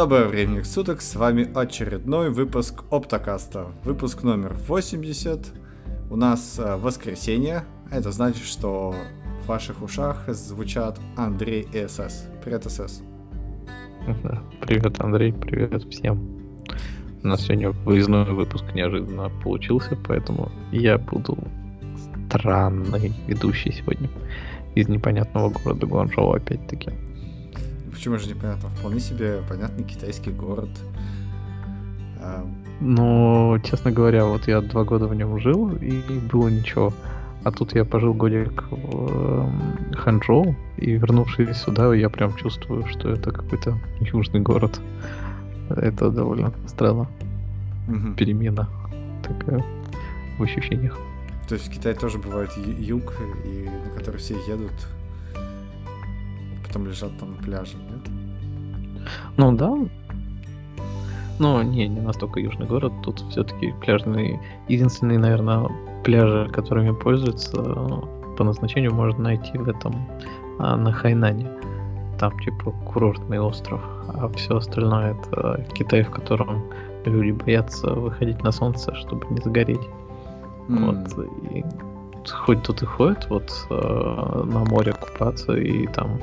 Доброго времени суток, с вами очередной выпуск Оптокаста, выпуск номер 80. У нас э, воскресенье, это значит, что в ваших ушах звучат Андрей и СС. Привет, СС. Привет, Андрей, привет всем. У нас сегодня выездной выпуск неожиданно получился, поэтому я буду странный ведущий сегодня из непонятного города Гуанчжоу опять-таки. Почему же непонятно? Вполне себе понятный китайский город. Ну, честно говоря, вот я два года в нем жил, и было ничего. А тут я пожил годик в эм, Ханчжоу, и вернувшись сюда, я прям чувствую, что это какой-то южный город. Это довольно странно. Угу. Перемена такая в ощущениях. То есть в Китае тоже бывает юг, и на который все едут, потом лежат там на пляже? Ну да. Но не, не настолько южный город. Тут все-таки пляжные. Единственные, наверное, пляжи, которыми пользуются по назначению, можно найти в этом а, на Хайнане. Там типа курортный остров, а все остальное это Китай, в котором люди боятся выходить на солнце, чтобы не загореть. Mm. Вот, и хоть тут и ходят вот э, на море купаться, и там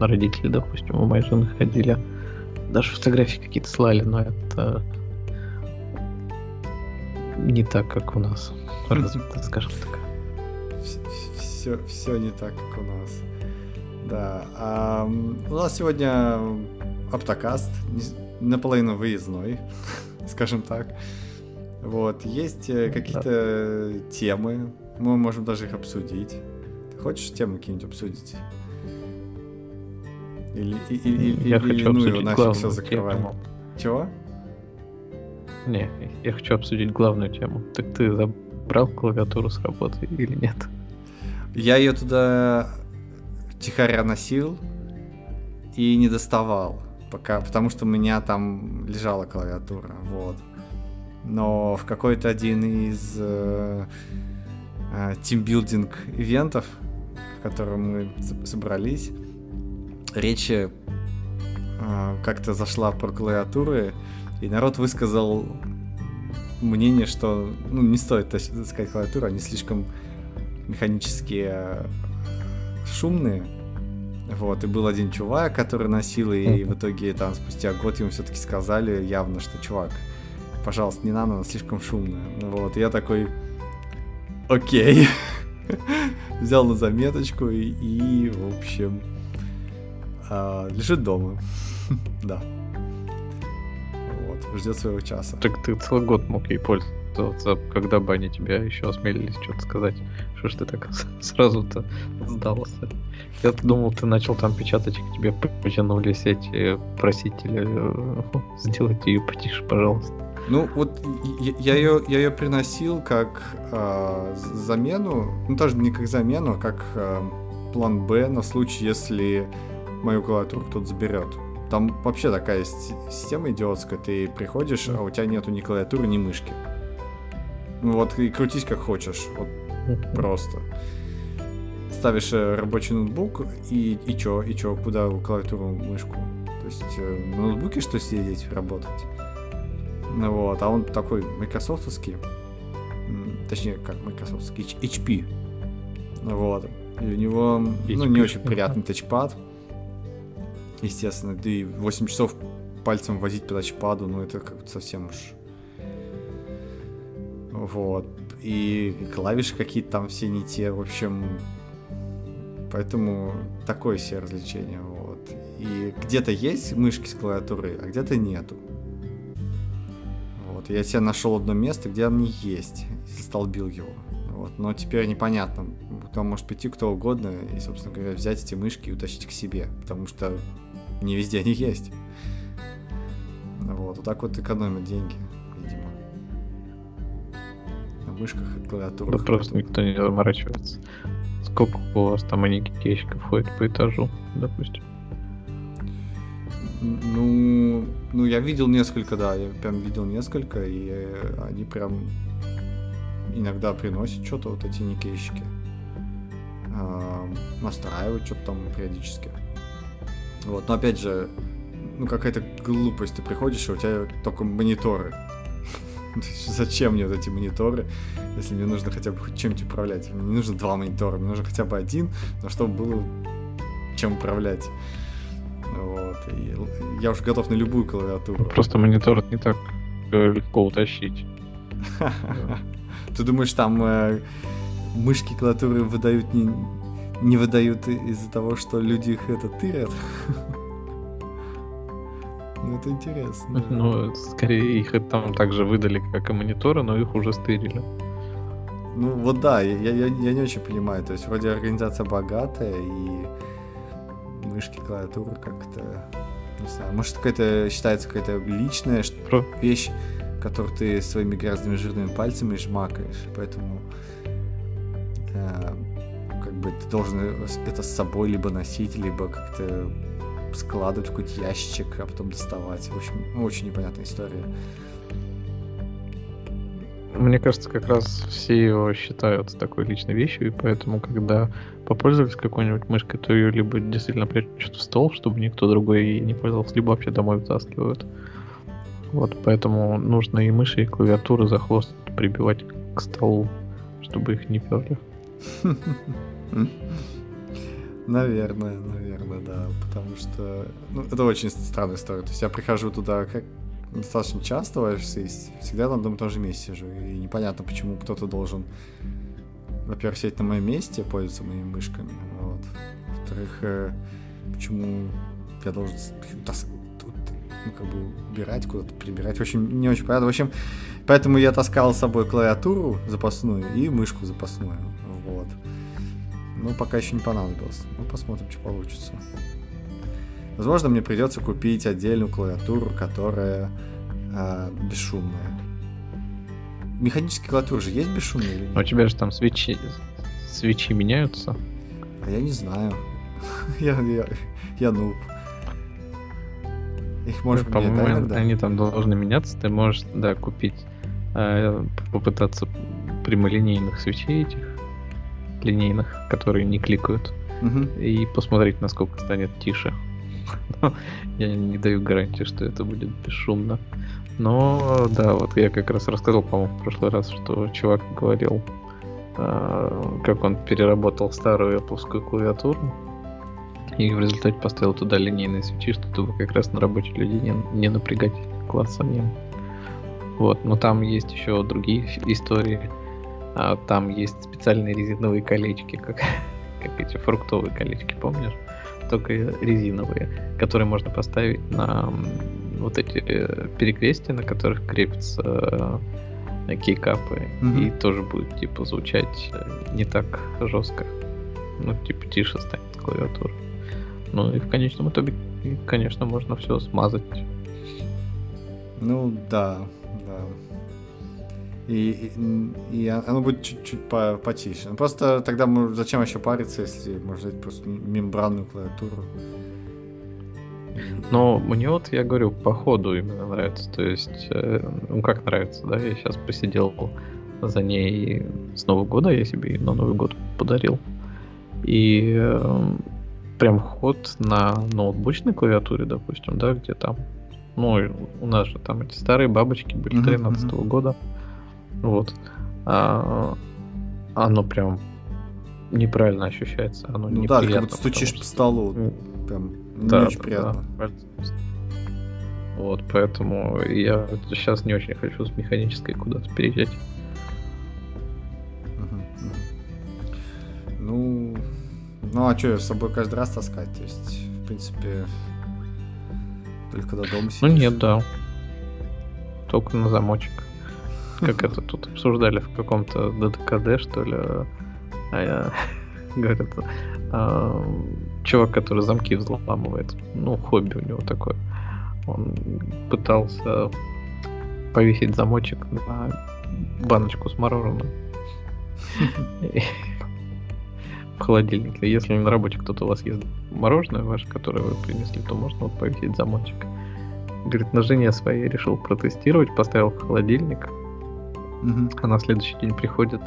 родители, допустим, у моей жены ходили, даже фотографии какие-то слали, но это не так, как у нас. Скажем так. Все, все не так, как у нас. Да. А, у нас сегодня оптокаст, наполовину выездной, скажем так. Вот, есть э, какие-то да. темы, мы можем даже их обсудить. Ты хочешь темы какие-нибудь обсудить? Или, и, и, я или, хочу ну, обсудить нафиг все? Тему. Чего? Не, я хочу обсудить главную тему. Так ты забрал клавиатуру с работы или нет? Я ее туда тихоря носил и не доставал, пока, потому что у меня там лежала клавиатура, вот. Но в какой-то один из э, э, тимбилдинг ивентов, в котором мы собрались, речь э, как-то зашла про клавиатуры, и народ высказал мнение, что ну, не стоит таскать клавиатуру, они слишком механически э, шумные. Вот, и был один чувак, который носил, и в итоге там спустя год ему все-таки сказали явно, что чувак, пожалуйста, не надо, она слишком шумная. Вот, и я такой, окей. Взял на заметочку и, и в общем, а, лежит дома. да. Вот, ждет своего часа. Так ты целый год мог ей пользоваться, когда бы они тебя еще осмелились что-то сказать. Что ж ты так сразу-то сдался? Я-то думал, ты начал там печатать, к тебе потянулись эти просители э, сделать ее потише, пожалуйста. Ну, вот я ее, я ее приносил как э, замену, ну, тоже не как замену, а как э, план Б на случай, если мою клавиатуру кто-то заберет. Там вообще такая система идиотская. Ты приходишь, а у тебя нету ни клавиатуры, ни мышки. Ну вот и крутись как хочешь. Вот просто. Ставишь э, рабочий ноутбук и, и чё, и чё, куда клавиатуру, мышку. То есть э, на ноутбуке что сидеть, работать. Ну вот, а он такой майкрософтовский. Точнее, как майкрософтовский, HP. Вот. И у него, HP. ну, не очень приятный тачпад естественно. Да и 8 часов пальцем возить по тачпаду, ну это как-то совсем уж... Вот. И клавиши какие-то там все не те, в общем... Поэтому такое себе развлечение, вот. И где-то есть мышки с клавиатурой, а где-то нету. Вот, я себе нашел одно место, где они есть, столбил его. Вот. Но теперь непонятно. Там может прийти кто угодно и, собственно говоря, взять эти мышки и утащить к себе. Потому что не везде они есть. Вот, вот так вот экономят деньги, видимо. На мышках и клавиатурах. Да просто никто не заморачивается. Сколько у вас там аникейщиков ходит по этажу, допустим? Ну, ну, я видел несколько, да, я прям видел несколько, и они прям иногда приносят что-то, вот эти никейщики. Настраивают что-то там периодически. Вот, но опять же, ну, какая-то глупость. Ты приходишь, и у тебя только мониторы. Зачем мне вот эти мониторы, если мне нужно хотя бы хоть чем-нибудь управлять? Мне не нужно два монитора, мне нужно хотя бы один, но чтобы было чем управлять. Вот. И я уже готов на любую клавиатуру. Просто монитор не так э, легко утащить. Ты думаешь, там э, мышки клавиатуры выдают не, не выдают из-за того, что люди их это тырят? Ну, это интересно. Ну, скорее, их там также выдали, как и мониторы, но их уже стырили. Ну, вот да, я, я, я не очень понимаю. То есть, вроде организация богатая, и мышки, клавиатуры как-то... Не знаю, может, какая-то считается какая-то личная Про... вещь, которую ты своими грязными жирными пальцами жмакаешь. Поэтому э, как бы ты должен это с собой либо носить, либо как-то складывать в какой-то ящичек, а потом доставать. В общем, очень непонятная история. Мне кажется, как раз все его считают такой личной вещью, и поэтому, когда попользовались какой-нибудь мышкой, то ее либо действительно прячут в стол, чтобы никто другой ей не пользовался, либо вообще домой вытаскивают. Вот, поэтому нужно и мыши, и клавиатуры за хвост прибивать к столу, чтобы их не перли. Наверное, наверное, да. Потому что ну, это очень странная история. То есть я прихожу туда как достаточно часто в офисе, всегда на одном и том же месте сижу. И непонятно, почему кто-то должен, во-первых, сидеть на моем месте, пользоваться моими мышками. Вот. Во-вторых, э, почему я должен ну, как бы убирать куда-то, прибирать. В общем, не очень понятно. В общем, поэтому я таскал с собой клавиатуру запасную и мышку запасную. Вот. Ну, пока еще не понадобилось. Ну, посмотрим, что получится. Возможно, мне придется купить отдельную клавиатуру, которая э, бесшумная. Механические клавиатуры же есть бесшумные или нет? У тебя же там свечи, свечи меняются? А я не знаю. я, я, я нуб. Их можно ну, По-моему, они там должны меняться. Ты можешь, да, купить, э, попытаться прямолинейных свечей этих линейных, которые не кликают, угу. и посмотреть, насколько станет тише. я не даю гарантии, что это будет бесшумно. Но да, вот я как раз рассказал, по-моему, в прошлый раз, что чувак говорил, э, как он переработал старую Apple клавиатуру, и в результате поставил туда линейные свечи, чтобы как раз на рабочих людей не, не напрягать класс самим. Вот, но там есть еще другие истории. А, там есть специальные резиновые колечки, как, как эти фруктовые колечки, помнишь? Только резиновые, которые можно поставить на вот эти э, перекрестия, на которых крепятся э, кейкапы, mm-hmm. и тоже будет типа звучать э, не так жестко. Ну, типа тише станет клавиатура. Ну и в конечном итоге, конечно, можно все смазать. Ну да, да. И, и, и оно будет чуть-чуть по, потише. Ну, просто тогда мы, зачем еще париться, если можно взять просто мембранную клавиатуру? Но мне вот, я говорю, по ходу именно нравится. То есть, э, ну как нравится, да, я сейчас посидел за ней с Нового года, я себе на Новый год подарил. И э, прям ход на ноутбучной клавиатуре, допустим, да, где там, ну, у нас же там эти старые бабочки были 13 -го года, вот, а, оно прям неправильно ощущается, оно ну да, как будто стучишь что... по столу, прям да, не очень да, приятно. Да. Вот, поэтому я сейчас не очень хочу с механической куда-то переезжать. Ну, ну а что, с собой каждый раз таскать? То есть, в принципе, только когда дома сидишь. Ну нет, да. Только на замочек. Как это тут обсуждали в каком-то ДДКД, что ли. А я говорят, а, чувак, который замки взламывает. Ну, хобби у него такое. Он пытался повесить замочек на баночку с мороженым в холодильнике. Если на работе кто-то у вас ест мороженое ваше, которое вы принесли, то можно вот повесить замочек. Говорит, на жене своей решил протестировать, поставил в холодильник, угу. а на следующий день приходит,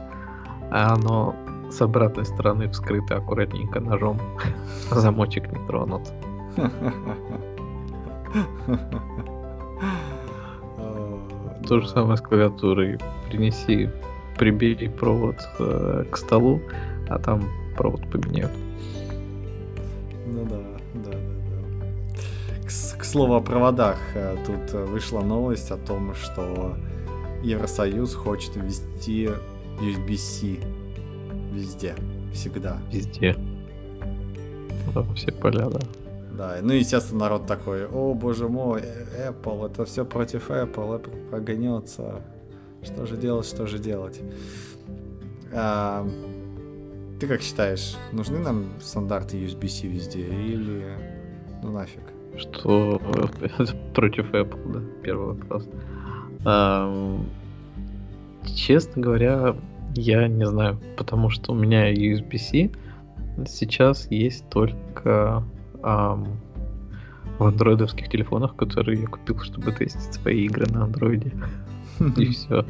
а оно с обратной стороны вскрыто аккуратненько ножом, замочек не тронут. То же самое с клавиатурой. Принеси, прибей провод э, к столу, а там провод поменяют. Ну да, да, да, да. К, к слову о проводах, э, тут вышла новость о том, что Евросоюз хочет ввести USB-C везде, всегда. Везде. Да, все поля, да. Да, ну естественно народ такой, о боже мой, э, Apple, это все против Apple, Apple прогонется. Что же делать, что же делать? А, ты как считаешь, нужны нам стандарты USB-C везде или ну нафиг? Что против Apple, да, первый вопрос. А, честно говоря, я не знаю, потому что у меня USB-C сейчас есть только эм, в андроидовских телефонах, которые я купил, чтобы тестить свои игры на андроиде. И все.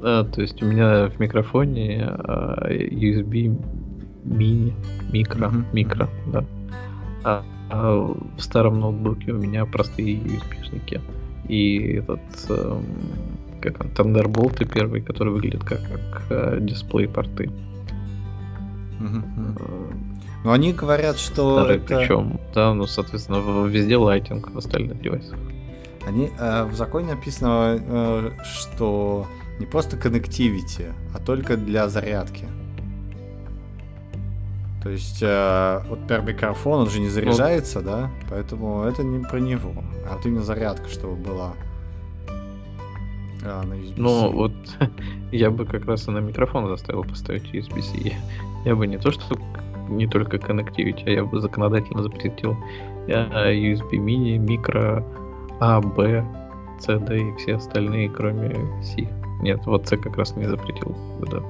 Да, то есть у меня в микрофоне а, USB мини, микро, микро, да. А, а в старом ноутбуке у меня простые USB-шники. И этот эм, как он, Thunderbolt первый, который выглядит как, как э, дисплей порты. Ну, они говорят, что Старый, это... причем, да, ну, соответственно, везде лайтинг в остальных девайсах. Они, э, в законе написано, э, что не просто connectivity, а только для зарядки. То есть, э, вот, например, микрофон, он же не заряжается, ну, да, поэтому это не про него, а вот именно зарядка, чтобы была. А, на USB-C. Ну, вот я бы как раз и на микрофон заставил поставить USB-C. Я бы не то, что не только Connectivity, а я бы законодательно запретил USB mini, микро, А, Б, C, D и все остальные, кроме C. Нет, вот C как раз не запретил да.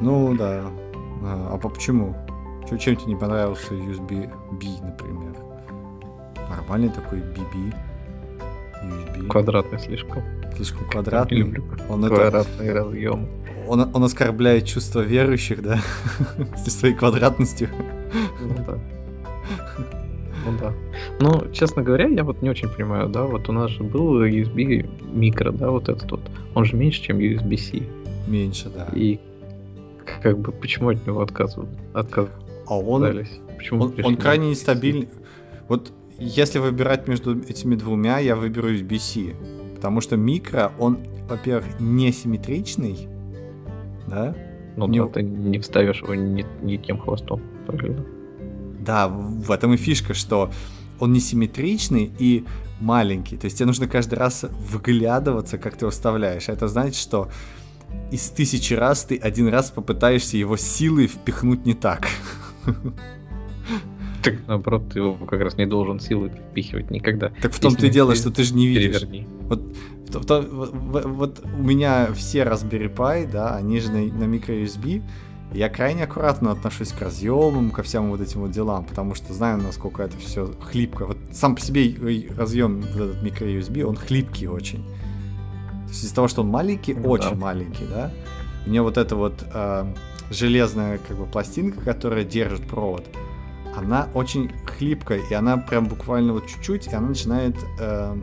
Ну да. А, а почему? Чем, чем тебе не понравился USB-B, например? Нормальный такой BB. USB. Квадратный слишком. Слишком квадратный. Я люблю он квадратный это... разъем. Он, он оскорбляет чувство верующих, да? С своей квадратностью. Ну да. Ну да. Ну, честно говоря, я вот не очень понимаю, да, вот у нас же был USB микро, да, вот этот вот. Он же меньше, чем USB-C. Меньше, да. И как бы почему от него отказывают? Отказывались? А он, Почему он, он крайне нестабильный. Вот если выбирать между этими двумя, я выберу USB-C. Потому что микро, он, во-первых, несимметричный, да? Ну да, ты не вставишь его не, не тем хвостом, правильно? Да, в этом и фишка, что он несимметричный и маленький. То есть тебе нужно каждый раз выглядываться, как ты его вставляешь. Это значит, что из тысячи раз ты один раз попытаешься его силой впихнуть не так. Так, наоборот, ты его как раз не должен силой впихивать никогда. Так в том-то и дело, что ты же не видишь. Переверни. Вот, в, в, в, вот у меня все Raspberry Pi, да, они же на, на microUSB. Я крайне аккуратно отношусь к разъемам, ко всем вот этим вот делам, потому что знаю, насколько это все хлипко. Вот сам по себе разъем, вот этот microUSB, он хлипкий очень. Из-за того, что он маленький, ну, очень да. маленький, да, у меня вот эта вот э, железная как бы пластинка, которая держит провод, она очень хлипкая, и она прям буквально вот чуть-чуть, и она начинает э,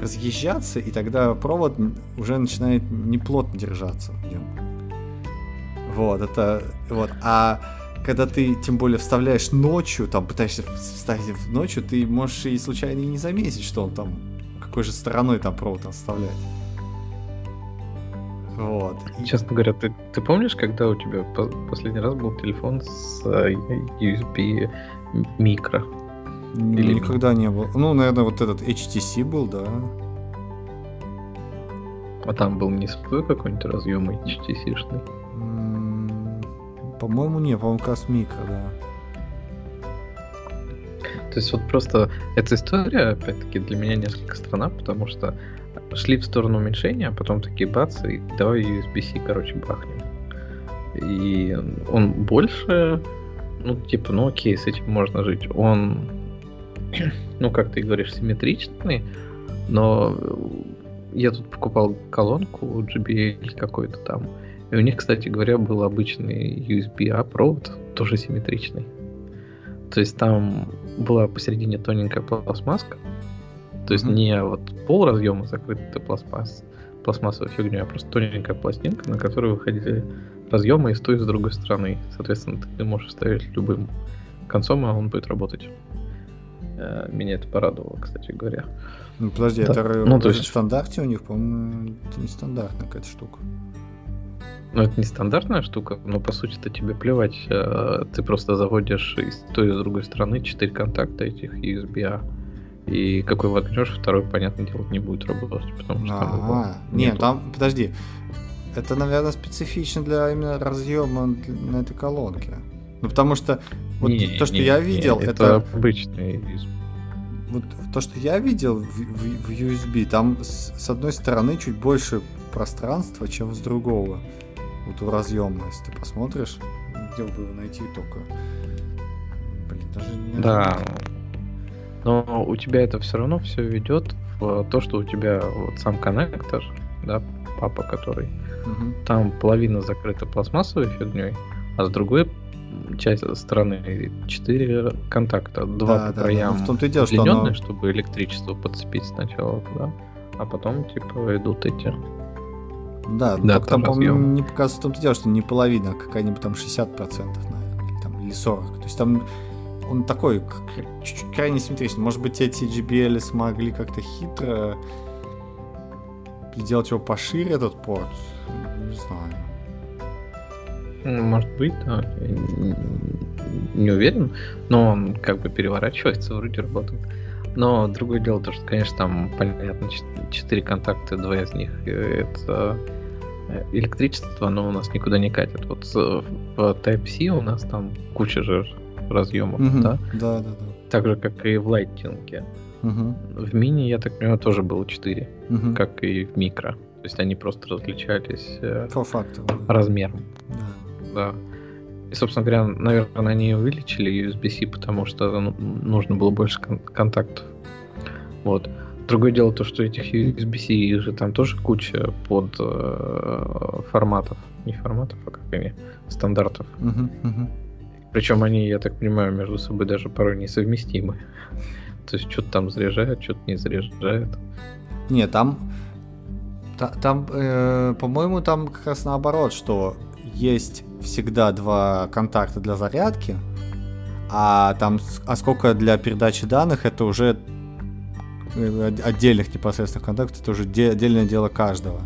разъезжаться, и тогда провод уже начинает неплотно держаться в нем. Вот, это вот. А когда ты, тем более, вставляешь ночью, там, пытаешься вставить ночью, ты можешь и случайно и не заметить, что он там, какой же стороной там провод оставляет. Вот. Честно говоря, ты, ты помнишь, когда у тебя последний раз был телефон с э, USB микро? Или никогда не был. Ну, наверное, вот этот HTC был, да. А там был не свой какой-нибудь разъем HTC-шный? По-моему, не, по-моему, микро, да. То есть вот просто эта история, опять-таки, для меня несколько странна, потому что шли в сторону уменьшения, а потом такие бац, и давай USB-C, короче, бахнем. И он больше, ну, типа, ну окей, с этим можно жить. Он, ну, как ты говоришь, симметричный, но я тут покупал колонку JBL какой-то там, и у них, кстати говоря, был обычный USB-A провод, тоже симметричный. То есть там была посередине тоненькая пластмасска, то есть не вот пол разъема закрытый пластмасс, пластмассовой фигней, а просто тоненькая пластинка, на которой выходили разъемы и с той, и с другой стороны. Соответственно, ты можешь вставить любым концом, а он будет работать. Э, Меня это порадовало, кстати говоря. Ну, подожди, Да. это Ну, то в есть- стандарте у них, по-моему, это нестандартная какая-то штука. Ну, это не стандартная штука, но по сути-то тебе плевать. э, Ты просто заводишь и с той, и с другой стороны 4 контакта этих USB-A. И какой воткнешь, второй, понятное дело, не будет работать, потому что там. Не, нету. там, подожди. Это, наверное, специфично для именно разъема на этой колонке. Ну, потому что вот Не, то, что не, я не, видел, это, это, обычный USB. вот то, что я видел в, в- в USB, там с, с одной стороны чуть больше пространства, чем с другого. Вот у разъема, если ты посмотришь, где бы его найти только. Блин, даже не Да. Но у тебя это все равно все ведет в то, что у тебя вот сам коннектор, да, папа, который Мгм. там половина закрыта пластмассовой фигней, а с другой часть стороны 4 контакта, два Да, по да, да. краям Ну, в том-то и дело, что оно- чтобы электричество подцепить сначала туда, а потом типа идут эти. Да, Да, только там, по-моему, не показывается в том-то дело, что не половина, а какая-нибудь там 60%, наверное, или, там, или 40%. То есть там он такой чуть-чуть крайне симметричный. Может быть, эти JBL смогли как-то хитро сделать его пошире, этот порт? Не знаю. Ну, Может быть, да. Я не- уверен, но он как бы переворачивается, вроде работает. Но другое дело, то, что, конечно, там, понятно, чет- четыре контакта, два из них э, это э, электричество, оно у нас никуда не катит. Вот с- в Type-C у нас там куча же разъемов, Мгм. да? Да, да, да. Так же, как и в Lightning. Мгм. В мини, я так понимаю, тоже было 4, Мгм. как и в микро. То есть они просто различались э, Фор-фактор, да. размером. Да. Да. И, собственно говоря, наверное, они увеличили USB-C, потому что ну, нужно было больше кон- контактов. Вот. Другое дело то, что этих USB-C же там тоже куча под э, форматов. Не форматов, а как они? Стандартов. Мгм, мгм. Причем они, я так понимаю, между собой даже порой несовместимы. То есть что-то там заряжает, что-то не заряжает. Не, там, та- там, э, по-моему, там как раз наоборот, что есть всегда два контакта для зарядки, а там, а сколько для передачи данных, это уже э, от- отдельных непосредственных контактов, это уже де- отдельное дело каждого.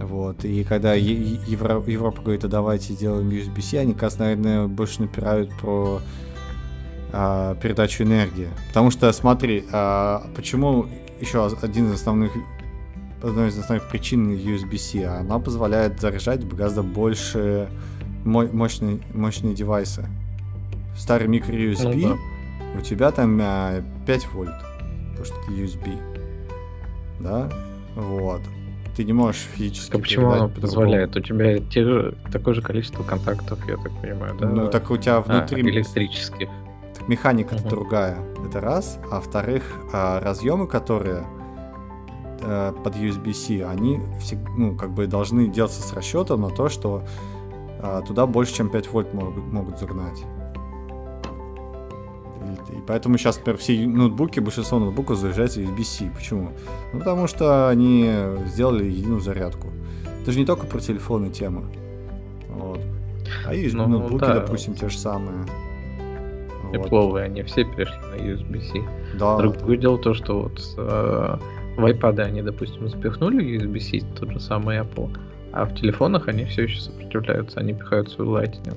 Вот, и когда Евро- Европа говорит, а давайте сделаем USB-C, они, как раз, наверное, больше напирают про а, передачу энергии. Потому что, смотри, а, почему еще один из основных одной из основных причин USB-C, она позволяет заряжать гораздо больше мо- мощные, мощные девайсы. Старый микро-USB, Ну у тебя там а, 5 вольт, потому что это USB. Да? Вот. Ты не можешь физически А почему по-другому. позволяет? У тебя те же, такое же количество контактов, я так понимаю, да? Ну, так у тебя А, внутри электрических. Так механика Мгм. другая. Это раз. А во-вторых, а, разъемы, которые э, под USB-C, они ну, как бы должны делаться с расчетом на то, что а, туда больше, чем 5 вольт могут загнать. И, и поэтому сейчас, например, все ноутбуки, большинство ноутбуков заряжаются USB-C. Почему? Ну, потому что они сделали единую зарядку. Это же не только про телефоны тема. Вот. А USB Ну, ноутбуки, да. допустим, те же самые. Вот. Тепловые, они все перешли на USB-C. Да. Другое дело то, что вот э, в iPad они, допустим, запихнули USB-C, тот же самый Apple, а в телефонах они все еще сопротивляются, они пихают свой Lightning.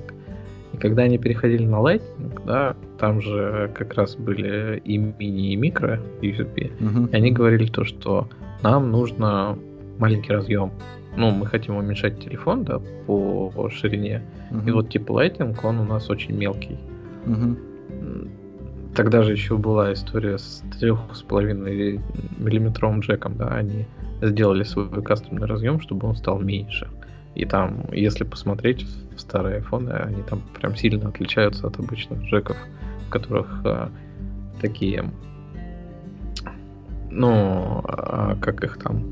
И когда они переходили на Lightning, да, там же как раз были и мини, и микро USB, Мгм. и они говорили то, что нам нужно маленький разъем. Ну, мы хотим уменьшать телефон, да, по ширине. Мгм. И вот типа Lightning, он у нас очень мелкий. М, Тогда же еще была история с 3,5 миллиметровым джеком, да, они сделали свой кастомный разъем, чтобы он стал меньше. И там, если посмотреть старые айфоны, они там прям сильно отличаются от обычных джеков, в которых а, такие, ну, а, как их там,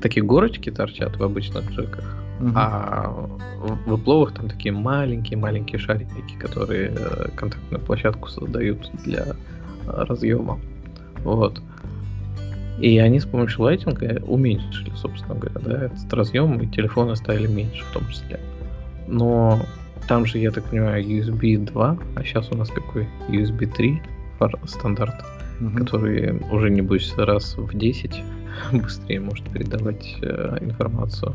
такие горочки торчат в обычных джеках, Угу. А в Эпловых там такие маленькие-маленькие шарики, которые э, контактную площадку создают для разъема. Вот. И они с помощью лайтинга уменьшили, собственно говоря, да, этот разъем, и телефоны стали меньше в том числе. Но там же, я так понимаю, USB 2, а сейчас у нас какой? USB 3 стандарт, угу. который уже, не будет раз в 10 быстрее может передавать э, информацию.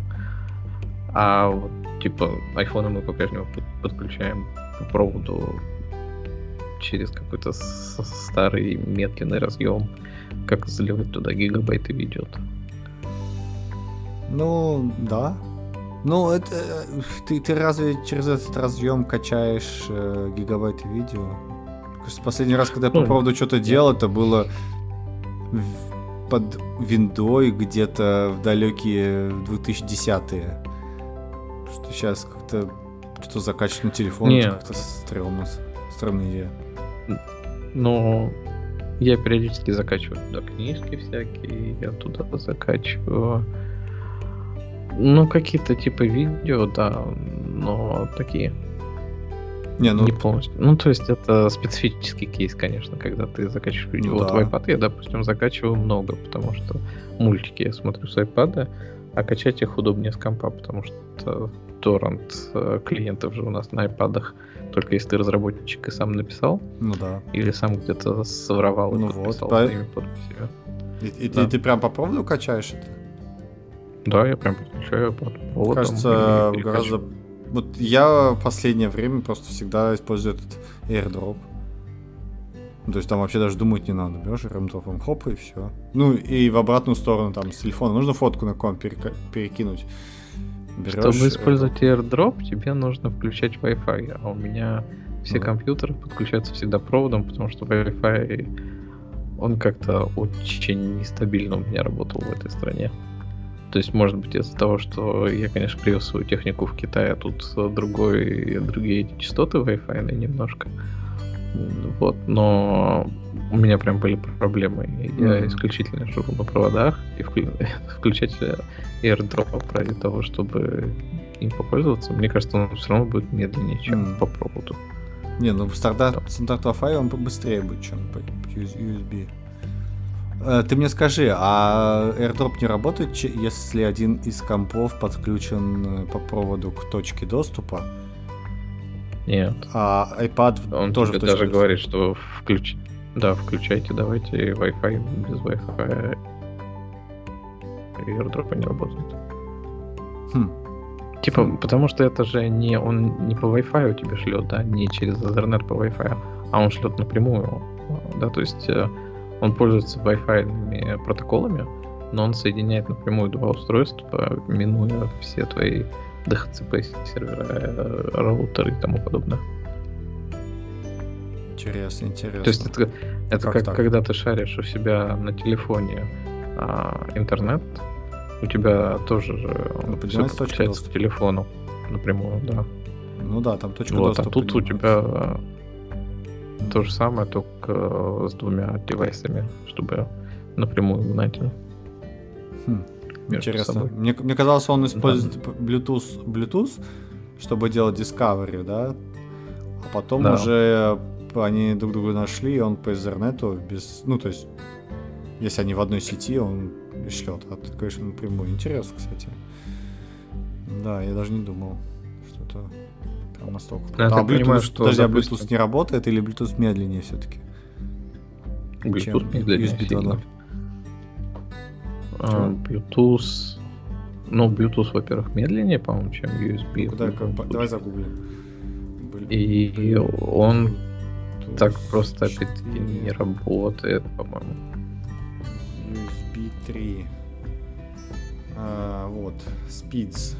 А вот, типа, айфоны мы по-прежнему подключаем по проводу через какой-то старый медленный разъем, как заливать туда гигабайты видео. -то. Ну, да. Ну, это ты, ты разве через этот разъем качаешь э, гигабайты видео? Кажется, последний раз, когда я по ну, проводу что-то делал, это было в, под виндой где-то в далекие 2010-е. Что сейчас как-то что закачивать на телефон, как-то стрёмно, странная идея. Но я периодически закачиваю туда книжки всякие, я туда закачиваю. Ну, какие-то типа видео, да, но такие. Не, ну... Не полностью. Ну, то есть это специфический кейс, конечно, когда ты закачиваешь видео. Ну, вот да. в iPad я, допустим, закачиваю много, потому что мультики я смотрю с iPad, а качать их удобнее с компа, потому что торрент э, клиентов же у нас на iPad только если ты разработчик и сам написал. Ну да. Или сам где-то своровал ну и вот, по... И, и да. ты, ты прям по проводу качаешь это? Да, я прям подключаю под проводом. Кажется, гораздо... Вот я в последнее время просто всегда использую этот AirDrop. То есть там вообще даже думать не надо. Берешь ремтопом, хоп, и все. Ну и в обратную сторону там с телефона. Нужно фотку на комп перекинуть. Берешь... Чтобы использовать AirDrop, тебе нужно включать Wi-Fi, а у меня все ну. компьютеры подключаются всегда проводом, потому что Wi-Fi он как-то очень нестабильно у меня работал в этой стране. То есть, может быть, из-за того, что я, конечно, привез свою технику в Китай, а тут другой, другие частоты Wi-Fi немножко. Вот, но у меня прям были проблемы. Я mm-hmm. исключительно живу на проводах и включать AirDrop ради того, чтобы им попользоваться, мне кажется, он все равно будет медленнее, чем mm. по проводу. Не, ну стандарт, стандарт Wi-Fi он быстрее будет, чем по USB. Э, ты мне скажи, а AirDrop не работает, если один из компов подключен э, по проводу к точке доступа? Нет. А iPad Он тоже тебе даже говорит, что включ... да, включайте, давайте Wi-Fi без Wi-Fi airdrop не работает. Хм. Типа, хм. потому что это же не он не по Wi-Fi у тебя шлет, да, не через Ethernet по Wi-Fi, а он шлет напрямую, да, то есть э, он пользуется Wi-Fi протоколами, но он соединяет напрямую два устройства, минуя все твои DHCP сервера, э, роутеры и тому подобное. Интересно, интересно. То есть это, это как, как когда ты шаришь у себя на телефоне а, интернет, у тебя тоже ну, все подключается к телефону напрямую, да. Ну да, там точка вот, доступа. А тут у тебя то же самое, только э, с двумя девайсами, чтобы напрямую гнать. Хм. Интересно. Мне, мне казалось, он использует да. Bluetooth, Bluetooth, чтобы делать Discovery, да? А потом да. уже они друг друга нашли, и он по Ethernet без... Ну, то есть если они в одной сети, он шлет. А ты, конечно, напрямую. Интересно, кстати. Да, я даже не думал, что настолько. Да, а Bluetooth, понимаю, что, подожди, а Bluetooth не работает или Bluetooth медленнее все-таки? Bluetooth медленнее USB 2.0. А, Bluetooth... Ну, Bluetooth, во-первых, медленнее, по-моему, чем USB. Ну, как, давай загуглим. И он Bluetooth так просто опять-таки не работает, по-моему. 3. А, вот, Speeds.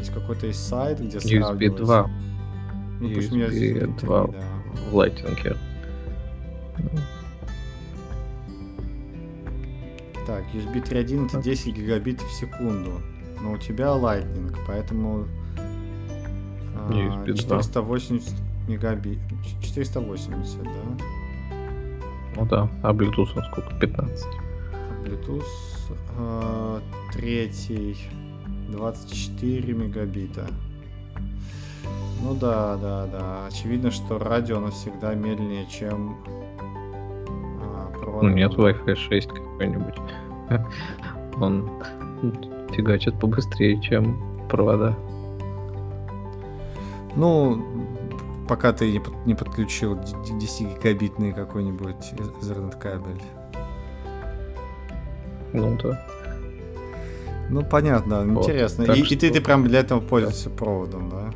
Есть какой-то есть сайт, где USB 2. Ну, USB, USB 2 3, да. в Lightning. Так, USB 3.1 это 10 гигабит в секунду. Но у тебя Lightning, поэтому а, 480 мегабит. 480, да? Ну да, а Bluetooth сколько? 15. Bluetooth. Э, третий 24 мегабита. Ну да, да, да. Очевидно, что радио оно всегда медленнее, чем а, провод. Ну нет, Wi-Fi 6 какой-нибудь. Он фигачит побыстрее, чем провода. Ну, пока ты не, не подключил 10-гигабитный какой-нибудь Ethernet кабель. Ну да. Ну понятно, вот. интересно. и, что... и ты, ты прям для этого пользуешься да. проводом, да?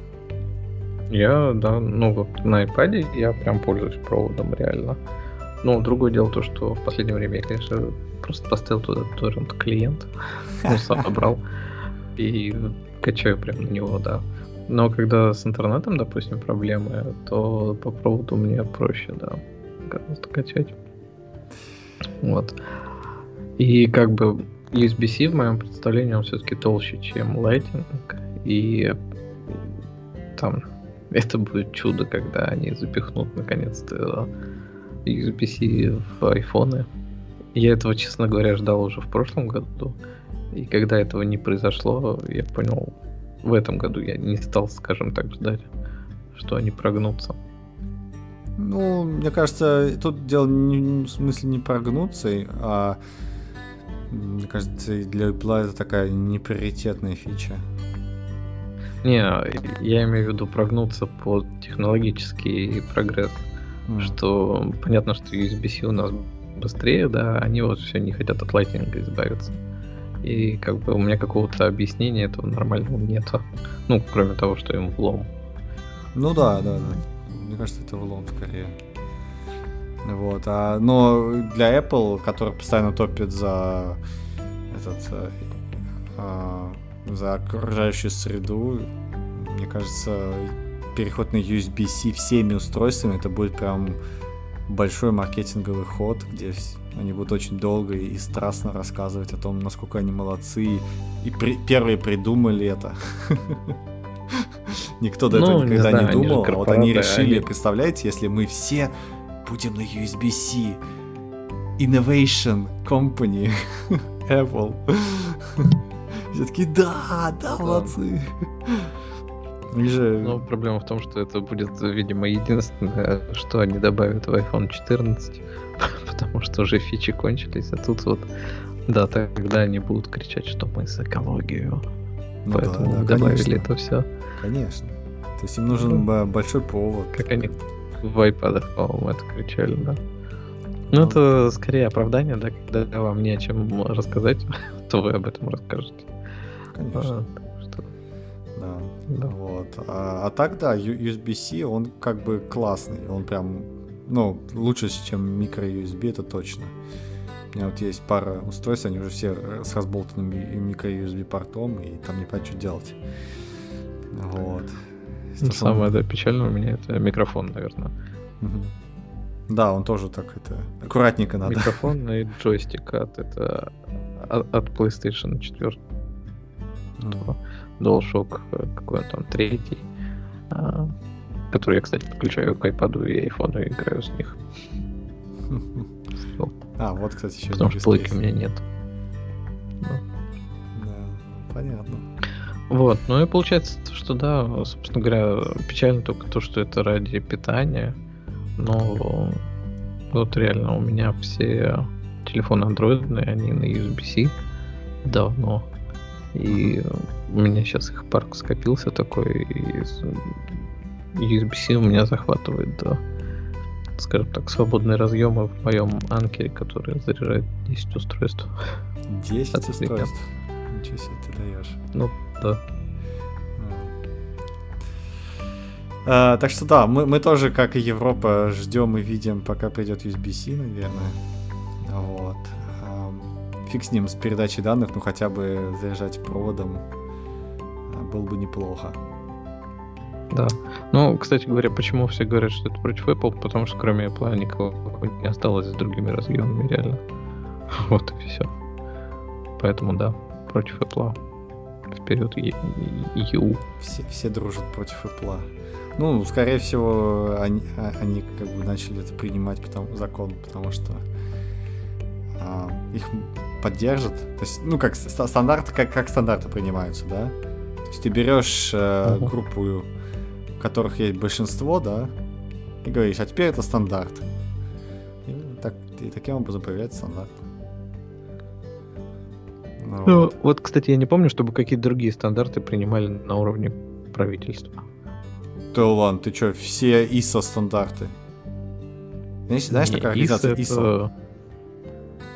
Я, да, ну вот на iPad я прям пользуюсь проводом реально. Но другое дело то, что в последнее время я, конечно, просто поставил туда торрент клиент, ну, собрал и качаю прям на него, да. Но когда с интернетом, допустим, проблемы, то по проводу мне проще, да, гораздо качать. Вот. И как бы USB-C в моем представлении он все-таки толще, чем Lightning. И там это будет чудо, когда они запихнут наконец-то USB-C в айфоны. Я этого, честно говоря, ждал уже в прошлом году. И когда этого не произошло, я понял, в этом году я не стал, скажем так, ждать, что они прогнутся. Ну, мне кажется, тут дело не, в смысле не прогнуться, а мне кажется, для Apple это такая неприоритетная фича. Не, я имею в виду прогнуться под технологический прогресс. Mm. Что понятно, что USB-C у нас быстрее, да, они вот все не хотят от Lightning избавиться. И как бы у меня какого-то объяснения этого нормального нет. Ну, кроме того, что им влом. Ну да, да, да. Мне кажется, это влом скорее. Вот. А, но для Apple, который постоянно топит за этот э, а, за окружающую среду, мне кажется, переход на USB-C всеми устройствами это будет прям большой маркетинговый ход, где они будут очень долго и страстно рассказывать о том, насколько они молодцы. И при, первые придумали это. Никто до этого ну, никогда не, думал. А вот они решили, представляете, если мы все будем на USB-C. Innovation Company. Apple. Все таки да, да, молодцы. Же... Но проблема в том, что это будет, видимо, единственное, что они добавят в iPhone 14, потому что уже фичи кончились, а тут вот да, тогда они будут кричать, что мы с экологию. Ну, Поэтому да, да, добавили конечно. это все. Конечно. То есть им нужен ну, большой повод. Как они в iPad, по-моему, это кричали, да. Ну, ну, это скорее оправдание, да, когда вам не о чем рассказать, то вы об этом расскажете. Конечно. А, что... Да. да. Вот. А, а так, да, USB-C, он как бы классный. Он прям, ну, лучше, чем микро-USB, это точно. У меня вот есть пара устройств, они уже все с разболтанным микро-USB портом, и там не понять, что делать. Вот. Ну, самое да, печальное у меня это микрофон, наверное. Да, он тоже так это аккуратненько надо. Микрофон и джойстик от это от PlayStation 4. Mm. DualShock э, какой там третий, а, который я, кстати, подключаю к iPad и iPhone и играю с них. А, вот, кстати, еще Потому что плойки у меня нет. Да, понятно. Вот, ну и получается, что да, собственно говоря, печально только то, что это ради питания, но вот реально у меня все телефоны андроидные, они на USB-C давно. И у меня сейчас их парк скопился такой, и USB-C у меня захватывает до, скажем так, свободные разъемы в моем анкере, который заряжает 10 устройств. 10 устройств? Ничего себе ты даешь. Ну, да. А, так что да, мы, мы тоже, как и Европа, ждем и видим, пока придет USB-C, наверное. Вот. А, фиг с ним, с передачей данных, ну хотя бы заряжать проводом а, было бы неплохо. Да. Ну, кстати говоря, почему все говорят, что это против Apple? Потому что кроме Apple никого не осталось с другими разъемами, реально. Вот и все. Поэтому да, против Apple вперед EU. Все, все дружат против Apple. Ну, скорее всего, они, а, они как бы начали это принимать потому, закон, потому что а, их поддержат. То есть, ну, как стандарты, как, как стандарты принимаются, да? То есть ты берешь э, uh-huh. группу, у которых есть большинство, да, и говоришь, а теперь это стандарт. И, так, и таким образом появляется стандарт. Ну, ну вот. кстати, я не помню, чтобы какие-то другие стандарты принимали на уровне правительства. Ладно, ты что, все ISO стандарты? Знаешь, знаешь не, такая организация ISO? ISO?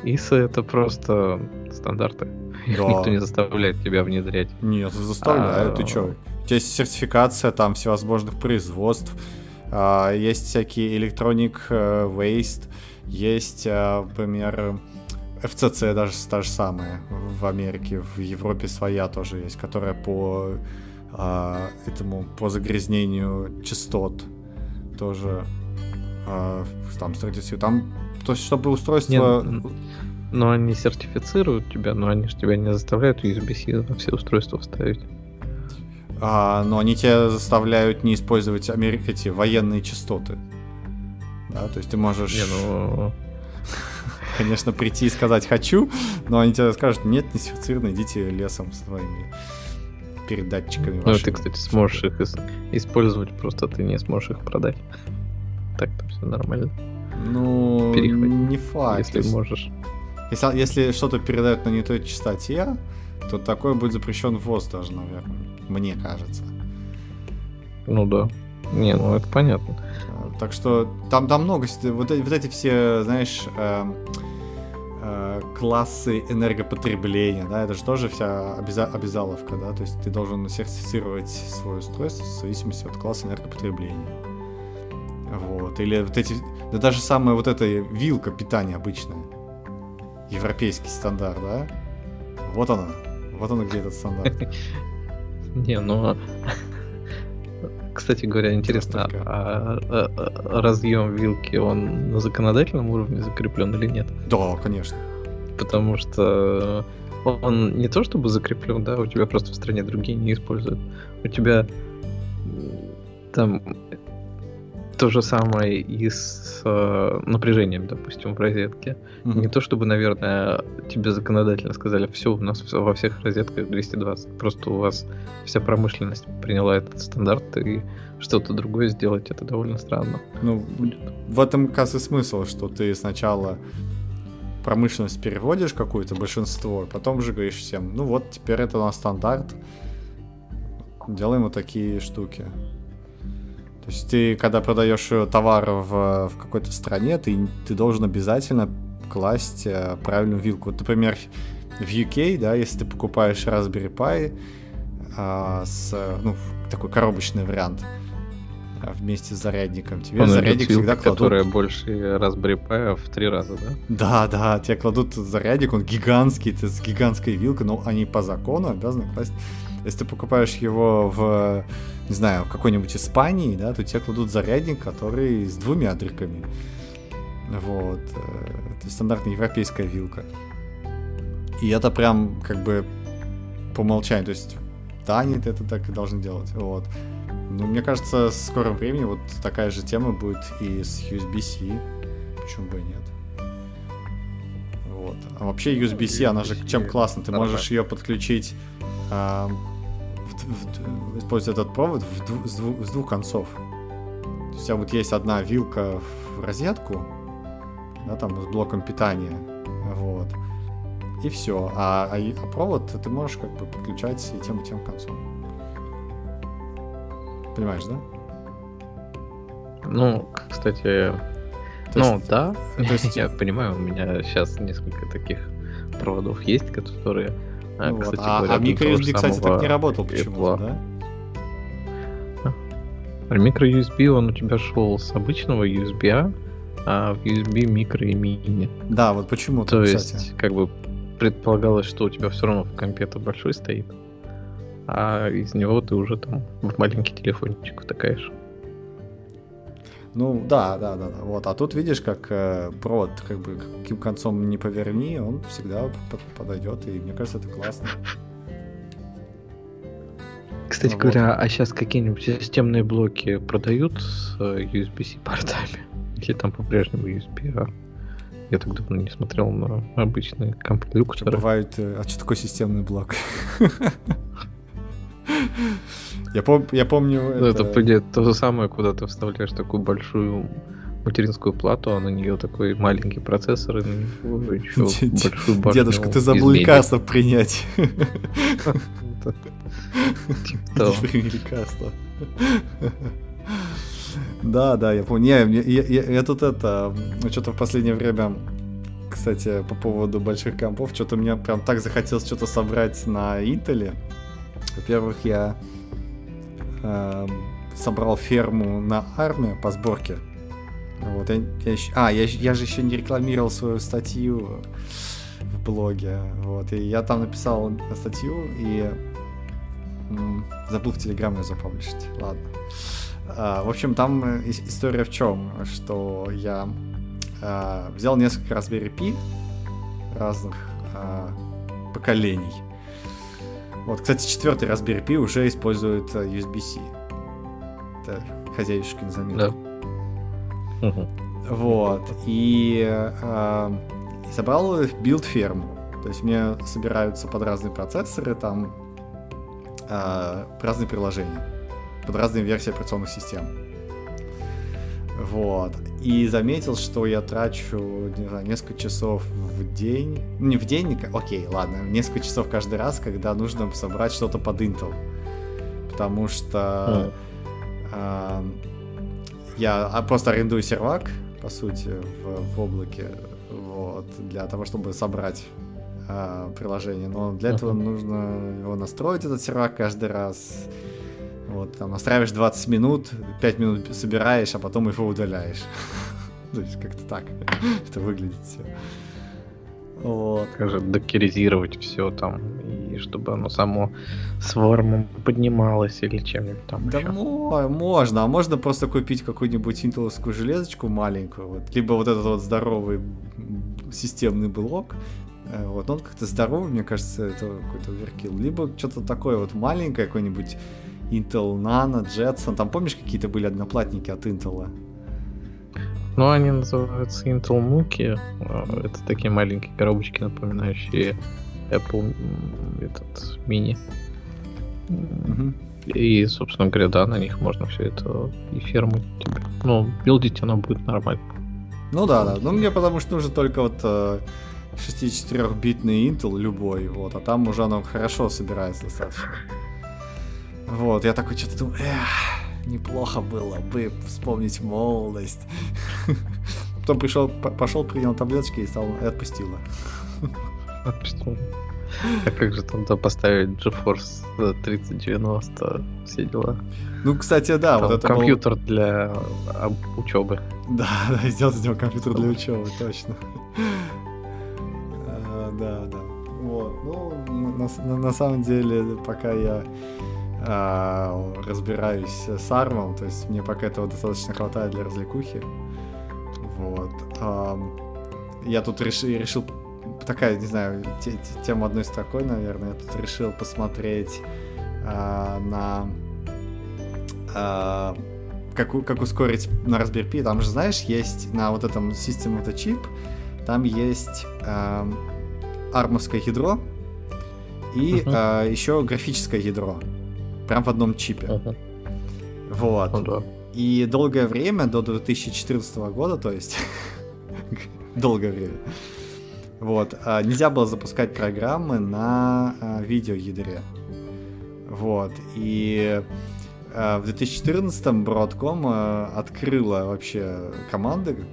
ISO это просто стандарты. Да. Их никто не заставляет тебя внедрять. Нет, заставляют, а... ты что? У тебя есть сертификация там всевозможных производств, а, есть всякие Electronic э, Waste, есть, а, например, FCC даже та же самая в Америке, в Европе своя тоже есть, которая по а, этому по загрязнению частот тоже а, там сертифицируют. Там, то есть, чтобы устройство... Нет, но они сертифицируют тебя, но они же тебя не заставляют USB-C во все устройства вставить. А, но они тебя заставляют не использовать амер... эти военные частоты. Да, то есть ты можешь... Не, ну... Конечно, прийти и сказать «хочу», но они тебе скажут «нет, не сертифицировано, идите лесом с своими передатчиками. Ну, ты, кстати, сможешь их использовать, просто ты не сможешь их продать. Так-то все нормально. Ну, не факт. Если есть, можешь. Если, если что-то передают на не той частоте, то такое будет запрещен ввоз даже, наверное. Мне кажется. Ну да. Не, ну это понятно. Так что там, там много, вот, вот эти все, знаешь, э, э, классы энергопотребления, да, это же тоже вся обяза обязаловка, да, то есть ты должен сертифицировать свое устройство в зависимости от класса энергопотребления. Вот, или вот эти, да даже самая вот эта вилка питания обычная, европейский стандарт, да, вот она, вот она где этот стандарт. Не, ну кстати говоря, интересно, а, а, а разъем вилки, он на законодательном уровне закреплен или нет? Да, конечно. Потому что он не то чтобы закреплен, да, у тебя просто в стране другие не используют. У тебя там то же самое и с э, напряжением, допустим, в розетке. Mm-hmm. Не то чтобы, наверное, тебе законодательно сказали, все, у нас во всех розетках 220. Просто у вас вся промышленность приняла этот стандарт, и что-то другое сделать это довольно странно. Ну, будет. В этом, и смысл, что ты сначала промышленность переводишь какую-то, большинство, потом же говоришь всем, ну вот, теперь это у нас стандарт, делаем вот такие штуки. То есть ты, когда продаешь товар в, в какой-то стране, ты, ты должен обязательно класть э, правильную вилку. Вот, например, в UK, да, если ты покупаешь Raspberry Pi а, с, ну, такой коробочный вариант, а, вместе с зарядником. Тебе Он зарядник вилка, всегда кладут... Которая больше Raspberry Pi в три раза, да? Да, да, тебе кладут зарядник, он гигантский, ты с гигантской вилкой, но они по закону обязаны класть если ты покупаешь его в, не знаю, в какой-нибудь Испании, да, то тебе кладут зарядник, который с двумя дрыками. Вот. Э, это стандартная европейская вилка. И это прям как бы по умолчанию. То есть они это так и должны делать. Вот. Ну, мне кажется, в скором времени вот такая же тема будет и с USB-C. Почему бы и нет? А вообще USB-C, она же чем классно, ты можешь ее подключить а, в, в, используя этот провод в, дву, с, двух, с двух концов. То есть у тебя вот есть одна вилка в розетку, да, там с блоком питания, вот, и все. А, а, а провод ты можешь как бы подключать и тем, и тем концом. Понимаешь, да? Ну, кстати, то ну есть, да, то есть... я понимаю, у меня сейчас несколько таких проводов есть, которые а, ну, кстати, а, говоря, а кстати, так не работал почему-то, да? А microUSB, он у тебя шел с обычного USB, а, а в USB микро и мини. Да, вот почему-то, То кстати. есть, как бы предполагалось, что у тебя все равно в компе-то большой стоит, а из него ты уже там в маленький телефончик втыкаешь. Ну да, да, да, да. Вот. А тут видишь, как э, провод, как бы каким концом не поверни, он всегда подойдет. И мне кажется, это классно. Кстати ну, говоря, вот. а сейчас какие-нибудь системные блоки продают с э, USB-C портами? Или там по-прежнему USB-A? Я так давно не смотрел на обычные компьютеры. Бывают... Э, а что такое системный блок? Я, пом я помню... Ну, это, это, то же самое, куда ты вставляешь такую большую материнскую плату, а на нее такой маленький процессор, и на него еще большую башню. Дедушка, ты забыл лекарство принять. Лекарство. Да, да, я помню. Я, я, я, я тут это, что-то в последнее время, кстати, по поводу больших компов, что-то мне прям так захотелось что-то собрать на Intel. Во-первых, я э, собрал ферму на армию по сборке. Вот, я, я еще, а, я, я же еще не рекламировал свою статью в блоге. Вот, и я там написал статью и забыл в Телеграм ее запаблишить. Ладно. А, в общем, там история в чем, что я а, взял несколько Raspberry Pi разных а, поколений. Вот, кстати, четвертый Raspberry Pi уже использует э, USB-C. Это хозяюшкин заметка. Да. Угу. Вот, и, э, собрал build ферму. То есть мне собираются под разные процессоры, там э, разные приложения под разные версии операционных систем. Вот. И заметил, что я трачу, не знаю, несколько часов в день. Не в день, окей, ладно, несколько часов каждый раз, когда нужно собрать что-то под Intel. Потому что mm. э, я а, просто арендую сервак, по сути, в, в облаке, вот, для того, чтобы собрать э, приложение. Но для этого нужно его настроить, этот сервак, каждый раз вот, там, настраиваешь 20 минут, 5 минут собираешь, а потом его удаляешь. То есть как-то так это выглядит все. Вот. Скажи, докеризировать все там, и чтобы оно само с вормом поднималось или чем-нибудь там Да еще. можно, а можно просто купить какую-нибудь интеловскую железочку маленькую, вот, либо вот этот вот здоровый системный блок, э, вот, он как-то здоровый, мне кажется, это какой-то веркил, либо что-то такое вот маленькое, какой-нибудь Intel Nano, Jetson. Там помнишь, какие-то были одноплатники от Intel? Ну, они называются Intel Mookie. А, это такие маленькие коробочки, напоминающие Apple этот мини. Угу. И, собственно говоря, да, на них можно все это и ферму тебе. Ну, билдить оно будет нормально. Ну да, да. Ну мне потому что нужно только вот 64-битный э, Intel любой, вот, а там уже оно хорошо собирается достаточно. Вот, я такой что-то думаю, эх, неплохо было бы вспомнить молодость. Потом пришел, пошел, принял таблеточки и стал, и отпустила. Отпустила. А как же там поставить GeForce 3090, все дела? Ну, кстати, да, там вот это компьютер был... для учебы. Да, да, сделать из него компьютер для учебы, точно. А, да, да. Вот. Ну, на, на, на самом деле, пока я а, разбираюсь с армом, то есть мне пока этого достаточно хватает для развлекухи. Вот. А, я тут решил, решил такая, не знаю, те, те, тема одной строкой, наверное, я тут решил посмотреть а, на а, как, как ускорить на Raspberry Pi. Там же, знаешь, есть на вот этом System the Chip, там есть а, армовское ядро и uh-huh. а, еще графическое ядро прям в одном чипе. Uh-huh. Вот. Ну, да. И долгое время, до 2014 года, то есть долгое время, вот, а, нельзя было запускать программы на а, видеоядре. Вот. И а, в 2014-м Broadcom открыла вообще команды,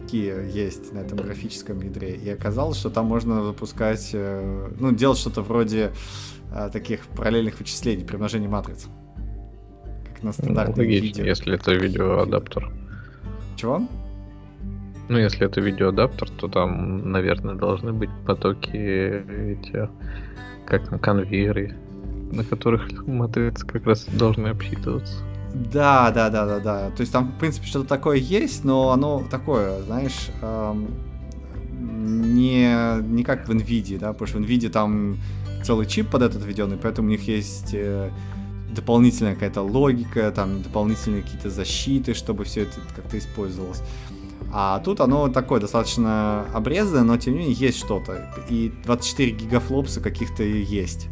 какие есть на этом графическом ядре, и оказалось, что там можно запускать, э, ну, делать что-то вроде а, таких параллельных вычислений при множении матриц. Как на стандартном ну, логично, видео. если это видеоадаптер. Чего? Ну, если это видеоадаптер, то там, наверное, должны быть потоки эти, как на конвейеры, на которых матрицы как раз должны обсчитываться. Да, да, да, да, да. То есть там, в принципе, что-то такое есть, но оно такое, знаешь, эм, не, не как в NVIDIA, да, потому что в NVIDIA там целый чип под этот введенный, поэтому у них есть э, дополнительная какая-то логика, там дополнительные какие-то защиты, чтобы все это как-то использовалось. А тут оно такое достаточно обрезанное, но тем не менее есть что-то. И 24 гигафлопса каких-то есть.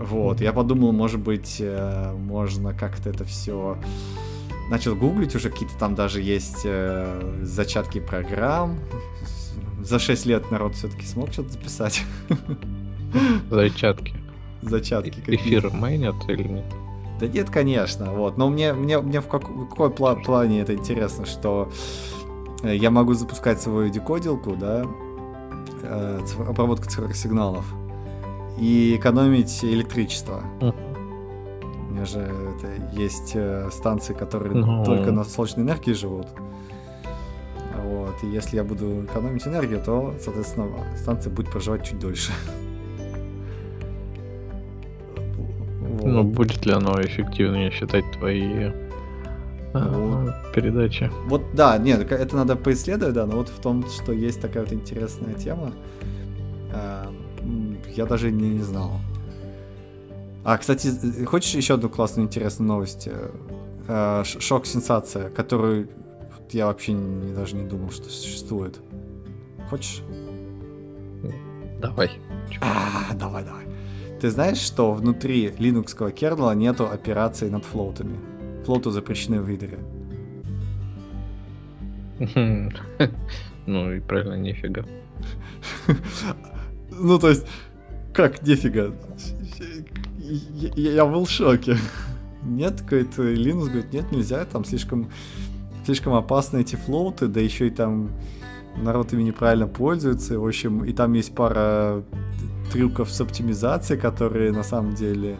Вот, я подумал, может быть, э, можно как-то это все... Начал гуглить, уже какие-то там даже есть э, зачатки программ. За 6 лет народ все-таки смог что-то записать. Зачатки. Зачатки. Эфир майнят или нет? Да нет, конечно, вот. Но мне, мне, мне в, как, в какой пла- плане это интересно, что э, я могу запускать свою декодилку, да, э, цифр- обработку цифровых сигналов, и экономить электричество. У меня же это, есть э, станции, которые Ну. только на солнечной энергии живут. Вот. И если я буду экономить энергию, то, соответственно, станция будет проживать чуть дольше. Ну, Вот. будет ли оно эффективнее считать твои а, передачи? Вот, да, нет, это надо поисследовать, да, но вот в том, что есть такая вот интересная тема, м, я даже не, не знал. А, кстати, э, хочешь еще одну классную интересную новость? Э, э, Шок-сенсация, которую вот я вообще не, даже не думал, что существует. Хочешь? Давай. А, давай, давай. Ты знаешь, что внутри линуксского кернела нету операций над флоутами? Флоуты запрещены в видере. Ну и правильно, нифига. Ну, то есть, как нифига? Я, был в шоке. Нет, какой-то Linux говорит, нет, нельзя, там слишком, слишком опасны эти флоуты, да еще и там народ ими неправильно пользуется, в общем, и там есть пара трюков с оптимизацией, которые на самом деле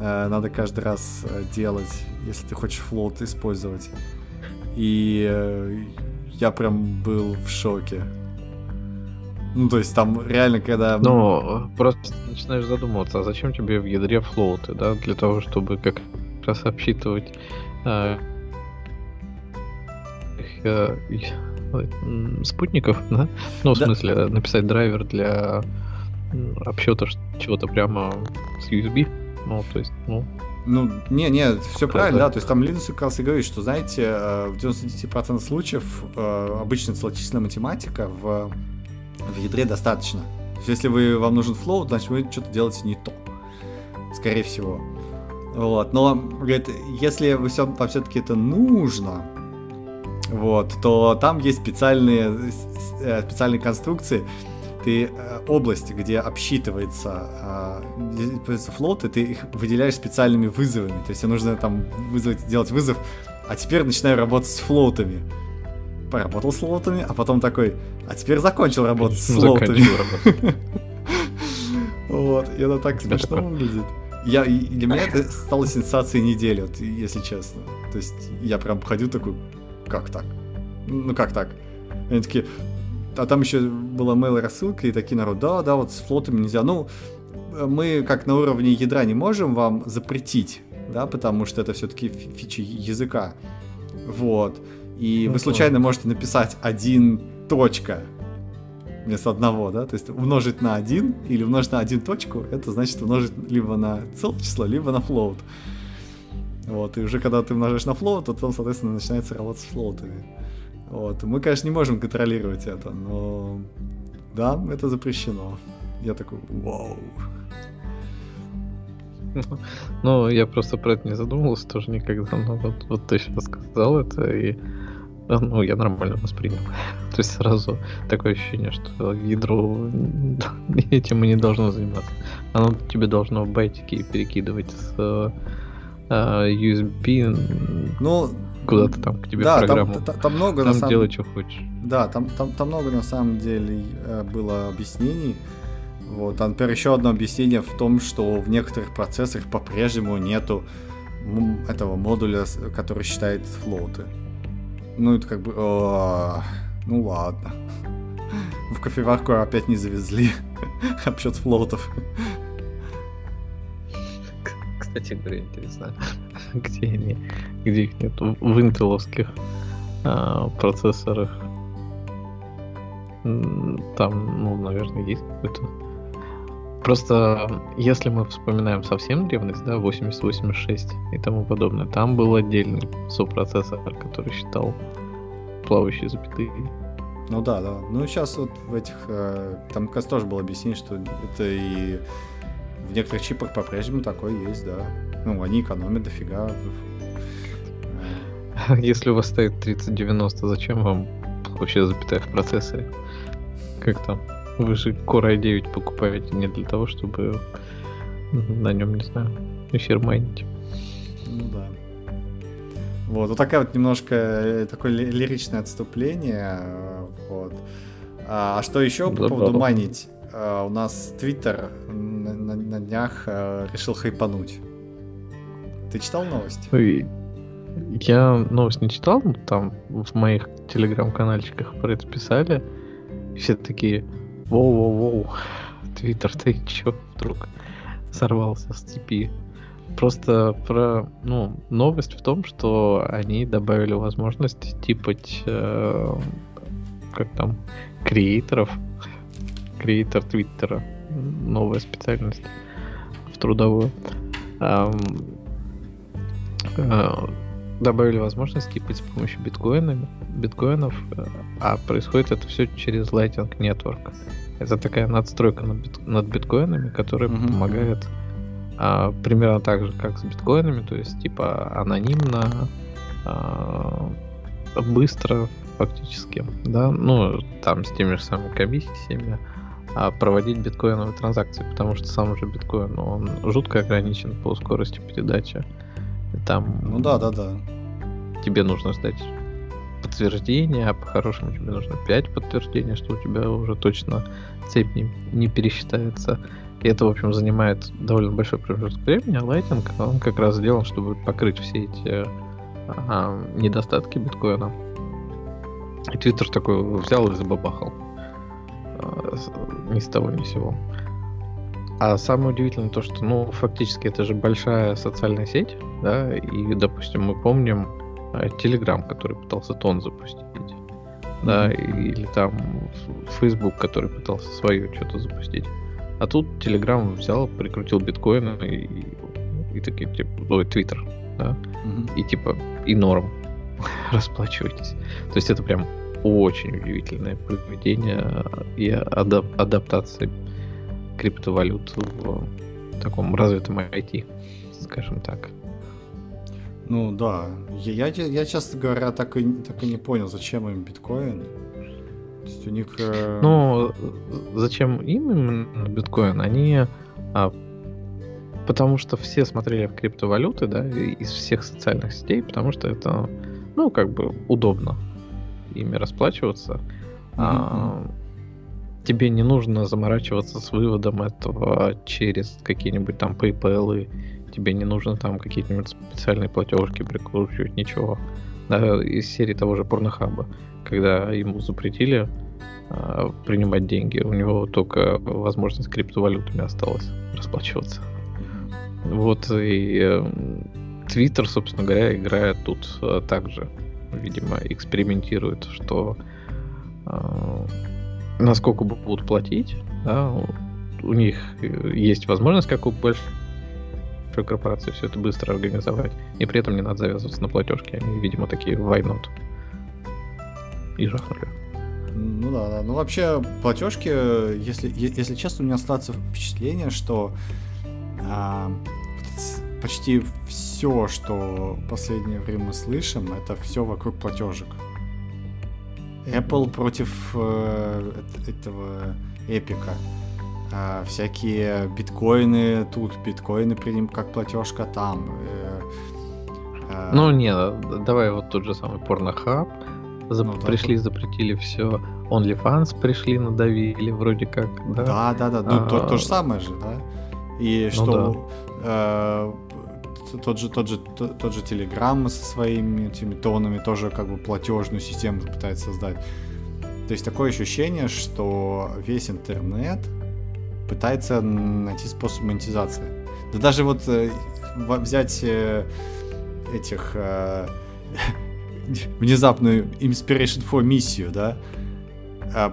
э, надо каждый раз э, делать, если ты хочешь флоут использовать. И э, я прям был в шоке. Ну, то есть там реально, когда... Но просто начинаешь задумываться, а зачем тебе в ядре флоуты, да, для того, чтобы как раз обсчитывать и- м, спутников, да? Ну, в Да. смысле, написать драйвер для обсчета чего-то прямо с USB. Ну, то есть, ну, Ну, не, не, все Да, правильно, да. да. То есть там Linux как раз и говорит, что, знаете, э, в 99% случаев э, обычная целочисленная математика в, в ядре достаточно. То есть если вы, вам нужен флоу, значит вы что-то делаете не то. Скорее всего. Вот. Но, говорит, если вы все, вам все-таки это нужно, вот, то там есть специальные, э, специальные конструкции, ты э, область, где обсчитывается, э, где используются флоты, ты их выделяешь специальными вызовами. То есть тебе нужно там вызвать, сделать вызов, а теперь начинаю работать с флоутами. Поработал с флоутами, а потом такой, а теперь закончил работать с работу. Вот, и это так смешно выглядит. Я, и для меня это стало сенсацией недели, вот, если честно. То есть я прям ходил такой, как так? Ну как так? И Они такие, а там еще была mail рассылка, и такие народ, да, да, вот с флотами нельзя. Ну, мы как на уровне ядра не можем вам запретить, да, потому что это все-таки фичи языка. Вот. И Ну, вы случайно можете написать один точка вместо одного, да, то есть умножить на один или умножить на один точку, это значит умножить либо на целое число, либо на флоут. Вот, и уже когда ты умножаешь на флоут, то там, соответственно, начинается работа с флоутами. Вот, мы, конечно, не можем контролировать это, но да, это запрещено. Я такой, вау. Ну, я просто про это не задумывался тоже никогда, но вот, вот ты сейчас сказал это, и э, ну, я нормально воспринял. То есть сразу такое ощущение, что ядро этим и не должно заниматься. Оно тебе должно байтики перекидывать с э, э, USB Ну, куда-то там к тебе да, в там, программу. та- там много на Там самом делай, что хочешь. Да, там, там, там много на самом деле э, было объяснений. Вот, а, например, еще одно объяснение в том, что в некоторых процессорах по-прежнему нету этого модуля, который считает флоуты. Ну, это как бы... о, ну ладно. В кофеварку опять не завезли обсчет флоутов. Кстати говоря, интересно, где они, где их нет в интеловских а, процессорах. Там, ну, наверное, есть какой-то. Просто, если мы вспоминаем совсем древность, да, 8086 и тому подобное, там был отдельный сопроцессор, который считал плавающие запятые. Ну да, да. Ну сейчас вот в этих... Э, там как тоже было объяснение, что это и в некоторых чипах по-прежнему такое есть, да. Ну, они экономят дофига. Если у вас стоит 3090, зачем вам вообще запятая в процессоре? Как там? Вы же Core i9 покупаете не для того, чтобы на нем, не знаю, эфир майнить. Ну да. Вот, вот такая вот немножко э, такое лиричное отступление. Э, вот. А, а что еще по поводу майнить? А, у нас Твиттер на, на, на днях а, решил хайпануть. Ты читал новость? Я новость не читал, но там в моих телеграм-канальчиках про это писали. Все такие, воу-воу-воу, Твиттер, ты чё вдруг сорвался с цепи? Просто про, ну, новость в том, что они добавили возможность типать, э, как там, креаторов, креатор Твиттера, новая специальность в трудовую. Эм, добавили возможность типать с помощью биткоинами, биткоинов, э, а происходит это все через Lightning Network. Это такая надстройка над, бит, над биткоинами, которая mm-hmm. помогает а, примерно так же, как с биткоинами, то есть типа анонимно, а, быстро фактически, да, ну там с теми же самыми комиссиями, а проводить биткоиновые транзакции, потому что сам же биткоин, он жутко ограничен по скорости передачи. Там, ну да, да, да. Тебе нужно сдать подтверждение, а по-хорошему тебе нужно 5 подтверждений, что у тебя уже точно цепь не, не пересчитается. И это, в общем, занимает довольно большой промежуток времени, а Lightning, он как раз сделан, чтобы покрыть все эти а, недостатки биткоина. И Твиттер такой взял и забабахал. А, ни с того, ни с сего. А самое удивительное то, что, ну, фактически это же большая социальная сеть, да, и, допустим, мы помним Telegram, который пытался тон запустить, да, или там Facebook, который пытался свое что-то запустить. А тут Telegram взял, прикрутил биткоин и, и, такие, типа, ой, Twitter, да, угу. и типа, и норм, расплачивайтесь. То есть это прям очень удивительное поведение и адап адаптация криптовалют в таком развитом IT, скажем так. Ну да, я, я, я честно говоря, так и, так и не понял, зачем им биткоин есть у них... Э... Ну, зачем им именно биткоин? Они... А, потому что все смотрели в криптовалюты, да, из всех социальных сетей, потому что это, ну, как бы удобно ими расплачиваться. Mm-hmm. А, тебе не нужно заморачиваться с выводом этого через какие-нибудь там PayPal, тебе не нужно там какие-нибудь специальные платежки прикручивать, ничего. Да, из серии того же порнохаба когда ему запретили э, принимать деньги, у него только возможность криптовалютами осталось расплачиваться. Вот и э, собственно говоря, играет тут э, также, видимо, экспериментирует, что э, насколько будут платить, да, у них есть возможность, как у большой корпорации, все это быстро организовать, и при этом не надо завязываться на платежки, они, видимо, такие not и жахнули. Ну да, да. Ну вообще, платежки, если, если честно, у меня остается впечатление, что а, почти все, что в последнее время мы слышим, это все вокруг платежек. Apple против э, этого эпика. А, всякие биткоины тут, биткоины приним как платежка там. Э, э, ну не, давай вот тот же самый порнохаб. Зап... Ну, да, пришли, да. запретили все. OnlyFans пришли, надавили, вроде как, да? Да, да, да. Ну, а... то, то же самое же, да? И ну, что да. э, тот же, тот же, тот, тот же Telegram со своими этими тонами тоже как бы платежную систему пытается создать. То есть такое ощущение, что весь интернет пытается найти способ монетизации. Да даже вот э, взять э, этих э, внезапную Inspiration for миссию, да.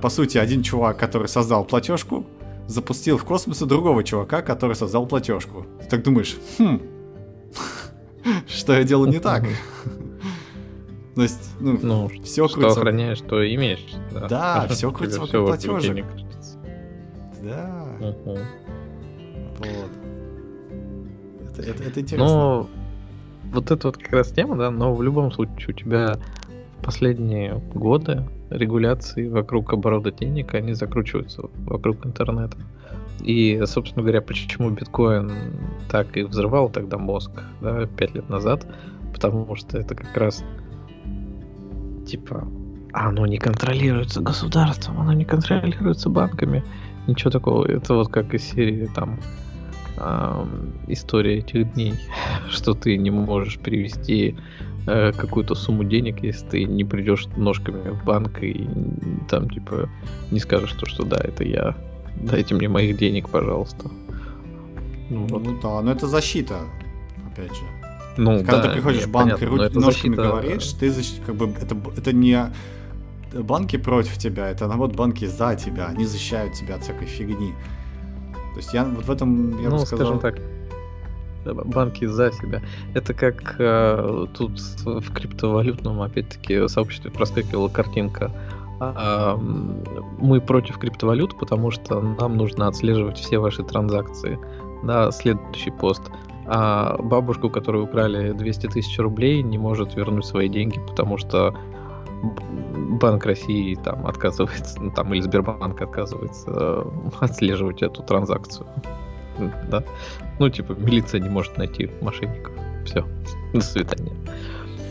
По сути, один чувак, который создал платежку, запустил в космос другого чувака, который создал платежку. Ты так думаешь, хм, что я делаю не так? То есть, ну, Ну, все что крутится. охраняешь, то имеешь. Да, Да, Тебе крутится вокруг крутится. Да, Мгм. вот. Это, это, это интересно. Но вот это вот как раз тема, да, но в любом случае у тебя в последние годы регуляции вокруг оборота денег, они закручиваются вокруг интернета. И, собственно говоря, почему биткоин так и взрывал тогда мозг, да, пять лет назад, потому что это как раз типа оно не контролируется государством, оно не контролируется банками, ничего такого. Это вот как из серии там ам, история этих дней, что ты не можешь перевести э, какую-то сумму денег, если ты не придешь ножками в банк и там типа не скажешь то, что да, это я, дайте мне моих денег, пожалуйста. Ну, вот. Ну да, но это защита, опять же. Ну, Когда да, ты приходишь в банк понятно, и ру- ножками защита- говоришь, ты защ- как бы это, это не банки против тебя, это наоборот банки за тебя, они защищают тебя от всякой фигни. То есть я вот в этом, я ну, бы сказал... скажем так, э, банки за себя. Это как э, тут в криптовалютном, опять-таки, сообществе проскакивала картинка. Мы против криптовалют, потому что нам нужно отслеживать все ваши транзакции. Да, следующий пост. А бабушку, которую украли 200 тысяч рублей, не может вернуть свои деньги, потому что Банк России там отказывается, ну, там или Сбербанк отказывается э, отслеживать эту транзакцию. Да. Ну, типа, милиция не может найти мошенников. Все. До свидания.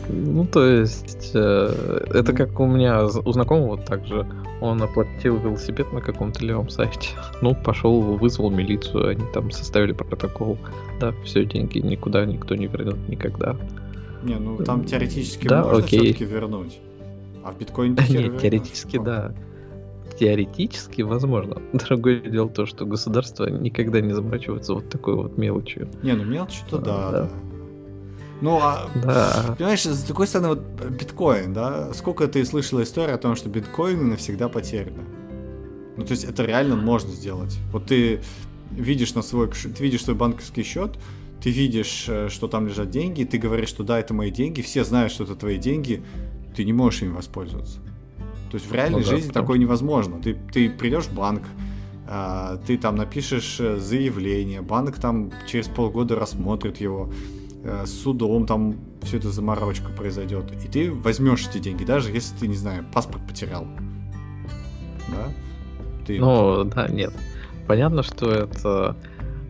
Ну, то есть, э, это как у меня у знакомого также. Он оплатил велосипед на каком-то левом сайте. Ну, пошел, вызвал милицию, они там составили протокол. Да, все, деньги никуда никто не вернет никогда. Не, ну там теоретически Да, можно окей. все-таки вернуть. А в биткоине ты Нет, вернешь. теоретически Ну, да. Теоретически возможно. Другое дело то, что государство никогда не заморачивается вот такой вот мелочью. Не, ну мелочи-то да, А, да. да. Ну, а Да. Понимаешь, с другой стороны, вот биткоин, да, сколько ты слышала историю о том, что биткоины навсегда потеряны. Ну, то есть это реально можно сделать. Вот ты видишь на свой, ты видишь свой банковский счет, ты видишь, э, что там лежат деньги, ты говоришь, что да, это мои деньги, все знают, что это твои деньги, ты не можешь ими воспользоваться. То есть в реальной Ну да, жизни потому такое невозможно. Ты, ты придешь в банк, а, ты там напишешь э, заявление, банк там через полгода рассмотрит его, с судом там все это заморочка произойдет. И ты возьмешь эти деньги, даже если ты, не знаю, паспорт потерял. Да? Ты... Ну, да, нет. Понятно, что это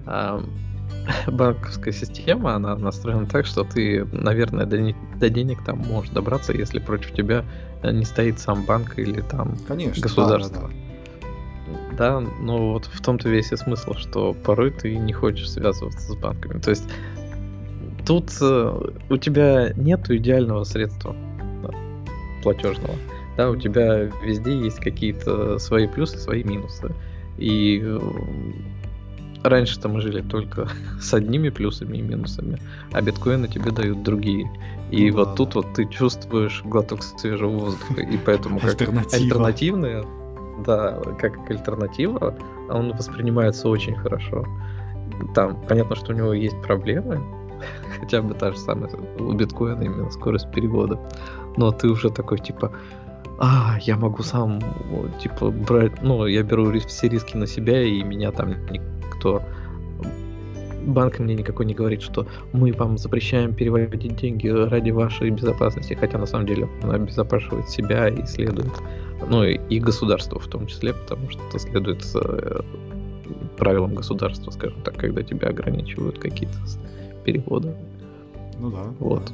ам, банковская система, она настроена так, что ты, наверное, до, не- до денег там можешь добраться, если против тебя э, не стоит сам банк или там Конечно. да, государство. да, да. Да, но вот в том-то весь и смысл, что порой ты не хочешь связываться с банками. То есть тут э, у тебя нету идеального средства да, платежного. Да, у тебя везде есть какие-то свои плюсы, свои минусы. И э, раньше-то мы жили только с одними плюсами и минусами, а биткоины тебе дают другие. И Ну вот да, тут да. вот ты чувствуешь глоток свежего воздуха, и поэтому как альтернативные, да, как альтернатива, он воспринимается очень хорошо. Там понятно, что у него есть проблемы, хотя бы та же самая у биткоина именно скорость перевода, но ты уже такой типа, а, я могу сам, типа, брать, ну, я беру все риски на себя, и меня там никто, банк мне никакой не говорит, что мы вам запрещаем переводить деньги ради вашей безопасности, хотя на самом деле он обезопашивает себя и следует, ну, и, и государство в том числе, потому что это следует э, правилам государства, скажем так, когда тебя ограничивают какие-то переводы. Ну да. Вот. да.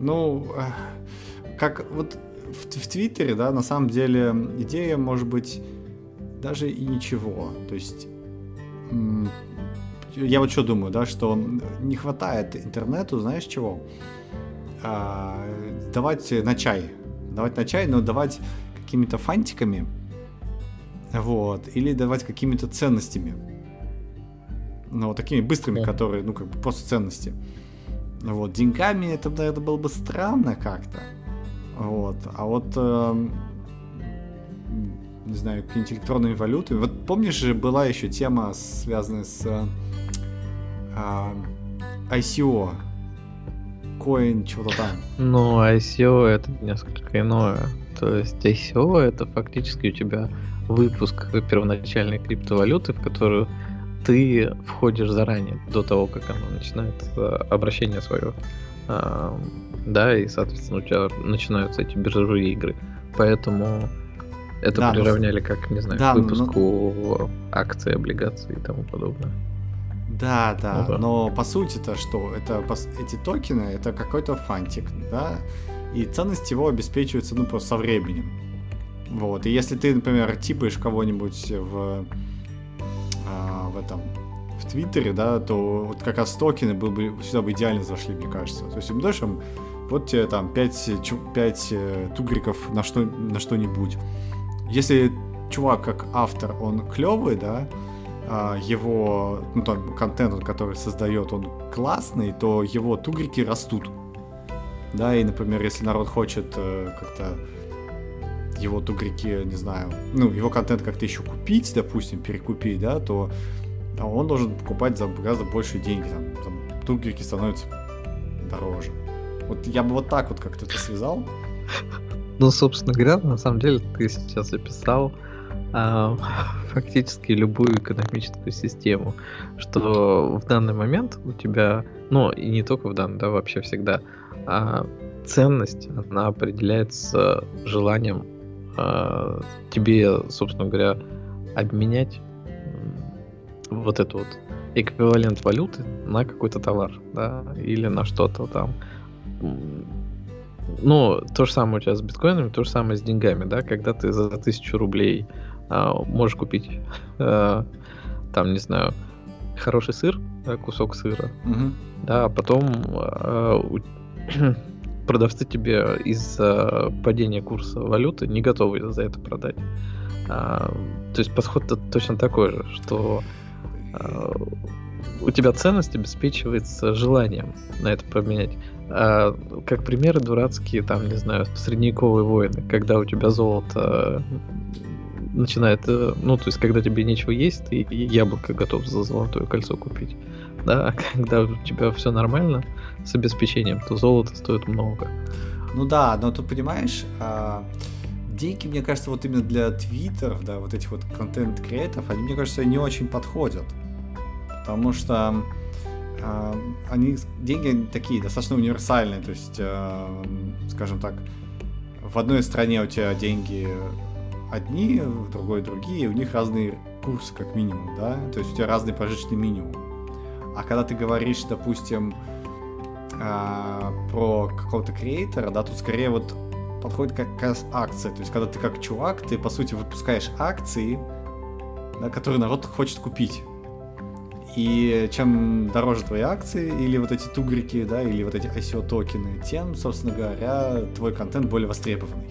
Ну, э, как вот в, в Твиттере, да, на самом деле идея может быть даже и ничего. То есть я вот что думаю, да, что не хватает интернету, знаешь чего? А, давать на чай. Давать на чай, но давать какими-то фантиками. Вот. Или давать какими-то ценностями. Ну, вот такими быстрыми, которые, ну, как бы просто ценности. Вот. Деньгами это, наверное, было бы странно как-то. Вот. А вот эм, не знаю, какими-нибудь электронными валютами. Вот помнишь же, была еще тема, связанная с э, а, ICO. коин, чего-то там. Ну, ICO это несколько иное. То есть ICO это фактически у тебя выпуск первоначальной криптовалюты, в которую ты входишь заранее, до того, как она начинает э, обращение свое. А, да, и, соответственно, у тебя начинаются эти биржевые игры. Поэтому это да, приравняли как, не знаю, да, к выпуску но... акций, облигаций и тому подобное. Да, да, ну, да. но по сути-то что? Это эти токены, это какой-то фантик, да, и ценность его обеспечивается, ну, просто со временем. Вот, и если ты, например, типаешь кого-нибудь в, а, в этом, в Твиттере, да, то вот как раз токены был бы, сюда бы идеально зашли, мне кажется. То есть им даешь им, вот тебе там 5, 5 э, тугриков на, что, на что-нибудь. Если чувак как автор, он клевый, да, а, его, ну, там, контент, который создает, он классный, то его тугрики растут. Да, и, например, если народ хочет э, как-то его тугрики, не знаю, ну, его контент как-то еще купить, допустим, перекупить, да, то он должен покупать за гораздо больше деньги, там, там тугрики становятся дороже. Вот я бы вот так вот как-то это связал. Ну, собственно говоря, на самом деле ты сейчас описал а, фактически любую экономическую систему, что в данный момент у тебя, ну и не только в данный, да, вообще всегда, а ценность, она определяется желанием а, тебе, собственно говоря, обменять вот эту вот эквивалент валюты на какой-то товар, да, или на что-то там. Ну, то же самое у тебя с биткоинами, то же самое с деньгами, да, когда ты за тысячу рублей а, можешь купить, а, там, не знаю, хороший сыр, да, кусок сыра, угу. да, а потом а, продавцы тебе из-за падения курса валюты не готовы за это продать. А, то есть подход точно такой же, что а, у тебя ценность обеспечивается желанием на это поменять. А, как примеры дурацкие, там, не знаю, средневековые войны, когда у тебя золото начинает, э, ну, то есть, когда тебе нечего есть, ты яблоко готов за золотое кольцо купить. Да, а когда у тебя все нормально с обеспечением, то золото стоит много. Ну да, но ты понимаешь, а, деньги, мне кажется, вот именно для твиттеров, да, вот этих вот контент-креаторов, они, мне кажется, не очень подходят. Потому что э, они, деньги такие достаточно универсальные, то есть, э, скажем так, в одной стране у тебя деньги одни, в другой другие, у них разные курсы, как минимум, да, то есть у тебя разный прожиточный минимум. А когда ты говоришь, допустим, э, про какого-то креатора, да, тут скорее вот подходит как раз акция, то есть когда ты как чувак, ты по сути выпускаешь акции, да, которые народ хочет купить. И чем дороже твои акции, или вот эти тугрики, да, или вот эти ICO токены, тем, собственно говоря, твой контент более востребованный.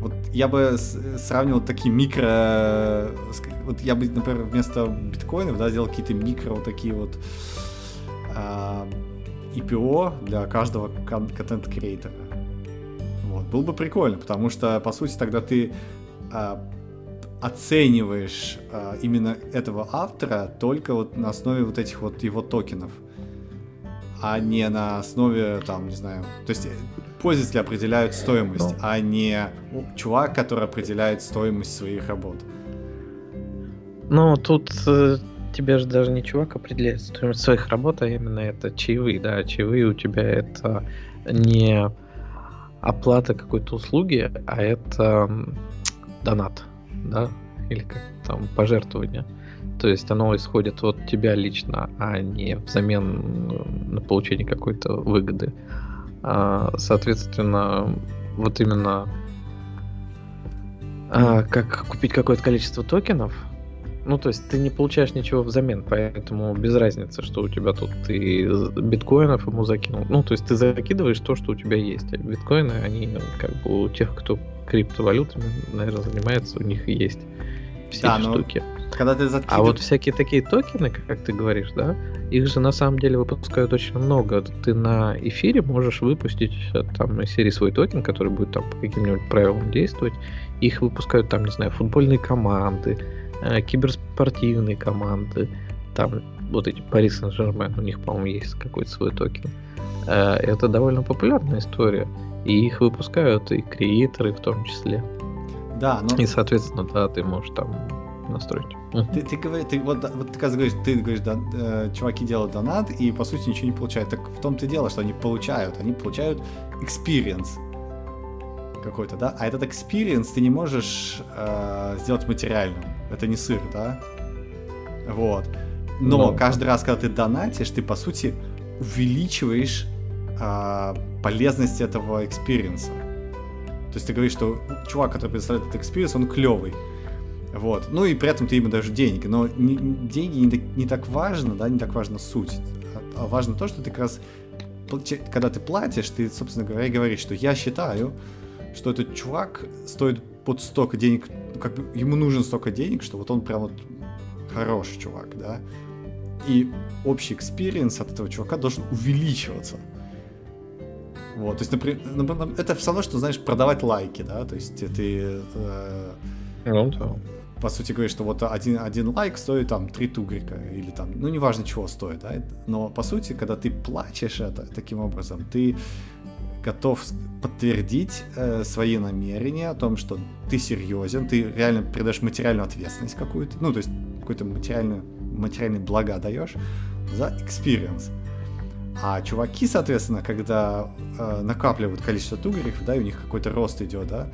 Вот я бы сравнивал такие микро... Вот я бы, например, вместо биткоинов, да, сделал какие-то микро вот такие вот а, IPO для каждого контент-креатора. Вот. Было бы прикольно, потому что, по сути, тогда ты а, оцениваешь а, именно этого автора только вот на основе вот этих вот его токенов, а не на основе, там, не знаю, то есть пользователи определяют стоимость, а не чувак, который определяет стоимость своих работ. Ну, тут э, тебе же даже не чувак определяет стоимость своих работ, а именно это чаевые, да, чаевые у тебя это не оплата какой-то услуги, а это донат, да, или как там пожертвование. То есть оно исходит от тебя лично, а не взамен на получение какой-то выгоды. А, соответственно, вот именно а, как купить какое-то количество токенов, ну, то есть ты не получаешь ничего взамен, поэтому без разницы, что у тебя тут ты биткоинов ему закинул. Ну, то есть ты закидываешь то, что у тебя есть. А биткоины, они как бы у тех, кто криптовалютами, наверное, занимается, у них есть все да, эти ну, штуки. Когда ты закидываешь... А вот всякие такие токены, как ты говоришь, да, их же на самом деле выпускают очень много. Ты на эфире можешь выпустить э, там из серии свой токен, который будет там по каким-нибудь правилам действовать. Их выпускают там, не знаю, футбольные команды, киберспортивные команды, там вот эти Paris Saint-Germain, у них, по-моему, есть какой-то свой токен. Э, это довольно популярная история. И их выпускают и креаторы в том числе. Да, но... И, соответственно, да, ты можешь там настроить. Ты, ты, говоришь, ты вот, вот ты как говоришь, ты говоришь, да, э, чуваки делают донат и по сути ничего не получают. Так в том-то и дело, что они получают, они получают experience какой-то, да, а этот experience ты не можешь э, сделать материальным. Это не сыр, да? Вот. Но Но каждый раз, когда ты донатишь, ты по сути увеличиваешь э, полезность этого experience а. То есть ты говоришь, что чувак, который представляет этот experience, он клевый. Вот. Ну и при этом ты ему даешь деньги. Но не, деньги не, не так важно, да, не так важна суть. А, а важно то, что ты как раз, когда ты платишь, ты, собственно говоря, говоришь, что я считаю, что этот чувак стоит под столько денег, как бы ему нужен столько денег, что вот он прям вот хороший чувак, да. И общий experience от этого чувака должен увеличиваться. Вот, то есть, например, это все равно, что, знаешь, продавать лайки, да, то есть ты... Э, ну, да. По сути говоришь, что вот один, один лайк стоит там три тугрика, или там, ну, неважно, чего стоит, да, но по сути, когда ты платишь это таким образом, ты готов подтвердить э, свои намерения о том, что ты серьезен, ты реально передаешь материальную ответственность какую-то, ну, то есть какой-то материальный, материальный блага даешь за experience. А чуваки, соответственно, когда э, накапливают количество тугриков, да, и у них какой-то рост идет, да,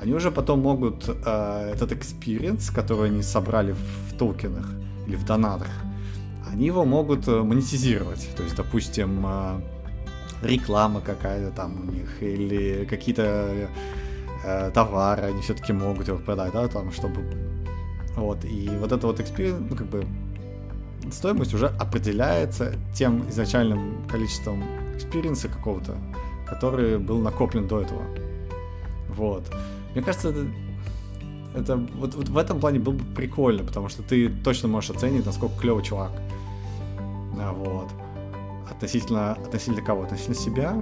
они уже потом могут э, этот experience, который они собрали в токенах или в донатах, они его могут э, монетизировать. То есть, допустим, э, реклама какая-то там у них, или какие-то э, товары они все-таки могут его продать, да, там, чтобы... Вот, и вот это вот experience, ну, как бы, стоимость уже определяется тем изначальным количеством experience а какого-то, который был накоплен до этого. Вот. Мне кажется, это, это вот, вот в этом плане было бы прикольно, потому что ты точно можешь оценить, насколько клевый чувак. А, вот. Относительно, относительно кого? Относительно себя?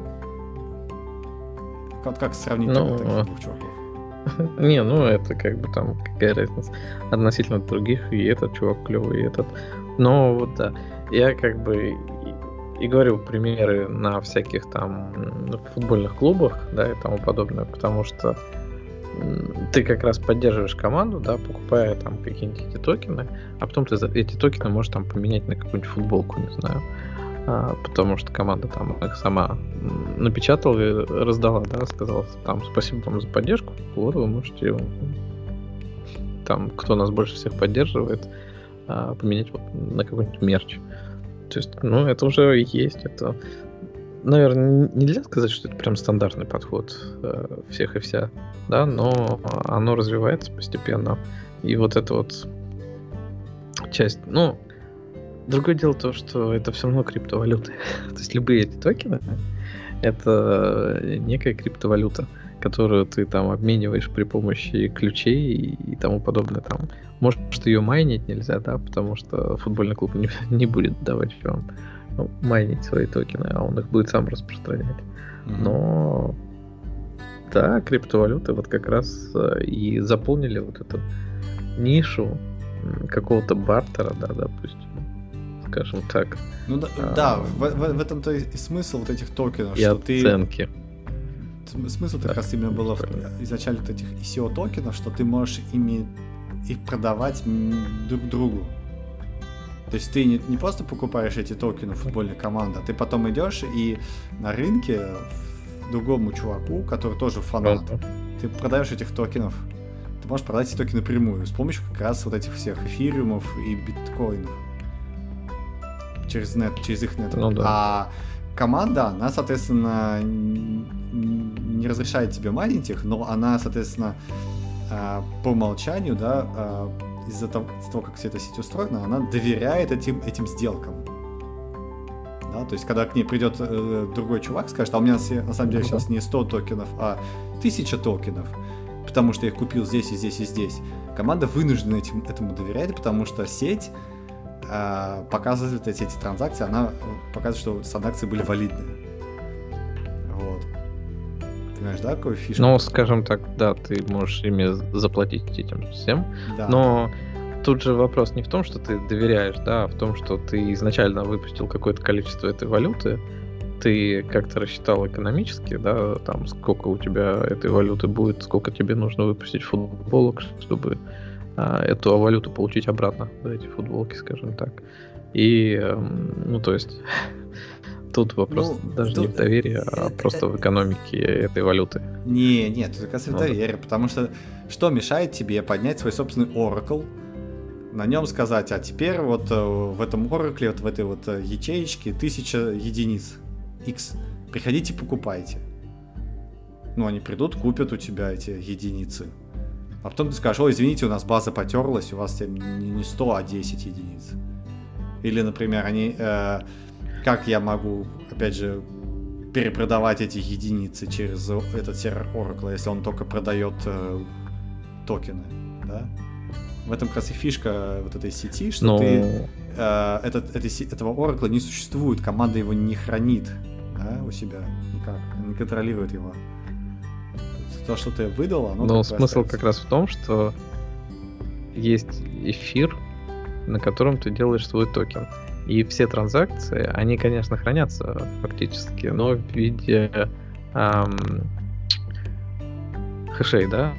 Как, как сравнить ну, таких двух чуваков? Не, ну это как бы там какая разница относительно других, и этот чувак клевый, и этот. Но вот да, я как бы и, и говорю примеры на всяких там футбольных клубах, да, и тому подобное, потому что ты как раз поддерживаешь команду, да, покупая там какие-нибудь эти токены, а потом ты эти токены можешь там поменять на какую-нибудь футболку, не знаю. А, потому что команда там их сама напечатала и раздала, да, сказала там спасибо вам за поддержку, вот вы можете там, кто нас больше всех поддерживает, а, поменять вот на какой-нибудь мерч. То есть, ну, это уже есть, это наверное, нельзя сказать, что это прям стандартный подход э, всех и вся, да, но оно развивается постепенно. И вот эта вот часть, ну, другое дело то, что это все равно криптовалюты. то есть любые эти токены, это некая криптовалюта, которую ты там обмениваешь при помощи ключей и, и тому подобное. Там, может, ее майнить нельзя, да, потому что футбольный клуб не, не будет давать вам ну, майнить свои токены, а он их будет сам распространять. Mm-hmm. Но да, криптовалюты вот как раз э, и заполнили вот эту нишу какого-то бартера, да, допустим, скажем так. Ну да, а, да в, в, в этом-то и смысл вот этих токенов, и что оценки. ты... Смысл как раз именно было в, изначально этих ICO токенов, что ты можешь ими их продавать друг другу. То есть ты не, не просто покупаешь эти токены футбольной команды, а ты потом идешь и на рынке другому чуваку, который тоже фанат, ты продаешь этих токенов. Ты можешь продать эти токены напрямую с помощью как раз вот этих всех эфириумов и биткоинов. Через нет, через их нет. Ну, да. А команда, она, соответственно, не разрешает тебе майнить их, но она, соответственно, а, по умолчанию, да, а, из-за того, как вся эта сеть устроена, она доверяет этим, этим сделкам. Да, то есть, когда к ней придет э, другой чувак, скажет, а у меня на самом деле сейчас не 100 токенов, а 1000 токенов, потому что я их купил здесь и здесь и здесь. Команда вынуждена этим, этому доверять, потому что сеть э, показывает эти, эти транзакции, она показывает, что транзакции были валидные. Вот. Понимаешь, да, какую фишку? Ну, скажем так, да, ты можешь ими заплатить этим всем, да. но тут же вопрос не в том, что ты доверяешь, да, а в том, что ты изначально выпустил какое-то количество этой валюты, ты как-то рассчитал экономически, да, там сколько у тебя этой валюты будет, сколько тебе нужно выпустить футболок, чтобы а, эту валюту получить обратно, да, эти футболки, скажем так. И, эм, ну, то есть, тут вопрос ну, даже тут... не в доверии, а это, просто в экономике этой валюты. Не, нет, это как раз в доверии, потому что что мешает тебе поднять свой собственный Oracle, на нем сказать, а теперь вот э, в этом Oracle, вот в этой вот э, ячеечке тысяча единиц X. Приходите, покупайте. Ну, они придут, купят у тебя эти единицы. А потом ты скажешь, ой, извините, у нас база потерлась, у вас не 100, а 10 единиц. Или, например, они... Э, как я могу, опять же, перепродавать эти единицы через этот сервер Oracle, если он только продает э, токены, да? В этом как раз и фишка вот этой сети, что Но... ты э, этот, этой, этого Oracle не существует, команда его не хранит да, у себя никак, не контролирует его. То, что ты выдал, оно... Но смысл остается. как раз в том, что есть эфир, на котором ты делаешь свой токен. И все транзакции, они, конечно, хранятся фактически, но в виде эм, хэшей, да?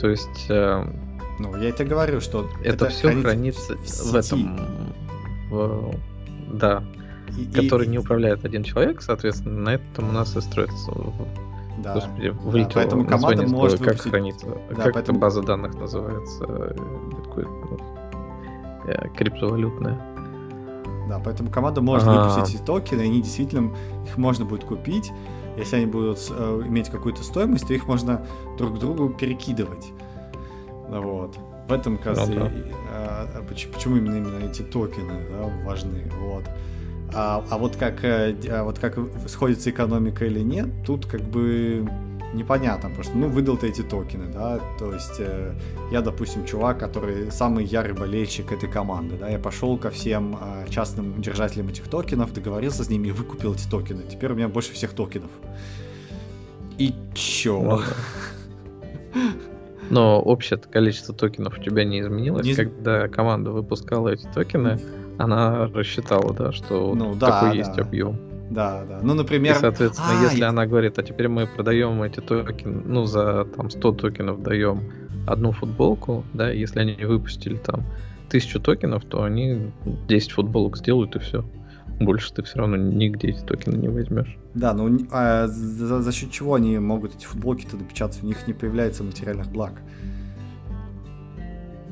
То есть... Э, ну, я это говорю, что это, это все хранится, в, в этом... В, да. И, который и, не управляет один человек, соответственно, на этом у нас и строится да. Господи, вылетело да, поэтому команда может как выпустить... хранится, да, как поэтому... база данных называется, биткоин, э, криптовалютная. Да, поэтому команда может А-а-а. выпустить эти токены, и они действительно, их можно будет купить, если они будут э, иметь какую-то стоимость, то их можно друг к другу перекидывать. Вот. В этом, как раз, ну, да. и, а, почему, почему именно, именно эти токены да, важны. Вот. А, а вот как э, а вот как сходится экономика или нет, тут как бы непонятно, потому что, ну, выдал ты эти токены, да, то есть э, я, допустим, чувак, который самый ярый болельщик этой команды, да, я пошел ко всем э, частным держателям этих токенов, договорился с ними и выкупил эти токены. Теперь у меня больше всех токенов. И чё? Ну Но общее количество токенов у тебя не изменилось, не... когда команда выпускала эти токены она рассчитала, да, что ну, да, такой да. есть объем. Да, да. Ну, например... И, соответственно, а, если и... она говорит, а теперь мы продаем эти токены, ну, за там 100 токенов даем одну футболку, да, если они выпустили там тысячу токенов, то они 10 футболок сделают и все. Больше ты все равно нигде эти токены не возьмешь. Да, но а за, за счет чего они могут эти футболки-то допечатать? У них не появляется материальных благ.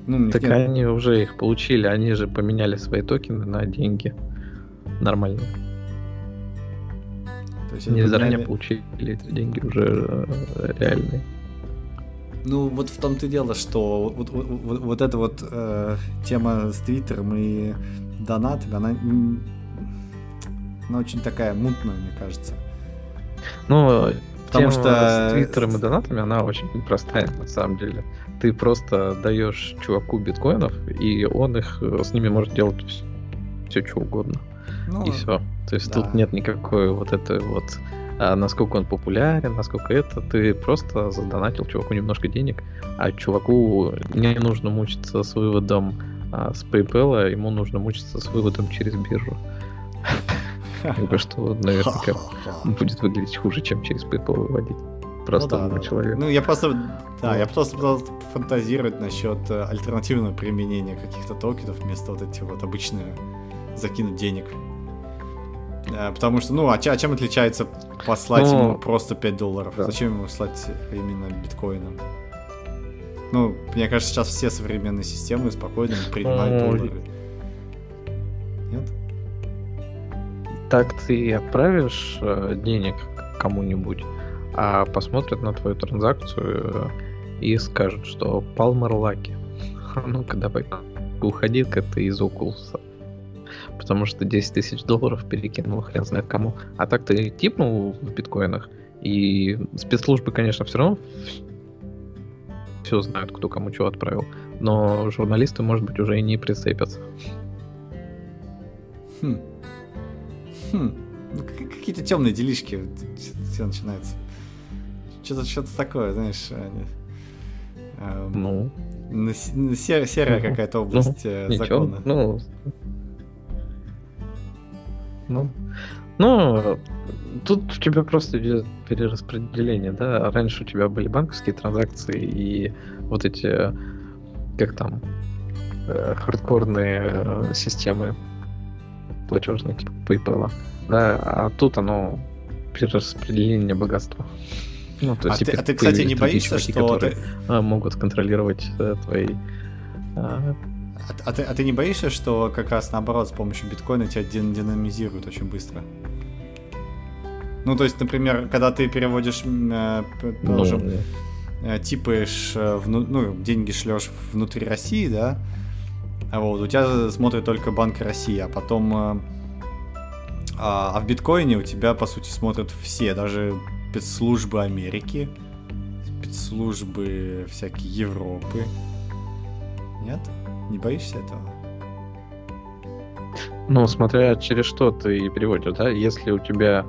Ну, так нет. они уже их получили, они же поменяли свои токены на деньги. Нормально. То есть они заранее получили эти деньги уже э, реальные. Ну, вот в том-то и дело, что вот, вот, вот, вот эта вот э, тема с Твиттером и донатами, она, она очень такая мутная, мне кажется. Ну, Потому тема что с Твиттером и донатами, она очень простая, на самом деле ты просто даешь чуваку биткоинов, и он их э, с ними может делать все, все что угодно. Ну, и все. То есть да. тут нет никакой вот этой вот а насколько он популярен, насколько это, ты просто задонатил чуваку немножко денег, а чуваку не нужно мучиться с выводом а, с PayPal, а ему нужно мучиться с выводом через биржу. Что наверняка будет выглядеть хуже, чем через PayPal выводить простому ну, да, человеку. Ну, я просто, да, я просто пытался фантазировать насчет э, альтернативного применения каких-то токенов вместо вот этих вот обычных закинуть денег. Э, потому что, ну, а, а чем отличается послать ну, ему просто 5 долларов? Да. Зачем ему слать именно биткоином? Ну, мне кажется, сейчас все современные системы спокойно принимают ну, доллары. Нет? Так ты отправишь э, денег кому-нибудь, а посмотрят на твою транзакцию и скажут, что Палмер Лаки. Ну-ка давай, уходи-ка ты из Окулуса. Потому что 10 тысяч долларов перекинул хрен знает кому. А так ты типнул в биткоинах, и спецслужбы, конечно, все равно все знают, кто кому что отправил. Но журналисты, может быть, уже и не прицепятся. Хм. Хм. Ну, какие-то темные делишки все начинаются. Что-то что такое, знаешь. Они... Ну. Сер, серая ну, какая-то область ну, закона. Ну, ну, ну, тут у тебя просто идет перераспределение, да. Раньше у тебя были банковские транзакции и вот эти, как там, э, хардкорные э, системы платежные, типа PayPal. Да, а тут оно перераспределение богатства. Ну, то есть а, ты, а ты, кстати, не боишься, чуваки, что ты... А, могут контролировать э, твои... А... А, а, ты, а ты не боишься, что как раз наоборот с помощью биткоина тебя динамизируют очень быстро? Ну, то есть, например, когда ты переводишь, э, положим, ну, э, типаешь, э, вну, ну, деньги шлешь внутри России, да, а вот, у тебя смотрит только Банк России, а потом... Э, а, а в биткоине у тебя, по сути, смотрят все, даже спецслужбы Америки, спецслужбы всякие Европы. Нет? Не боишься этого? Ну, смотря через что ты переводишь, да? Если у тебя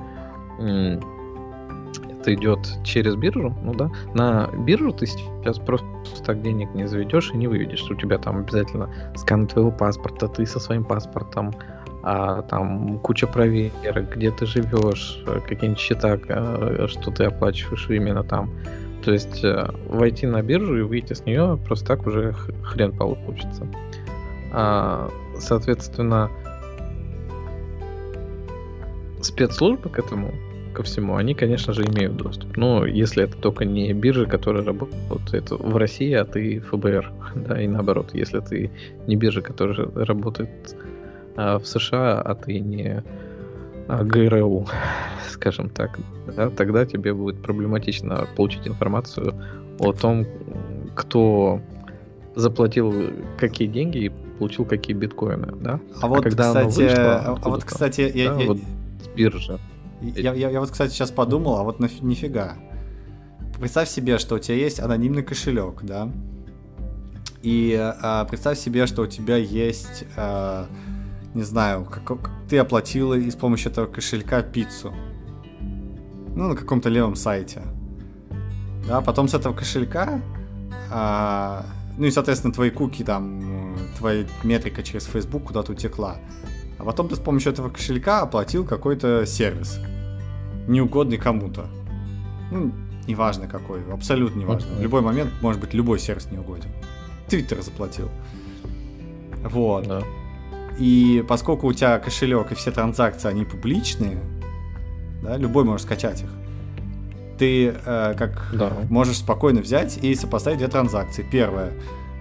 это идет через биржу, ну да, на биржу ты сейчас просто так денег не заведешь и не выведешь. У тебя там обязательно скан твоего паспорта, ты со своим паспортом, а там куча проверок, где ты живешь, э, какие-нибудь счета, э, что ты оплачиваешь именно там. То есть э, войти на биржу и выйти с нее просто так уже хрен получится. А, соответственно, спецслужбы к этому, ко всему, они, конечно же, имеют доступ. Но если это только не биржи, которые работают в России, а ты ФБР, да, и наоборот, если ты не биржа, которая работает а в США, а ты не а, ГРУ, скажем так, да, тогда тебе будет проблематично получить информацию о том, кто заплатил какие деньги и получил какие биткоины, да? А, а вот, когда кстати, вышло, а, а вот, кстати, я, да, я, вот с биржи. Я, я, я вот, кстати, сейчас подумал, а вот наф- нифига. Представь себе, что у тебя есть анонимный кошелек, да? И а, представь себе, что у тебя есть а, не знаю, как, как ты оплатила и с помощью этого кошелька пиццу. Ну, на каком-то левом сайте. Да, потом с этого кошелька, а, ну и, соответственно, твои куки там, твоя метрика через Facebook куда-то утекла. А потом ты с помощью этого кошелька оплатил какой-то сервис. Неугодный кому-то. Ну, неважно какой, абсолютно неважно. В любой момент может быть любой сервис неугоден. Твиттер заплатил. Вот. Да. И поскольку у тебя кошелек и все транзакции, они публичные, да, любой может скачать их, ты э, как да. можешь спокойно взять и сопоставить две транзакции. Первое,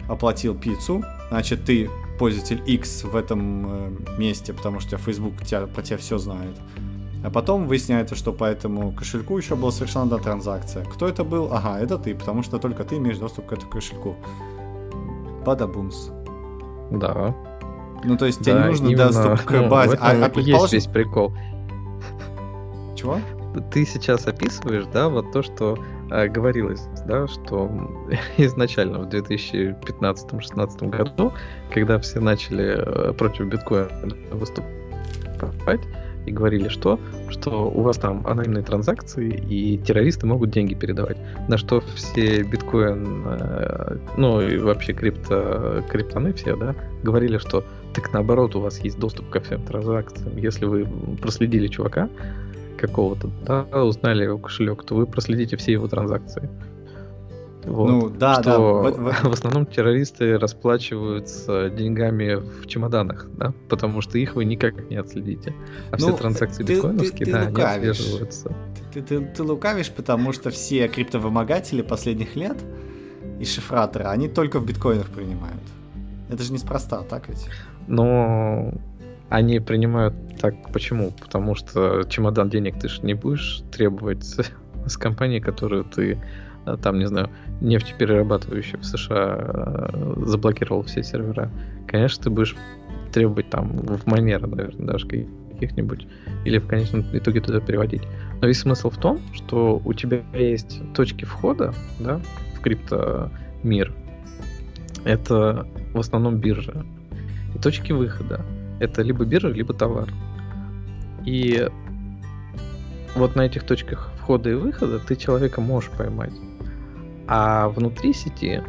оплатил пиццу, значит, ты пользователь X в этом э, месте, потому что Facebook тебя, про тебя все знает. А потом выясняется, что по этому кошельку еще была совершена одна транзакция. Кто это был? Ага, это ты, потому что только ты имеешь доступ к этому кошельку. Бадабумс. Да. Ну, то есть да, тебе не нужно именно, доступ к ну, базе. а, а предположим... есть весь прикол. Чего? Ты сейчас описываешь, да, вот то, что э, говорилось, да, что изначально в 2015-2016 году, когда все начали э, против биткоина выступать, и говорили, что, что у вас там анонимные транзакции, и террористы могут деньги передавать. На что все биткоин, э, ну и вообще крипто, криптоны все, да, говорили, что так наоборот, у вас есть доступ ко всем транзакциям. Если вы проследили чувака какого-то, да, узнали его кошелек, то вы проследите все его транзакции. Вот. Ну, да, что да. В, в основном террористы расплачиваются деньгами в чемоданах, да, потому что их вы никак не отследите. А ну, все транзакции ты, биткоиновские, ты, ты, да, лукавишь. они отслеживаются. Ты, ты, ты лукавишь, потому что все криптовымогатели последних лет и шифраторы, они только в биткоинах принимают. Это же неспроста, так ведь? Но они принимают так почему? Потому что чемодан денег ты же не будешь требовать с компании, которую ты э, там, не знаю, нефтеперерабатывающая в США э, заблокировал все сервера. Конечно, ты будешь требовать там в манера, наверное, даже каких-нибудь, или в конечном итоге туда переводить. Но весь смысл в том, что у тебя есть точки входа, да, в криптомир. Это в основном биржа. И точки выхода — это либо биржа, либо товар. И вот на этих точках входа и выхода ты человека можешь поймать. А внутри сети,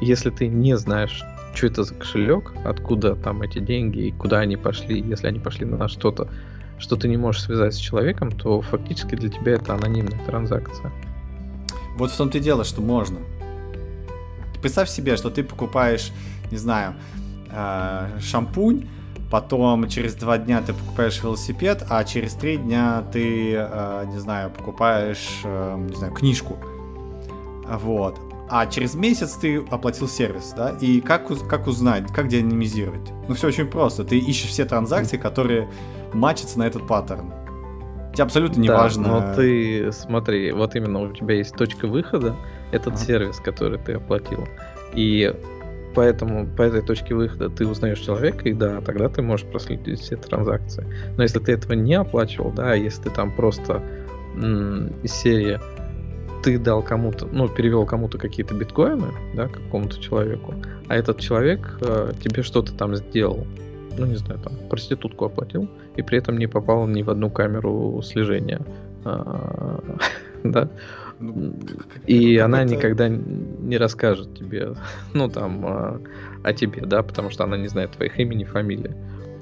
если ты не знаешь, что это за кошелек, откуда там эти деньги и куда они пошли, если они пошли на что-то, что ты не можешь связать с человеком, то фактически для тебя это анонимная транзакция. Вот в том-то и дело, что можно. Представь себе, что ты покупаешь, не знаю, э, шампунь, потом через два дня ты покупаешь велосипед, а через три дня ты, э, не знаю, покупаешь, э, не знаю, книжку. Вот. А через месяц ты оплатил сервис, да? И как, как узнать, как деанонимизировать? Ну, все очень просто. Ты ищешь все транзакции, которые матчатся на этот паттерн. Тебе абсолютно не да, важно. Но ты смотри, вот именно у тебя есть точка выхода, этот ага. сервис, который ты оплатил. И поэтому по этой точке выхода ты узнаешь человека, и да, тогда ты можешь проследить все транзакции. Но если ты этого не оплачивал, да, если ты там просто м- из серии ты дал кому-то, ну, перевел кому-то какие-то биткоины, да, какому-то человеку, а этот человек э, тебе что-то там сделал, ну, не знаю, там, проститутку оплатил, и при этом не попал ни в одну камеру слежения, а, да, ну, и она никогда не расскажет тебе, ну, там, а, о тебе, да, потому что она не знает твоих имени, фамилии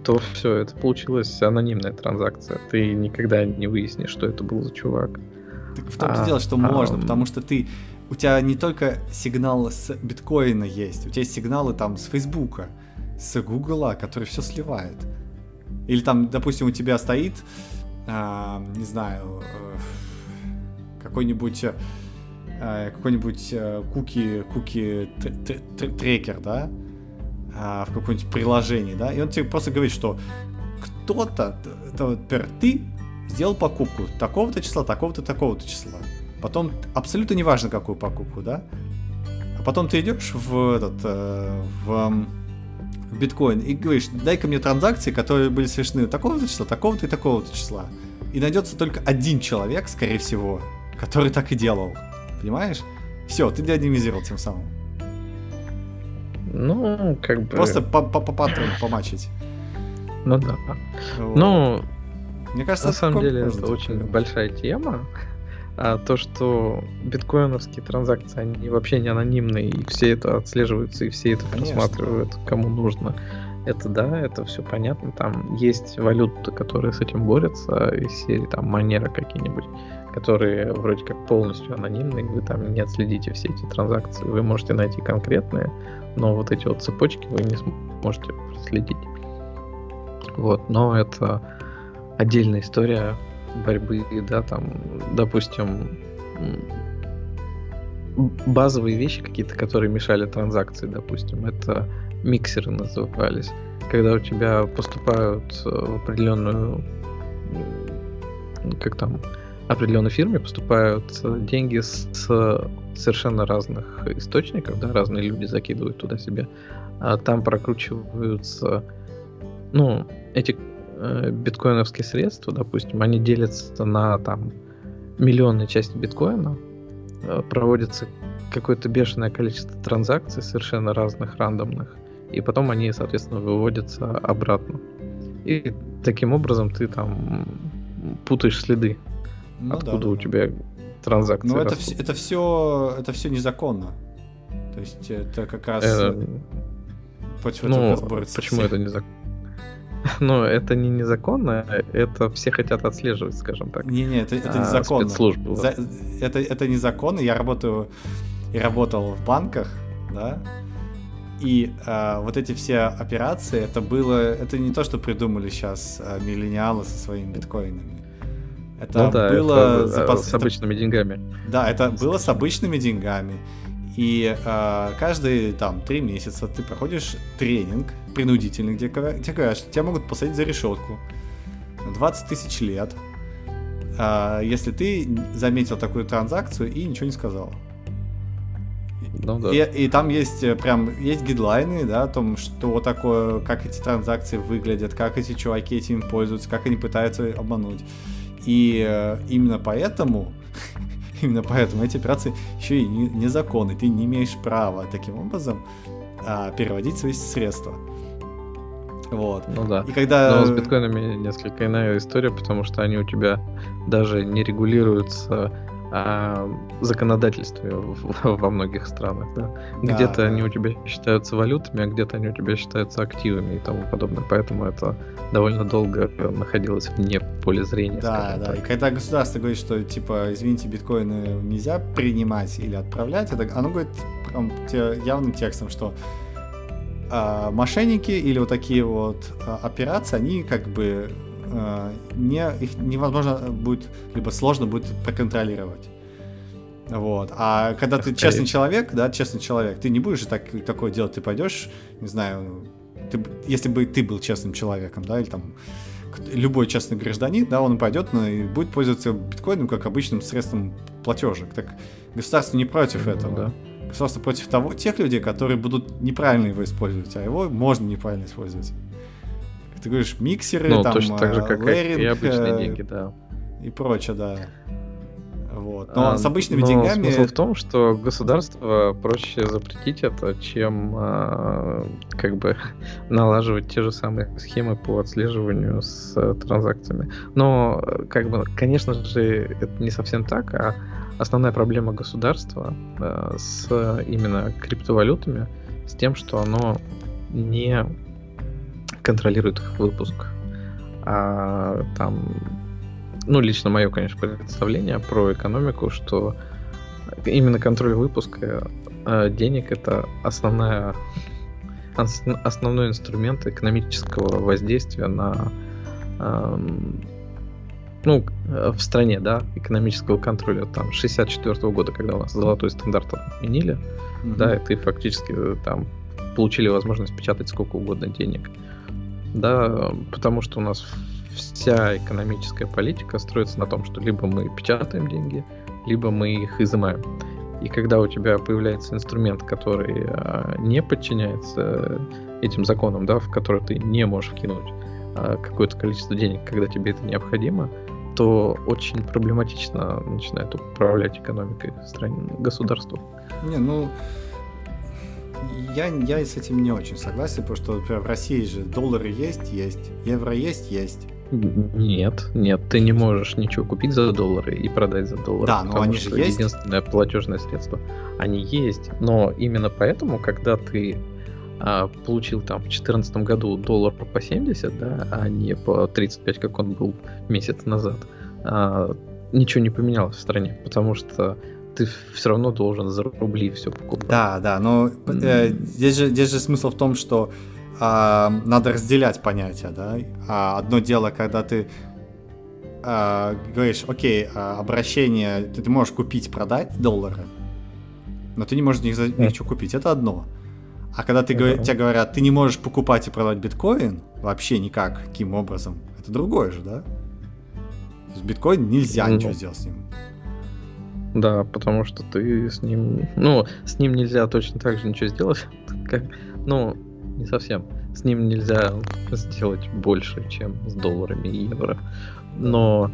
то все, это получилась анонимная транзакция. Ты никогда не выяснишь, что это был за чувак. Так в том-то а, дело, что а, можно, потому что ты у тебя не только сигнал с биткоина есть, у тебя есть сигналы там с Фейсбука, с Гугла, который все сливает. Или там, допустим, у тебя стоит, а, не знаю, э, какой-нибудь э, какой-нибудь э, куки, куки трекер, да, а, в какое-нибудь приложении, да, и он тебе просто говорит, что кто-то, например, ты сделал покупку такого-то числа, такого-то, такого-то числа. Потом абсолютно неважно, какую покупку, да? А потом ты идешь в этот, э, в, в биткоин и говоришь, дай-ка мне транзакции, которые были совершены такого-то числа, такого-то и такого-то числа. И найдется только один человек, скорее всего, который так и делал. Понимаешь? Все, ты деанонимизировал тем самым. Ну, как бы... Просто по, по, по паттерну помачить. Ну да. Вот. Ну, мне кажется, на самом деле это очень большая тема. А то, что биткоиновские транзакции, они вообще не анонимные, и все это отслеживаются, и все это Конечно. просматривают, кому нужно. Это да, это все понятно. Там есть валюты, которые с этим борются, из серии там манера какие-нибудь, которые вроде как полностью анонимные, вы там не отследите все эти транзакции. Вы можете найти конкретные, но вот эти вот цепочки вы не сможете проследить. Вот, но это отдельная история борьбы, да, там, допустим, базовые вещи какие-то, которые мешали транзакции, допустим, это миксеры назывались. Когда у тебя поступают э, в определенную, как там, определенной фирме поступают деньги с совершенно разных источников, да, разные люди закидывают туда себе, а там прокручиваются, ну, эти э, биткоиновские средства, допустим, они делятся на там миллионные части биткоина, э, проводится какое-то бешеное количество транзакций совершенно разных, рандомных, и потом они, соответственно, выводятся обратно. И таким образом ты там путаешь следы, ну, откуда да, у да. тебя транзакции. Ну это, это все это все незаконно. То есть это как раз э, против ну, этого Почему это незаконно? Но это не незаконно, это все хотят отслеживать, скажем так. Не-не, это, это а, незаконно. Спецслужбы. За, это, это незаконно. Я работаю и работал в банках, да, и э, вот эти все операции, это было, это не то, что придумали сейчас э, миллениалы со своими биткоинами. Это ну да, было это, запас... с обычными деньгами. Да, это было с обычными деньгами. И э, каждые там три месяца ты проходишь тренинг принудительный, где тебе говорят, что тебя могут посадить за решетку на 20 тысяч лет, э, если ты заметил такую транзакцию и ничего не сказал. Ну, да. и, и там есть э, прям есть гидлайны, да, о том, что такое, как эти транзакции выглядят, как эти чуваки этим пользуются, как они пытаются обмануть. И э, именно поэтому Именно поэтому эти операции еще и незаконны. Ты не имеешь права таким образом а, переводить свои средства. Вот. Ну да. И когда... Но с биткоинами несколько иная история, потому что они у тебя даже не регулируются а, законодательстве во многих странах, да. Где-то да, они у тебя считаются валютами, а где-то они у тебя считаются активами и тому подобное. Поэтому это довольно долго находилось вне поля зрения. Да, да. Так. И когда государство говорит, что типа, извините, биткоины нельзя принимать или отправлять, это оно говорит прям явным текстом, что а, мошенники или вот такие вот а, операции, они как бы не, их невозможно будет, либо сложно будет проконтролировать. Вот. А когда ты честный человек, да, честный человек, ты не будешь же так, такое делать, ты пойдешь, не знаю, ты, если бы ты был честным человеком, да, или там любой честный гражданин, да, он пойдет ну, и будет пользоваться биткоином как обычным средством платежек. Так государство не против этого. Да. Государство против того, тех людей, которые будут неправильно его использовать, а его можно неправильно использовать. Ты говоришь, миксеры, ну, там, точно так же, как леринг, и обычные э, деньги, да. И прочее, да. Вот. Но а, с обычными но деньгами... Смысл в том, что государство проще запретить это, чем а, как бы налаживать те же самые схемы по отслеживанию с а, транзакциями. Но, как бы, конечно же, это не совсем так, а основная проблема государства а, с именно криптовалютами, с тем, что оно не контролирует их выпуск. А там ну, лично мое, конечно, представление про экономику, что именно контроль выпуска э, денег это основная, основной инструмент экономического воздействия на э, ну, в стране, да, экономического контроля там 64 -го года, когда у нас золотой стандарт отменили, mm-hmm. да, и ты фактически э, там получили возможность печатать сколько угодно денег, да, потому что у нас вся экономическая политика строится на том, что либо мы печатаем деньги, либо мы их изымаем. И когда у тебя появляется инструмент, который а, не подчиняется этим законам, да, в который ты не можешь вкинуть а, какое-то количество денег, когда тебе это необходимо, то очень проблематично начинает управлять экономикой страны, государства. Не, ну, я, я с этим не очень согласен, потому что, например, в России же доллары есть, есть, евро есть, есть. Нет, нет, ты не можешь ничего купить за доллары и продать за доллары. Да, но они же есть. Единственное платежное средство. Они есть, но именно поэтому, когда ты а, получил там в 2014 году доллар по 70, да, а не по 35, как он был месяц назад, а, ничего не поменялось в стране, потому что ты все равно должен за рубли все покупать. Да, да, но э, здесь, же, здесь же смысл в том, что э, надо разделять понятия, да. А одно дело, когда ты э, говоришь, окей, э, обращение, ты, ты можешь купить, продать доллары, но ты не можешь них ничего купить, это одно. А когда ты, uh-huh. тебе говорят, ты не можешь покупать и продавать биткоин, вообще никак, каким образом, это другое же, да? То есть биткоин нельзя uh-huh. ничего сделать с ним. Да, потому что ты с ним... Ну, с ним нельзя точно так же ничего сделать, как... Ну, не совсем. С ним нельзя сделать больше, чем с долларами и евро. Но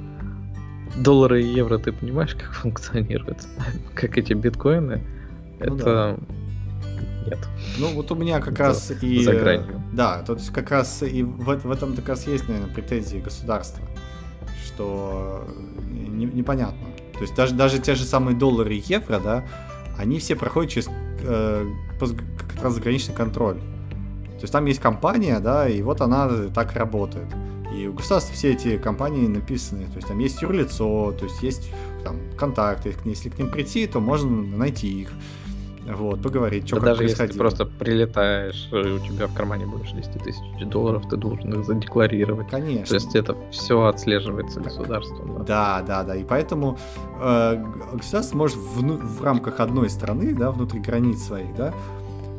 доллары и евро, ты понимаешь, как функционируют? Как эти биткоины? Ну, это... Да. Нет. Ну, вот у меня как раз и... За гранью. Да, то есть как раз и в, в этом как раз есть, наверное, претензии государства, что не, непонятно. То есть даже, даже те же самые доллары и евро, да, они все проходят через э, трансграничный контроль. То есть там есть компания, да, и вот она так работает. И у государства все эти компании написаны, то есть там есть юрлицо, то есть есть там контакты, если к ним прийти, то можно найти их. Вот, поговорить, что да даже если ты просто прилетаешь, и у тебя в кармане больше 10 тысяч долларов, ты должен их задекларировать. Конечно. То есть это все отслеживается государством. Да, да, да. да. И поэтому э, государство может в, в рамках одной страны, да, внутри границ своих, да,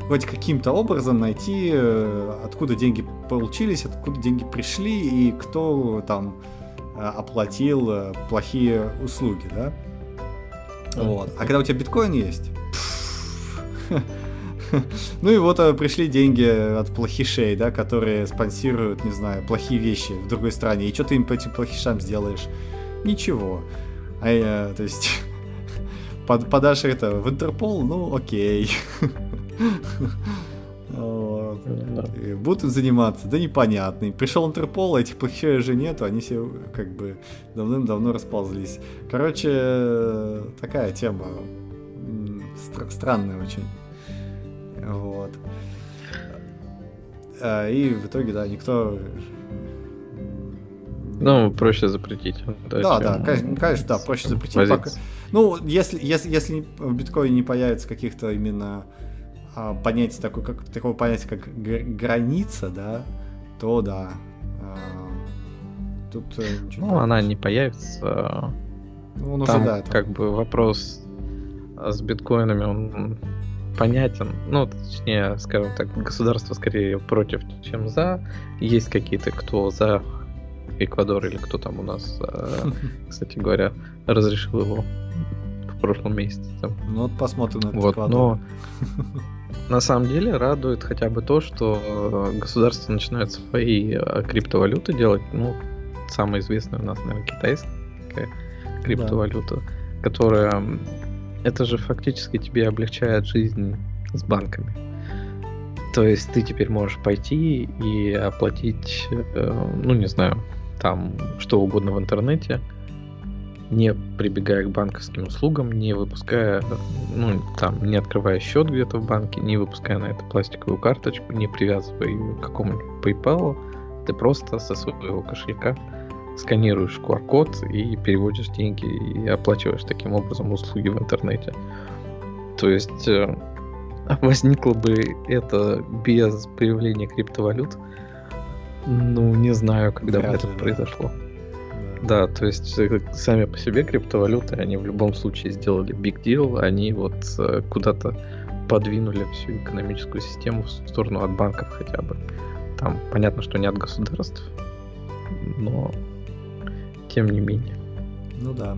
хоть каким-то образом найти, э, откуда деньги получились, откуда деньги пришли и кто там э, оплатил э, плохие услуги, да? Вот. А когда у тебя биткоин есть, ну и вот пришли деньги от плохишей, да, которые спонсируют, не знаю, плохие вещи в другой стране. И что ты им по этим плохишам сделаешь? Ничего. А, то есть подашь это в Интерпол, ну окей. Вот. Да. будут заниматься, да непонятно. Пришел Интерпол, а этих плохих же нету, они все как бы давным-давно расползлись. Короче, такая тема стр- странная очень. Вот. А, и в итоге, да, никто ну, проще запретить. Да, да, конечно, конечно, да, проще запретить. Пока... Ну, если, если, если в биткоине не появится каких-то именно а, понятий, такой, как, такого понятия, как граница, да, то да. А, тут э, Ну, она не появится. Ну, он Там, уже, да, это... как бы вопрос с биткоинами, он понятен. Ну, точнее, скажем так, государство скорее против, чем за. Есть какие-то, кто за Эквадор или кто там у нас, э, кстати говоря, разрешил его в прошлом месяце. Ну вот посмотрим на вот, Эквадор. Но на самом деле радует хотя бы то, что государство начинает свои э, криптовалюты делать. Ну, самая известная у нас, наверное, китайская криптовалюта, да. которая это же фактически тебе облегчает жизнь с банками. То есть ты теперь можешь пойти и оплатить, ну не знаю, там что угодно в интернете, не прибегая к банковским услугам, не выпуская, ну, там, не открывая счет где-то в банке, не выпуская на это пластиковую карточку, не привязывая ее к какому-нибудь PayPal, ты просто со своего кошелька сканируешь QR-код и переводишь деньги и оплачиваешь таким образом услуги в интернете. То есть э, возникло бы это без появления криптовалют, ну, не знаю, когда бы это да. произошло. Да. да, то есть э, сами по себе криптовалюты, они в любом случае сделали big deal, они вот э, куда-то подвинули всю экономическую систему в сторону от банков хотя бы. Там понятно, что не от государств, но тем не менее. Ну да.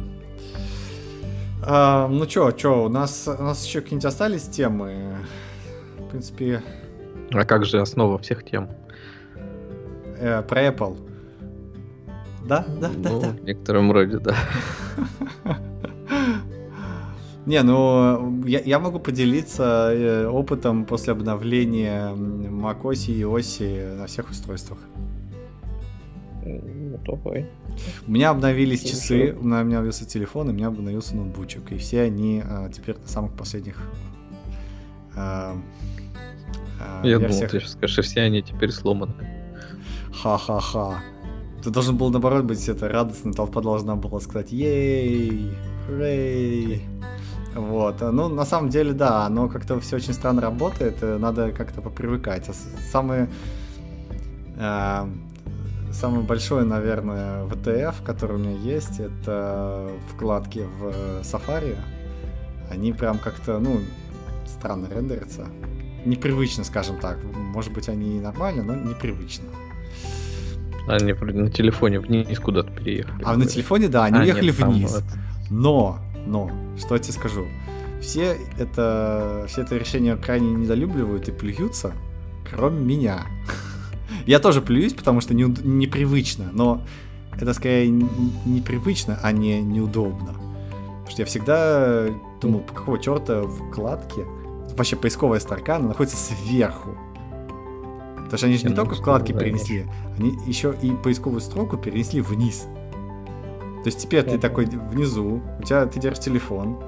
А, ну чё, чё, у нас, у нас еще какие-нибудь остались темы? В принципе... А как же основа всех тем? э, про Apple. Да, да, да, ну, да. В некотором роде, да. Не, ну я, я могу поделиться э, опытом после обновления macOS и iOS на всех устройствах. Ну, давай. У меня обновились часы, у меня обновился телефон, и у меня обновился ноутбучик. И все они а, теперь на самых последних а, а, Я версиях. думал, ты сейчас скажешь, все они теперь сломаны. Ха-ха-ха. Ты должен был, наоборот, быть это радостно, толпа должна была сказать «Ей! Хрей!» Вот. Ну, на самом деле, да, оно как-то все очень странно работает, надо как-то попривыкать. А самое, э, самое большое, наверное, VTF, который у меня есть, это вкладки в Safari. Они прям как-то, ну, странно рендерятся. Непривычно, скажем так. Может быть, они нормально, но непривычно. Они на телефоне вниз куда-то переехали. А на телефоне, да, они а, уехали нет, вниз. Вот. Но, но, что я тебе скажу. Все это, все это решение крайне недолюбливают и плюются, кроме меня. Я тоже плююсь, потому что не, непривычно, но это скорее непривычно, а не неудобно. Потому что я всегда думал, по какого черта вкладки, вообще поисковая строка, она находится сверху. Потому что они же не только вкладки перенесли, они еще и поисковую строку перенесли вниз. То есть теперь ты такой внизу, у тебя ты держишь телефон,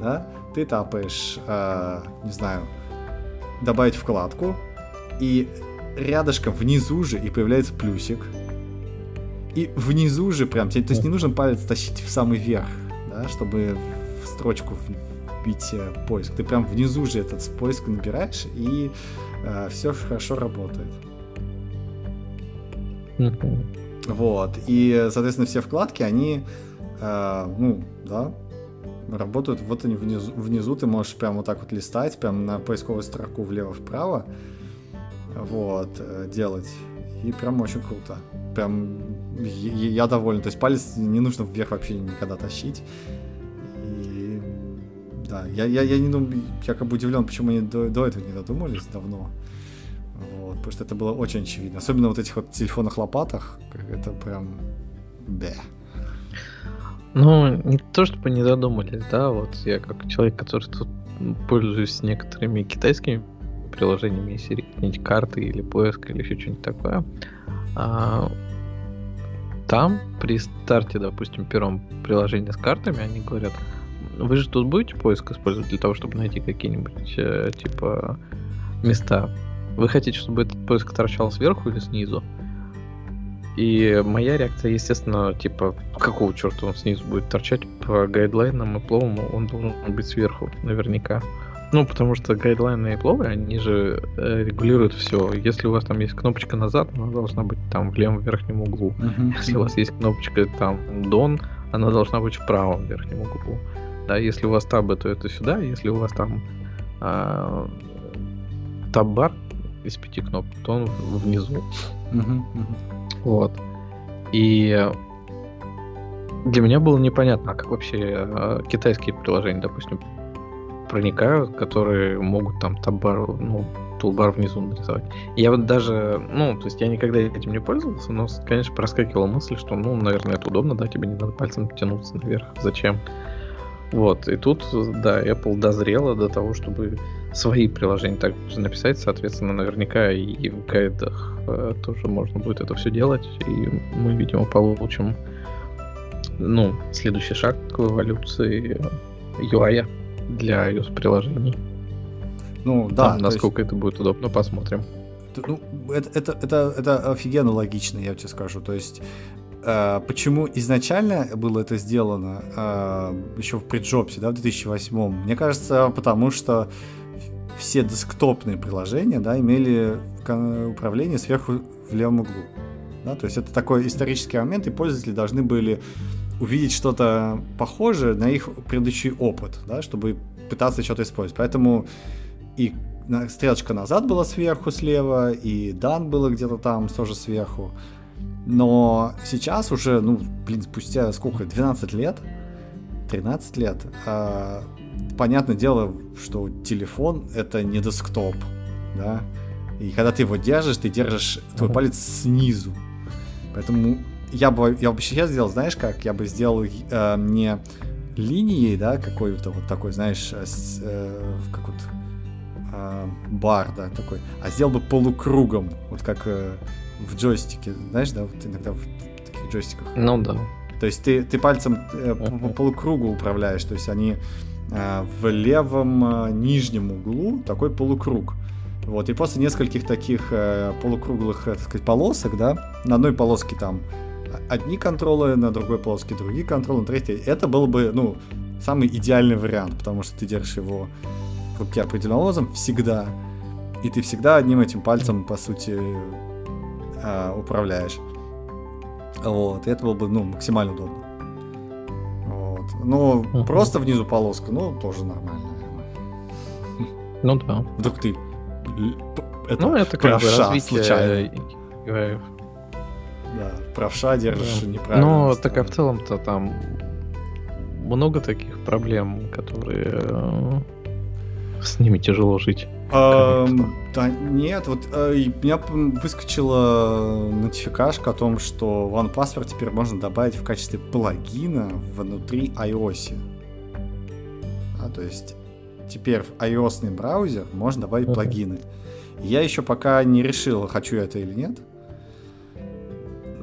да, ты тапаешь, э, не знаю, добавить вкладку, и рядышком внизу же и появляется плюсик. И внизу же прям, то есть не нужно палец тащить в самый верх, да, чтобы в строчку вбить э, поиск. Ты прям внизу же этот поиск набираешь, и э, все хорошо работает. Вот. И, соответственно, все вкладки, они, э, ну, да, работают. Вот они внизу, внизу ты можешь прям вот так вот листать, прям на поисковую строку влево-вправо, вот, э, делать. И прям очень круто. Прям я, доволен. То есть палец не нужно вверх вообще никогда тащить. И да, я, я, я не думаю, я как бы удивлен, почему они до, до этого не додумались давно. Вот, потому что это было очень очевидно. Особенно вот этих вот телефонных лопатах, это прям... Бе. Ну, не то чтобы не додумались, да, вот я как человек, который тут пользуюсь некоторыми китайскими приложениями из серии какие-нибудь карты или поиск или еще что-нибудь такое, а, там при старте, допустим, первом приложении с картами, они говорят, вы же тут будете поиск использовать для того, чтобы найти какие-нибудь э, типа места. Вы хотите, чтобы этот поиск торчал сверху или снизу? И моя реакция, естественно, типа, какого черта он снизу будет торчать по гайдлайнам и пловому, он должен быть сверху, наверняка. Ну, потому что гайдлайны и пловы, они же э, регулируют все. Если у вас там есть кнопочка назад, она должна быть там в левом верхнем углу. Uh-huh. Если у вас есть кнопочка там дон, она должна быть в правом верхнем углу. Да, если у вас табы, то это сюда. Если у вас там э, таб-бар из пяти кнопок, то он внизу. Uh-huh, uh-huh. Вот. И для меня было непонятно, а как вообще э, китайские приложения, допустим, проникают, которые могут там табар, ну, тулбар внизу нарисовать. Я вот даже, ну, то есть я никогда этим не пользовался, но, конечно, проскакивала мысль, что, ну, наверное, это удобно, да, тебе не надо пальцем тянуться наверх. Зачем? Вот, и тут, да, Apple дозрела до того, чтобы свои приложения также написать, соответственно, наверняка и в гайдах э, тоже можно будет это все делать, и мы, видимо, получим, ну, следующий шаг к эволюции UI для iOS-приложений. Ну, да. Там, насколько есть... это будет удобно, посмотрим. Ну, это, это, это, это офигенно логично, я тебе скажу. То есть Э, почему изначально было это сделано э, еще в преджопсе, да, в 2008? Мне кажется, потому что все десктопные приложения, да, имели управление сверху в левом углу. Да, то есть это такой исторический момент, и пользователи должны были увидеть что-то похожее на их предыдущий опыт, да, чтобы пытаться что-то использовать. Поэтому и стрелочка назад была сверху слева, и дан было где-то там тоже сверху. Но сейчас уже, ну, блин, спустя сколько, 12 лет, 13 лет, э, понятное дело, что телефон это не десктоп, да, и когда ты его держишь, ты держишь твой палец снизу. Поэтому я бы, я бы сейчас сделал, знаешь как, я бы сделал э, не линией, да, какой-то вот такой, знаешь, э, э, как вот э, бар, да, такой, а сделал бы полукругом, вот как э, в джойстике, знаешь, да, вот иногда в таких джойстиках. Ну да. То есть ты, ты пальцем э, по полукругу управляешь, то есть они э, в левом э, нижнем углу такой полукруг. Вот, и после нескольких таких э, полукруглых, э, так сказать, полосок, да, на одной полоске там одни контролы, на другой полоске другие контролы, на третьей, это был бы, ну, самый идеальный вариант, потому что ты держишь его в руке определенным образом всегда, и ты всегда одним этим пальцем, по сути, э, управляешь. Вот, и это было бы, ну, максимально удобно. Вот. Но uh-huh. просто внизу полоска, ну, тоже нормально. Ну да. Вдруг ты это ну, это как бы развитие случайно. Да, правша держишь да. неправильно. Но так а в целом-то там много таких проблем, которые э, с ними тяжело жить. Да нет, вот э, у меня выскочила нотификашка о том, что OnePassword теперь можно добавить в качестве плагина внутри iOS. А, то есть теперь в iOS браузер можно добавить uh-huh. плагины. Я еще пока не решил, хочу я это или нет.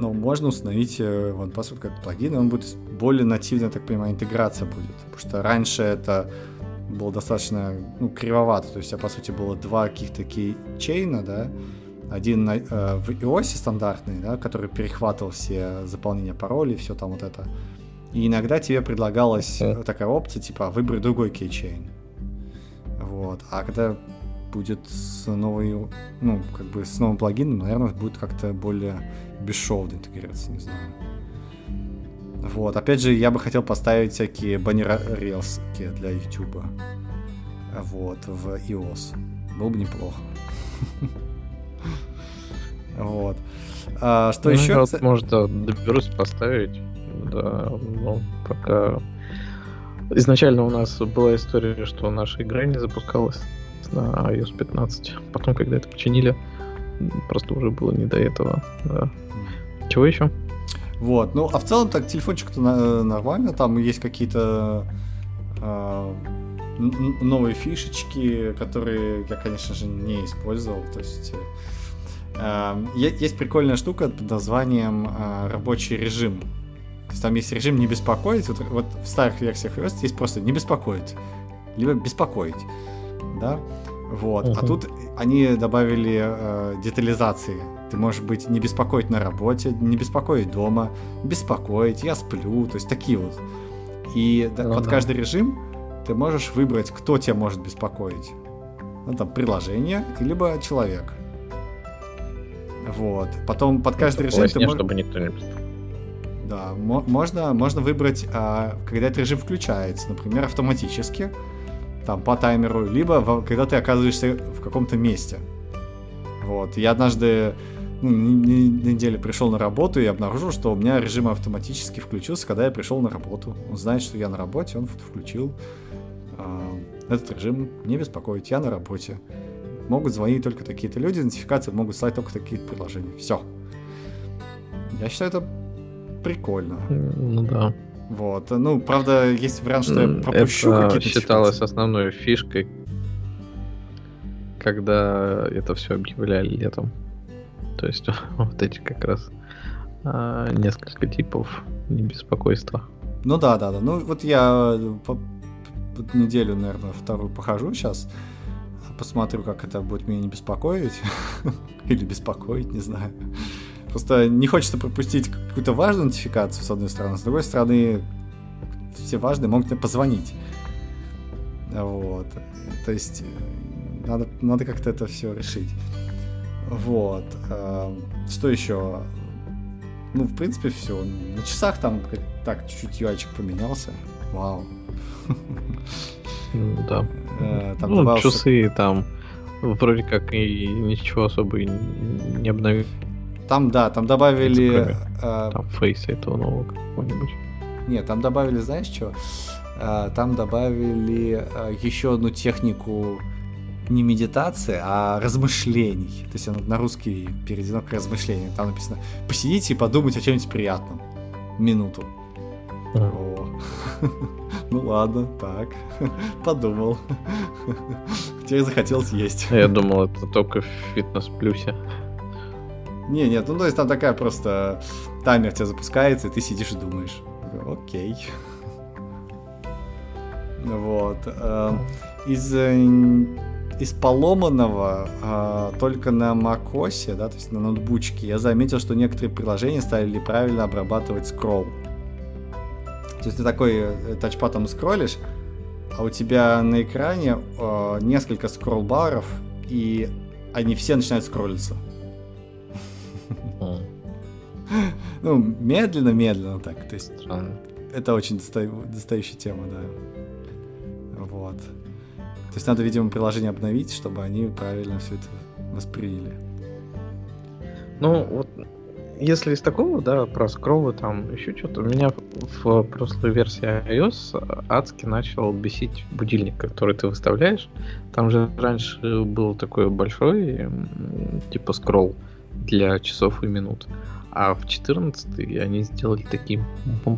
Но можно установить э, OnePassword как плагин, и он будет более нативно, так понимаю, интеграция будет. Потому что раньше это было достаточно ну, кривовато. То есть, а, по сути, было два каких-то кейчейна, да, один на, э, в iOS стандартный, да, который перехватывал все заполнения паролей, все там вот это. И иногда тебе предлагалась такая опция, типа, выбери другой кейчейн. Вот. А когда будет с новой, ну, как бы с новым плагином, наверное, будет как-то более бесшовно интегрироваться, не знаю. Вот, опять же, я бы хотел поставить всякие баннерелски для YouTube. Вот, в iOS. Было бы неплохо. Вот. А, что ну, еще? Может, доберусь поставить. Да, ну, пока... Изначально у нас была история, что наша игра не запускалась на iOS 15. Потом, когда это починили, просто уже было не до этого. Да. Чего еще? Вот, ну, а в целом так телефончик-то нормально, там есть какие-то э, новые фишечки, которые я, конечно же, не использовал. То есть э, есть прикольная штука под названием э, рабочий режим. То есть там есть режим не беспокоить. Вот, вот в старых версиях iOS есть просто не беспокоить, либо беспокоить, да. Вот. Uh-huh. А тут они добавили э, детализации. Ты можешь быть не беспокоить на работе, не беспокоить дома, беспокоить, я сплю, то есть такие вот. И ну, под каждый режим ты можешь выбрать, кто тебя может беспокоить. Ну, там, приложение, либо человек. Вот. Потом под каждый режим ты можешь... чтобы никто не беспокоил. Да, можно, можно выбрать, а, когда этот режим включается, например, автоматически, там, по таймеру, либо в, когда ты оказываешься в каком-то месте. Вот. Я однажды ну, неделю пришел на работу и обнаружил, что у меня режим автоматически включился, когда я пришел на работу. Он знает, что я на работе, он включил э, этот режим. Не беспокоить, я на работе. Могут звонить только такие-то люди, нотификации могут слать только такие приложения. Все. Я считаю, это прикольно. Ну да. Вот. Ну, правда, есть вариант, что я пропущу это какие-то считалось основной фишкой, когда это все объявляли летом. То есть вот эти как раз а, несколько типов небеспокойства. Ну да, да, да. Ну вот я по, по неделю, наверное, вторую похожу сейчас, посмотрю, как это будет меня не беспокоить. Или беспокоить, не знаю. Просто не хочется пропустить какую-то важную нотификацию, с одной стороны. С другой стороны, все важные могут мне позвонить. Вот. То есть надо, надо как-то это все решить. Вот. Что еще? Ну, в принципе, все. На часах там так чуть-чуть юайчик поменялся. Вау. Ну, да. Э, там ну, добавился... часы там вроде как и ничего особо не обновили. Там, да, там добавили... Э, там фейса этого нового какого-нибудь. Нет, там добавили, знаешь что? Э, там добавили э, еще одну технику не медитации, а размышлений. То есть оно на русский переведено к размышлению. Там написано «посидите и подумайте о чем-нибудь приятном». Минуту. О. Ну ладно, так. Подумал. Теперь захотелось есть. Я думал, это только в фитнес-плюсе. Не, нет, ну то есть там такая просто таймер тебя запускается, и ты сидишь и думаешь. Окей. Вот. Эм, из э, из поломанного э, только на macOS, да, то есть на ноутбучке, я заметил, что некоторые приложения стали правильно обрабатывать скролл. То есть ты такой э, тачпадом скроллишь, а у тебя на экране несколько скролл-баров, и они все начинают скроллиться. Ну, медленно-медленно так. То есть это очень достающая тема, да. Вот. То есть надо, видимо, приложение обновить, чтобы они правильно все это восприняли. Ну, вот если из такого, да, про скроллы там еще что-то, у меня в прошлой версии iOS адски начал бесить будильник, который ты выставляешь. Там же раньше был такой большой, типа, скролл для часов и минут. А в 14 они сделали такие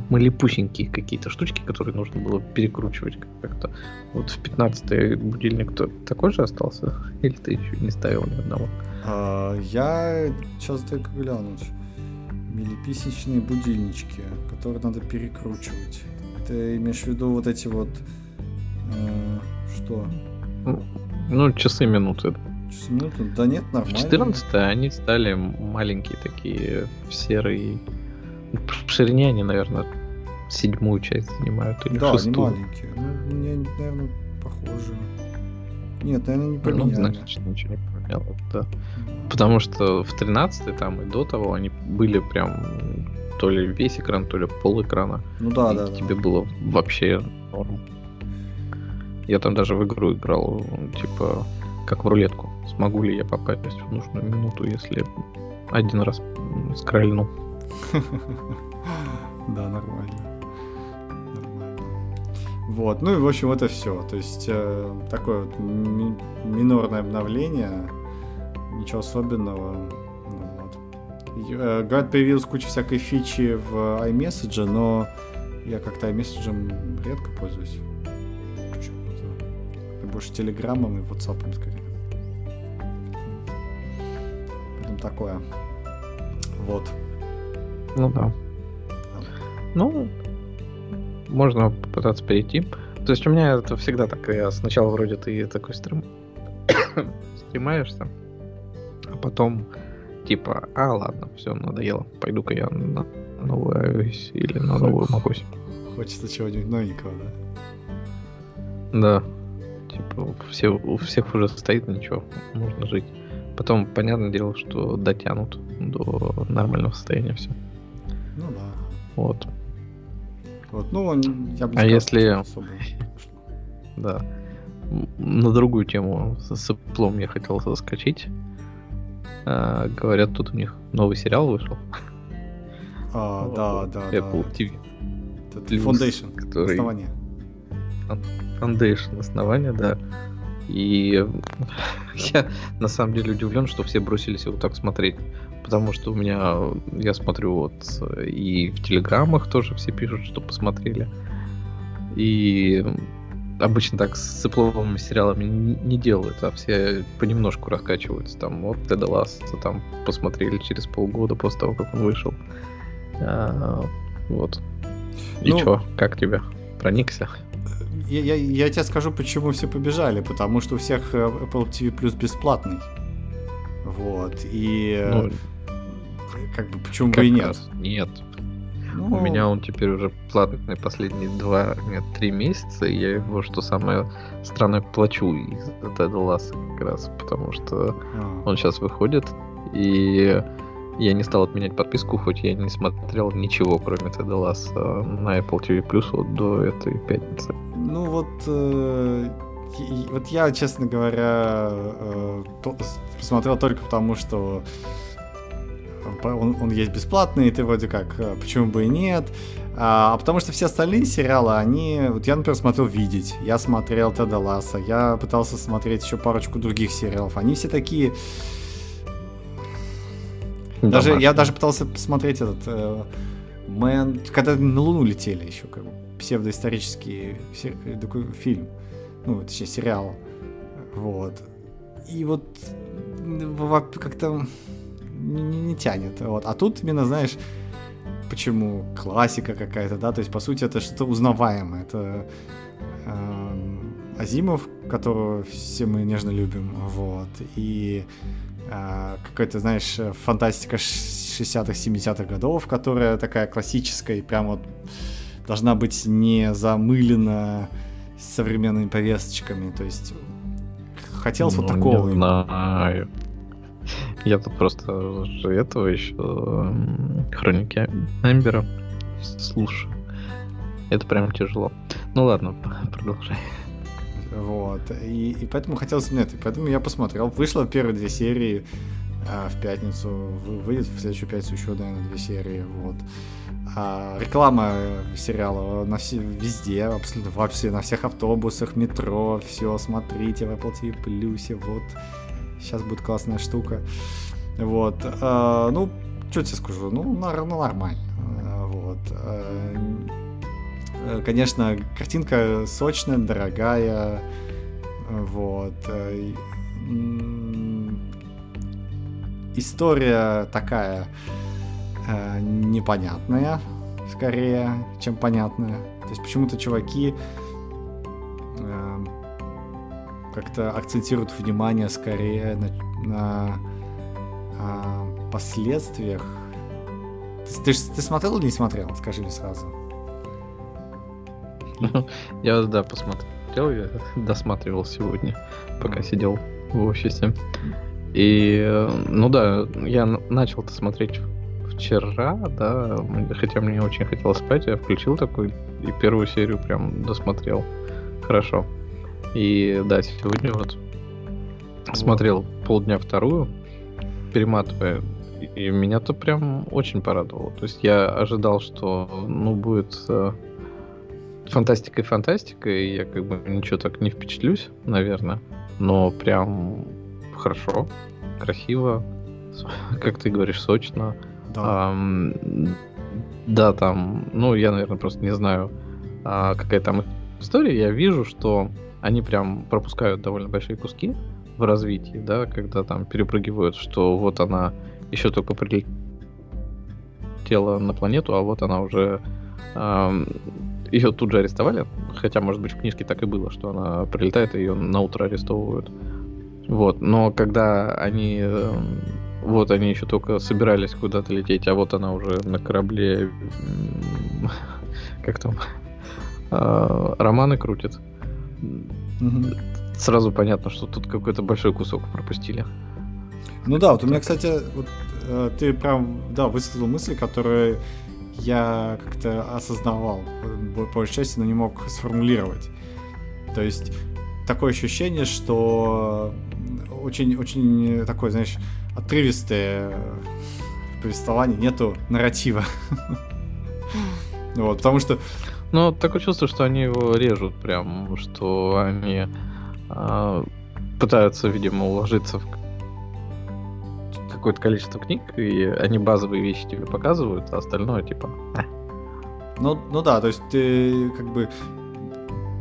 малепусенькие какие-то штучки, которые нужно было перекручивать как-то. Вот в 15 будильник то такой же остался? Или ты еще не ставил ни одного? А, я сейчас только глянуть. Милиписечные будильнички, которые надо перекручивать. Ты имеешь в виду вот эти вот... Э, что? Ну, часы минуты. Минуту? Да нет, нормально. В 14 они стали маленькие такие, серые. В ширине они, наверное, седьмую часть занимают или да, шестую. они маленькие. Ну, мне, наверное, похоже. Нет, наверное, не ну, поменяли. Ну, значит, ничего не поменялось, да. Потому что в 13 там и до того они были прям то ли весь экран, то ли пол экрана. Ну да, и да. Тебе да. было вообще норм. Я там даже в игру играл, типа, как в рулетку. Смогу ли я попасть в нужную минуту, если один раз скрольну? Да, нормально. Вот, ну и в общем это все. То есть э, такое вот ми- минорное обновление, ничего особенного. Вот. Э, говорят, появилась куча всякой фичи в iMessage, но я как-то iMessage редко пользуюсь. Почему-то. больше телеграммом и ватсапом скорее. Такое. Вот. Ну да. Ну, можно попытаться перейти. То есть у меня это всегда так. Я сначала вроде ты такой стрим... стримаешься, а потом типа, а ладно, все, надоело. Пойду-ка я на новую iOS или на новую macOS. Хочется чего-нибудь новенького, да? Да. Типа, все, у всех уже стоит ничего, можно жить. Потом, понятное дело, что дотянут до нормального состояния все. Ну да. Вот. Вот, ну, я бы не а сказал, если... Особо... Да. На другую тему с Apple я хотел заскочить. А, говорят, тут у них новый сериал вышел. А, да, да, Apple да. TV. Это Foundation, который... основание. Foundation, основание, да. И я на самом деле удивлен, что все бросились его так смотреть. Потому что у меня, я смотрю вот и в телеграммах тоже все пишут, что посмотрели. И обычно так с цепловыми сериалами не делают, а все понемножку раскачиваются. Там вот Теда Ласса там посмотрели через полгода после того, как он вышел. А, вот. И ну, чё, как тебе? Проникся? Я, я, я тебе скажу, почему все побежали. Потому что у всех э, Apple TV Plus бесплатный. Вот. И ну, как бы почему бы и нет? Нет. Ну... У меня он теперь уже платный последние два, нет, три месяца, и я его, что самое странное, плачу из Теда Ласса как раз, потому что а. он сейчас выходит, и я не стал отменять подписку, хоть я не смотрел ничего, кроме Теда Ласса на Apple TV Plus вот до этой пятницы. Ну вот, э, вот я, честно говоря, э, посмотрел только потому, что он, он есть бесплатный, и ты вроде как, э, почему бы и нет. А, а потому что все остальные сериалы, они... Вот я, например, смотрел «Видеть», я смотрел Теда Ласса, я пытался смотреть еще парочку других сериалов. Они все такие... Даже, я даже пытался посмотреть этот... Э, Мэн... Когда на Луну летели еще, как бы, псевдоисторический э, такой фильм. Ну, точнее, сериал. Вот. И вот как-то не, не тянет. Вот. А тут именно, знаешь, почему классика какая-то, да, то есть, по сути, это что-то узнаваемое. Это э, Азимов, которого все мы нежно любим, вот, и э, какая-то, знаешь, фантастика 60-х, 70-х годов, которая такая классическая и прям вот должна быть не замылена современными повесточками, то есть хотелось ну, вот такого. Не знаю. Я тут просто этого еще хроники Эмбера слушаю. Это прям тяжело. Ну ладно, продолжай. Вот. И, и поэтому хотелось нет, и поэтому я посмотрел. Вышло первые две серии а, в пятницу. Выйдет в следующую пятницу еще, наверное, две серии. Вот. А, реклама сериала на все, везде, абсолютно вообще на всех автобусах, метро, все, смотрите в Apple TV Plus, вот Сейчас будет классная штука. Вот. Э, ну, что тебе скажу? Ну, нар- ну нормально. Э, вот. Э, э, конечно, картинка сочная, дорогая. Вот. Э, история такая э, непонятная, скорее, чем понятная. То есть почему-то чуваки как-то акцентируют внимание скорее на, на а, последствиях. Ты, ты, ты смотрел или не смотрел? Скажи мне сразу. Я, да, посмотрел, я досматривал сегодня, пока сидел в офисе. И, ну да, я начал это смотреть вчера, да, хотя мне очень хотелось спать, я включил такой и первую серию прям досмотрел. Хорошо. И да, сегодня вот смотрел полдня вторую, перематывая, и меня-то прям очень порадовало. То есть я ожидал, что ну будет фантастика, и я как бы ничего так не впечатлюсь, наверное. Но прям хорошо, красиво, как ты говоришь, сочно. Да. Эм, да, там, ну, я, наверное, просто не знаю, а, какая там история. Я вижу, что они прям пропускают довольно большие куски в развитии, да, когда там перепрыгивают, что вот она еще только прилетела на планету, а вот она уже эм, ее тут же арестовали, хотя, может быть, в книжке так и было, что она прилетает и ее на утро арестовывают. Вот, но когда они э, вот они еще только собирались куда-то лететь, а вот она уже на корабле, как там, э, романы крутит. Сразу понятно, что тут какой-то большой кусок пропустили. Ну да, вот у меня, кстати, вот, э, ты прям, да, высказал мысли, которые я как-то осознавал по большей части, но не мог сформулировать. То есть такое ощущение, что очень-очень такое, знаешь, отрывистое повествование, нету нарратива. Вот, потому что... Ну, такое чувство, что они его режут прям, что они а, пытаются, видимо, уложиться в какое-то количество книг, и они базовые вещи тебе показывают, а остальное типа... Ну, ну да, то есть ты как бы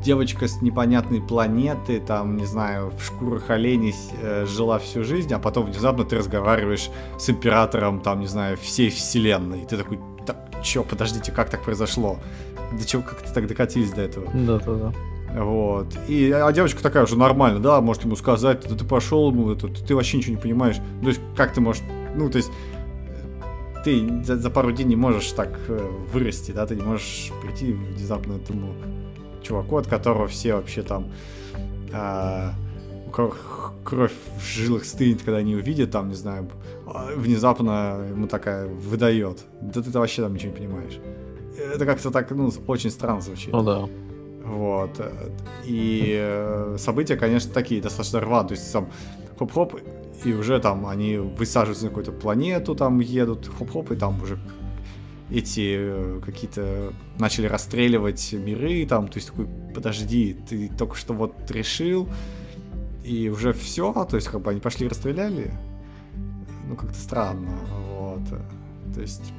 девочка с непонятной планеты, там, не знаю, в шкурах оленей э, жила всю жизнь, а потом внезапно ты разговариваешь с императором, там, не знаю, всей вселенной. И ты такой, так, чё, подождите, как так произошло? До чего, как ты так докатились до этого? Да-да-да. Вот. И, а девочка такая уже нормально, да, может ему сказать, да ты пошел ему, это, ты вообще ничего не понимаешь. То есть, как ты можешь, ну, то есть, ты за, за пару дней не можешь так э, вырасти, да, ты не можешь прийти внезапно этому чуваку, от которого все вообще там а, у которых кровь в жилах стынет, когда они увидят, там, не знаю, а, внезапно ему такая выдает. Да ты вообще там ничего не понимаешь. Это как-то так, ну, очень странно звучит. Ну да. Вот. И э, события, конечно, такие, достаточно рваные. То есть там хоп-хоп, и уже там они высаживаются на какую-то планету, там едут, хоп-хоп, и там уже эти э, какие-то начали расстреливать миры, там, то есть такой, подожди, ты только что вот решил, и уже все, то есть как бы они пошли расстреляли, ну как-то странно, вот, то есть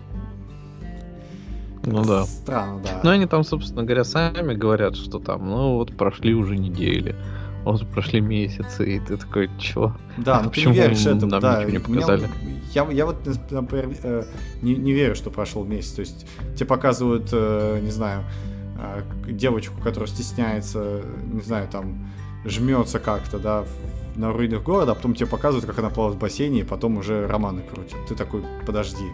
ну да. Странно, да. Ну они там, собственно говоря, сами говорят, что там, ну вот прошли уже недели, вот прошли месяцы, и ты такой, чё? Да, ну Почему ты не веришь этому, нам да. ничего не показали? Меня, я, я вот, например, э, не, не верю, что прошел месяц. То есть тебе показывают, э, не знаю, э, девочку, которая стесняется, не знаю, там, жмется как-то, да, на руинах города, а потом тебе показывают, как она плавает в бассейне, и потом уже романы крутят. Ты такой, подожди,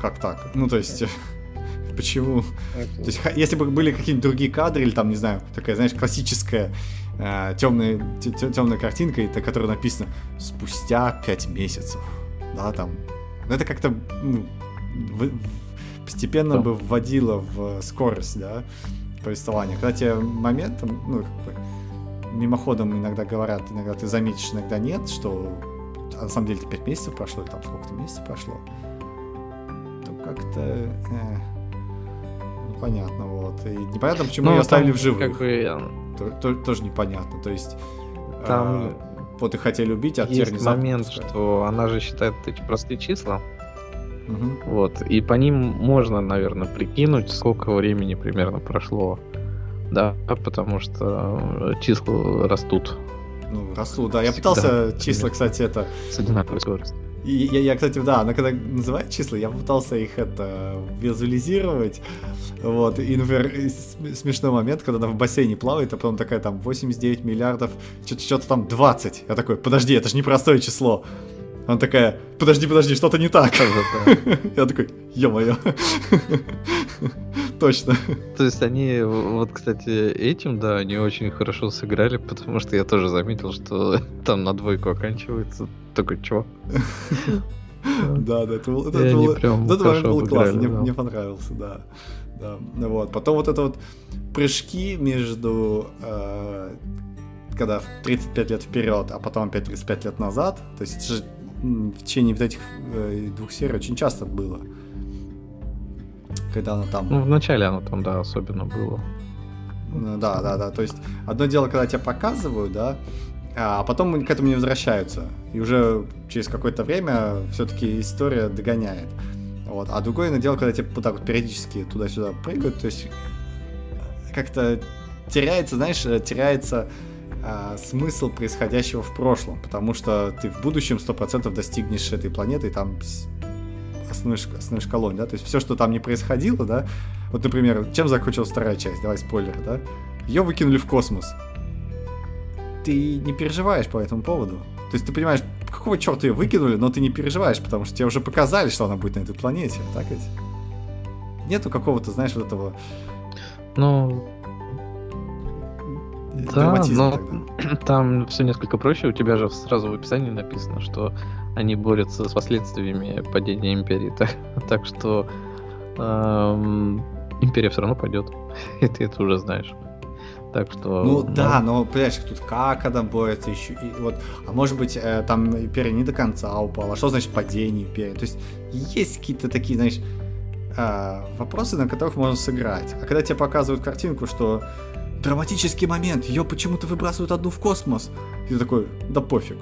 как так? Ну, то есть... Почему? То есть, если бы были какие-нибудь другие кадры, или там, не знаю, такая, знаешь, классическая э, темная, темная картинка, это, которая написано «Спустя пять месяцев». Да, там. Но это как-то ну, в, постепенно да. бы вводило в скорость, да, повествования. Когда тебе моментом, ну, как бы, мимоходом иногда говорят, иногда ты заметишь, иногда нет, что а на самом деле 5 месяцев прошло, или там сколько-то месяцев прошло, то как-то... Э, непонятно, вот. И непонятно, почему ну, ее оставили в живых. Как бы... то, то, тоже непонятно. То есть там э, вот и хотели убить, а теперь Есть момент, что она же считает эти простые числа. Угу. Вот. И по ним можно, наверное, прикинуть, сколько времени примерно прошло. Да, потому что числа растут. Ну, растут, да. Я Всегда, пытался числа, кстати, это... С одинаковой скоростью. И я, я, кстати, да, она когда называет числа, я пытался их это визуализировать. Вот, и, например, смешной момент, когда она в бассейне плавает, а потом такая там 89 миллиардов, что-то там 20. Я такой, подожди, это же непростое число. Она такая, подожди, подожди, что-то не так. Я такой, ё-моё. Точно. То есть они, вот, кстати, этим, да, они очень хорошо сыграли, потому что я тоже заметил, что там на двойку оканчивается. Такой, чё? Да, да, это был, это, это, был, прям это момент был классный, мне, мне понравился, да. да. Вот. Потом вот это вот прыжки между э, когда 35 лет вперед, а потом опять 35 лет назад, то есть это же в течение вот этих э, двух серий очень часто было. Когда она там... Ну, вначале оно там, да, особенно было. Да, да, да. То есть, одно дело, когда тебя показывают, да, а потом к этому не возвращаются. И уже через какое-то время все-таки история догоняет. Вот. А другое дело, когда тебе вот так вот периодически туда-сюда прыгают, то есть как-то теряется, знаешь, э, теряется а, смысл происходящего в прошлом, потому что ты в будущем 100% достигнешь этой планеты, и там остановишь, остановишь колонию, да, то есть все, что там не происходило, да, вот, например, чем закончилась вторая часть, давай спойлеры, да, ее выкинули в космос. Ты не переживаешь по этому поводу. То есть ты понимаешь, какого черта ее выкинули, но ты не переживаешь, потому что тебе уже показали, что она будет на этой планете, так ведь? Нету какого-то, знаешь, вот этого... Ну, да, но там все несколько проще. У тебя же сразу в описании написано, что они борются с последствиями падения империи. Так, так что эм, империя все равно пойдет. И ты это уже знаешь. Так что. Ну, ну да, но понимаешь, тут как она борется еще. И вот, а может быть, э, там империя не до конца упала. Что значит падение империи? То есть есть какие-то такие, знаешь, э, вопросы, на которых можно сыграть. А когда тебе показывают картинку, что драматический момент, ее почему-то выбрасывают одну в космос. И ты такой, да пофиг.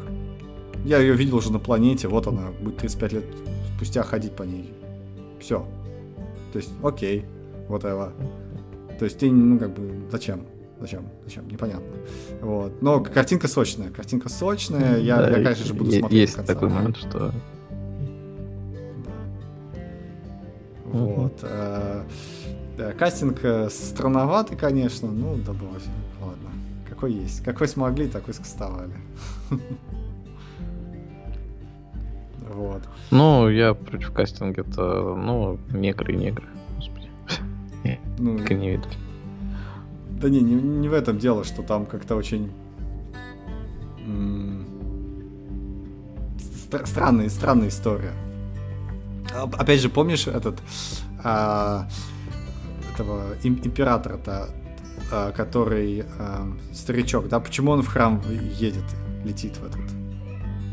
Я ее видел уже на планете, вот она, будет 35 лет спустя ходить по ней. Все. То есть, окей, вот это. То есть ты, ну, как бы, зачем? Зачем? Зачем? Непонятно. Вот. Но картинка сочная. Картинка сочная. Я, да, я конечно же, буду смотреть Есть конца. такой момент, что... Да. Вот. Э, да, кастинг э, странноватый, конечно, ну, да брось. Ладно. Какой есть. Какой смогли, такой скастовали. Вот. Ну, я против кастинга-то, ну, негры и негры. Господи. Ну, не. Да не, не, не в этом дело, что там как-то очень... Странная, странная история. Опять же, помнишь этот... А, этого императора-то, а, который а, старичок, да, почему он в храм едет, летит в этот?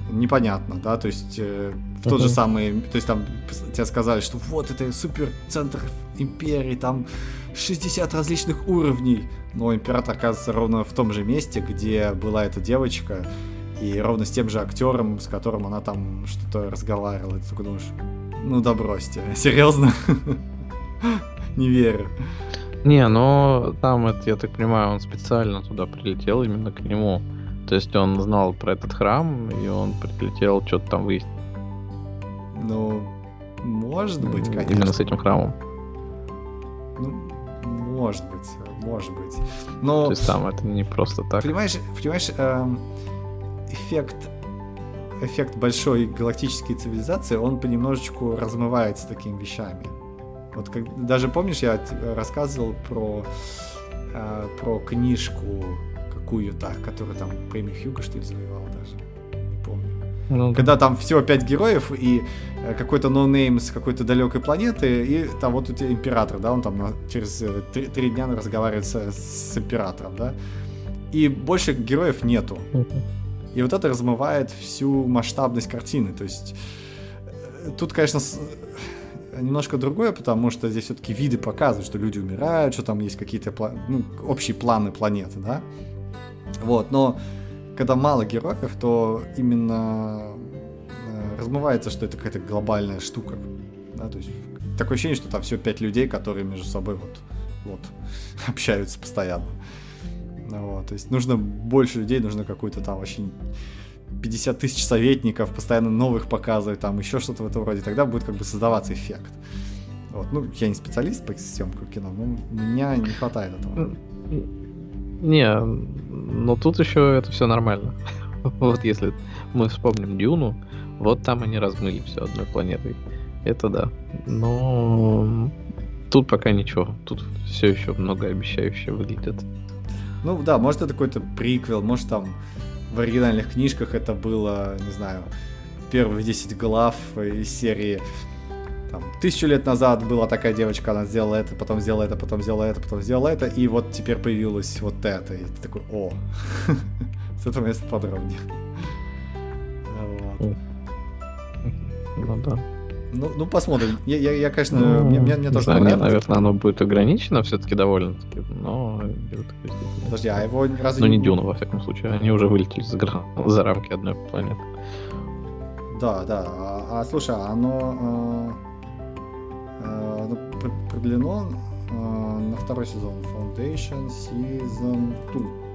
Непонятно, да, то есть э, в тот же самый, то есть там тебе сказали, что вот это супер центр империи, там 60 различных уровней, но император оказывается ровно в том же месте, где была эта девочка, и ровно с тем же актером, с которым она там что-то разговаривала. И ты такой думаешь, ну да бросьте, серьезно? Не верю. Не, но там, это, я так понимаю, он специально туда прилетел именно к нему. То есть он знал про этот храм, и он прилетел что-то там выяснить. Ну, может быть, конечно. Именно с этим храмом. Ну, может быть, может быть. Но... То есть там это не просто так. Понимаешь, понимаешь эм, эффект эффект большой галактической цивилизации, он понемножечку размывается такими вещами. Вот как, даже помнишь, я рассказывал про, э, про книжку какую-то, которую там премию Хьюго, что ли, завоевал даже. Не помню. Ну, Когда там всего пять героев и э, какой-то no-name с какой-то далекой планеты, и там вот у тебя император, да, он там на, через э, три, три дня разговаривает с, с императором, да. И больше героев нету. И вот это размывает всю масштабность картины. То есть э, тут, конечно, немножко другое, потому что здесь все-таки виды показывают, что люди умирают, что там есть какие-то ну, общие планы планеты, да. Вот, но когда мало героев, то именно э, размывается, что это какая-то глобальная штука. Да, то есть такое ощущение, что там все пять людей, которые между собой вот, вот общаются постоянно. Вот, то есть нужно больше людей, нужно какую-то там очень 50 тысяч советников, постоянно новых показывать, там еще что-то в этом роде, тогда будет как бы создаваться эффект. Вот. Ну, я не специалист по съемкам кино, но меня не хватает этого. Не, но тут еще это все нормально. вот если мы вспомним Дюну, вот там они размыли все одной планетой. Это да. Но тут пока ничего. Тут все еще многообещающе выглядит. Ну да, может это какой-то приквел, может там в оригинальных книжках это было, не знаю, первые 10 глав из серии там, тысячу лет назад была такая девочка, она сделала это, потом сделала это, потом сделала это, потом сделала это, и вот теперь появилось вот это. И ты такой, о, с этого места подробнее. Ну да. Ну, ну посмотрим. Я, я, я конечно, ну, мне, мне, мне тоже знаю, не, наверное, оно будет ограничено все-таки довольно-таки, но... Подожди, а его разве... Ну, не Дюна, во всяком случае. Они уже вылетели за, за рамки одной планеты. Да, да. А, а слушай, а оно... Э, э, продлено э, на второй сезон Foundation Season 2.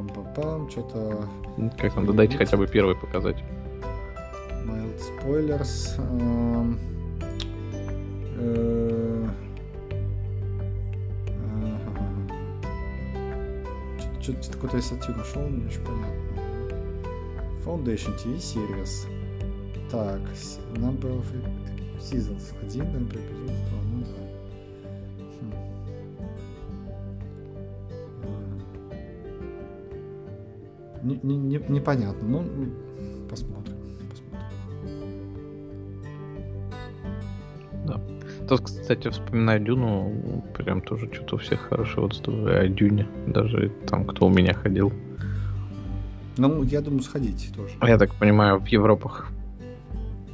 Пам-пам-пам, что-то... Как там, дайте хотя бы первый показать. Mild Spoilers. э. Что-то какой-то статью нашел, не очень понятно. Foundation TV Series. Так, number of seasons. Один, number of episodes, два, ну да. Хм. Не- не- не- Непонятно. Ну, посмотрим. посмотрим. Тут, кстати, вспоминаю Дюну, прям тоже что-то у всех хорошие отзывы о Дюне. Даже там, кто у меня ходил. Ну, я думаю, сходить тоже. Я так понимаю, в Европах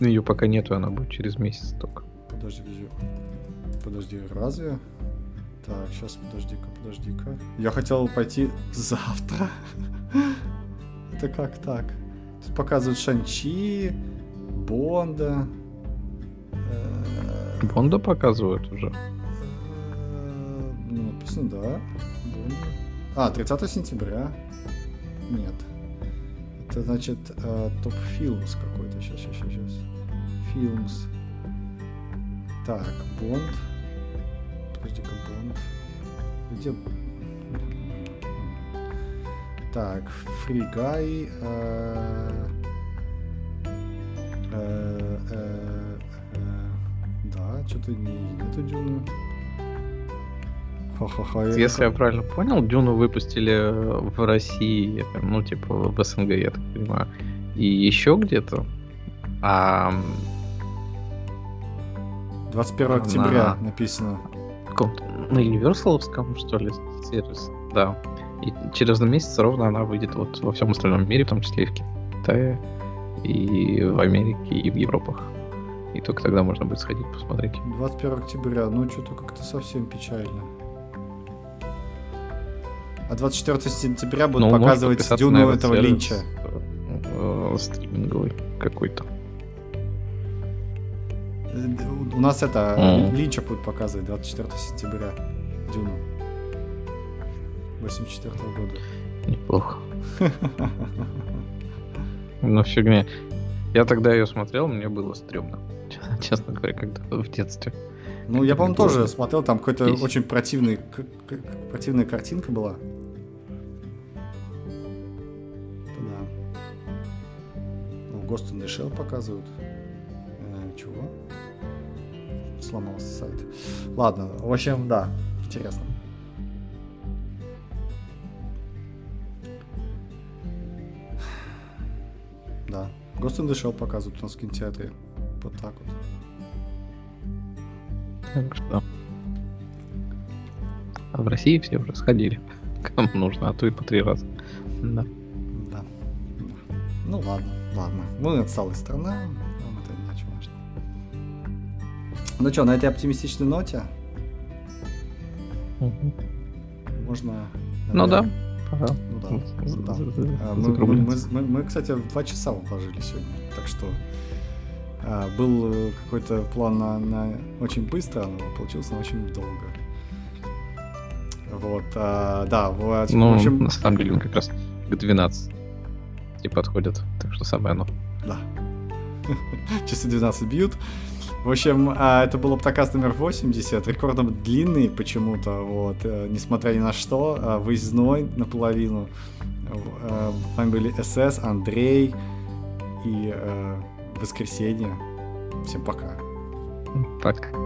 ее пока нету, она будет через месяц только. Подожди, подожди. Подожди, разве? Так, сейчас, подожди-ка, подожди-ка. Я хотел пойти завтра. Это как так? Тут показывают Шанчи, Бонда. э, Бонда показывают уже. э, Ну, написано, да. Бонда. А, 30 сентября. Нет. Это значит э, топ филмс какой-то. Сейчас, сейчас, сейчас, сейчас. Филмс. Так, Бонд. Подожди-ка, Бонд. Где? Так, Guy. э, э, Да, что-то не нету Дюны. Ха-ха-ха. я Если я правильно понял, Дюну выпустили в России, ну, типа в СНГ, я так понимаю. И еще где-то. А 21 На- октября написано. в каком-то на Universalовском, что ли, сервис, да. И через месяц ровно она выйдет вот во всем остальном мире, в том числе и в Китае, и в Америке, и в Европах. И только тогда можно будет сходить посмотреть. 21 октября, ну что-то как-то совсем печально. А 24 сентября будут Ну, показывать Дюну этого сервис, Линча. э, э, стриминговый какой-то. У нас это, Мгм. Линча будут показывать 24 сентября. Дюну. 84 года. Неплохо. Ну, фигня. Я тогда ее смотрел, мне было стрёмно. Честно говоря, когда в детстве. Ну, я, по-моему, тоже смотрел, там какой-то Есть. очень противный, противная картинка была. Да. Ну, Ghost in the Shell показывают. Э, чего? Сломался сайт. Ладно, в общем, да, интересно. Да. Ghost in the Shell показывают у нас в кинотеатре. Вот так вот. Так что... А в России все уже сходили. Кому нужно, а то и по три раза. Да. Да. Ну ладно, ладно. Мы отсталая страна, нам это не очень важно. Ну что, на этой оптимистичной ноте Мгм. можно... Ну да, наверное, пора. Ну да. да. А, Мы, мы- мы- мы, кстати, в два часа уложились сегодня, так что был э, какой-то план на, на очень быстро, но получилось на очень долго. Вот, а, да, вот, Ну, в общем, на самом деле, он как раз к 12 и подходит. Так что самое оно. Да. Часы 12 бьют. В общем, а, это был Оптокаст номер 80, рекордно длинный почему-то, вот, э, несмотря ни на что, а, выездной наполовину. Э, С вами были СС, Андрей и Воскресенье. Всем пока. Пока.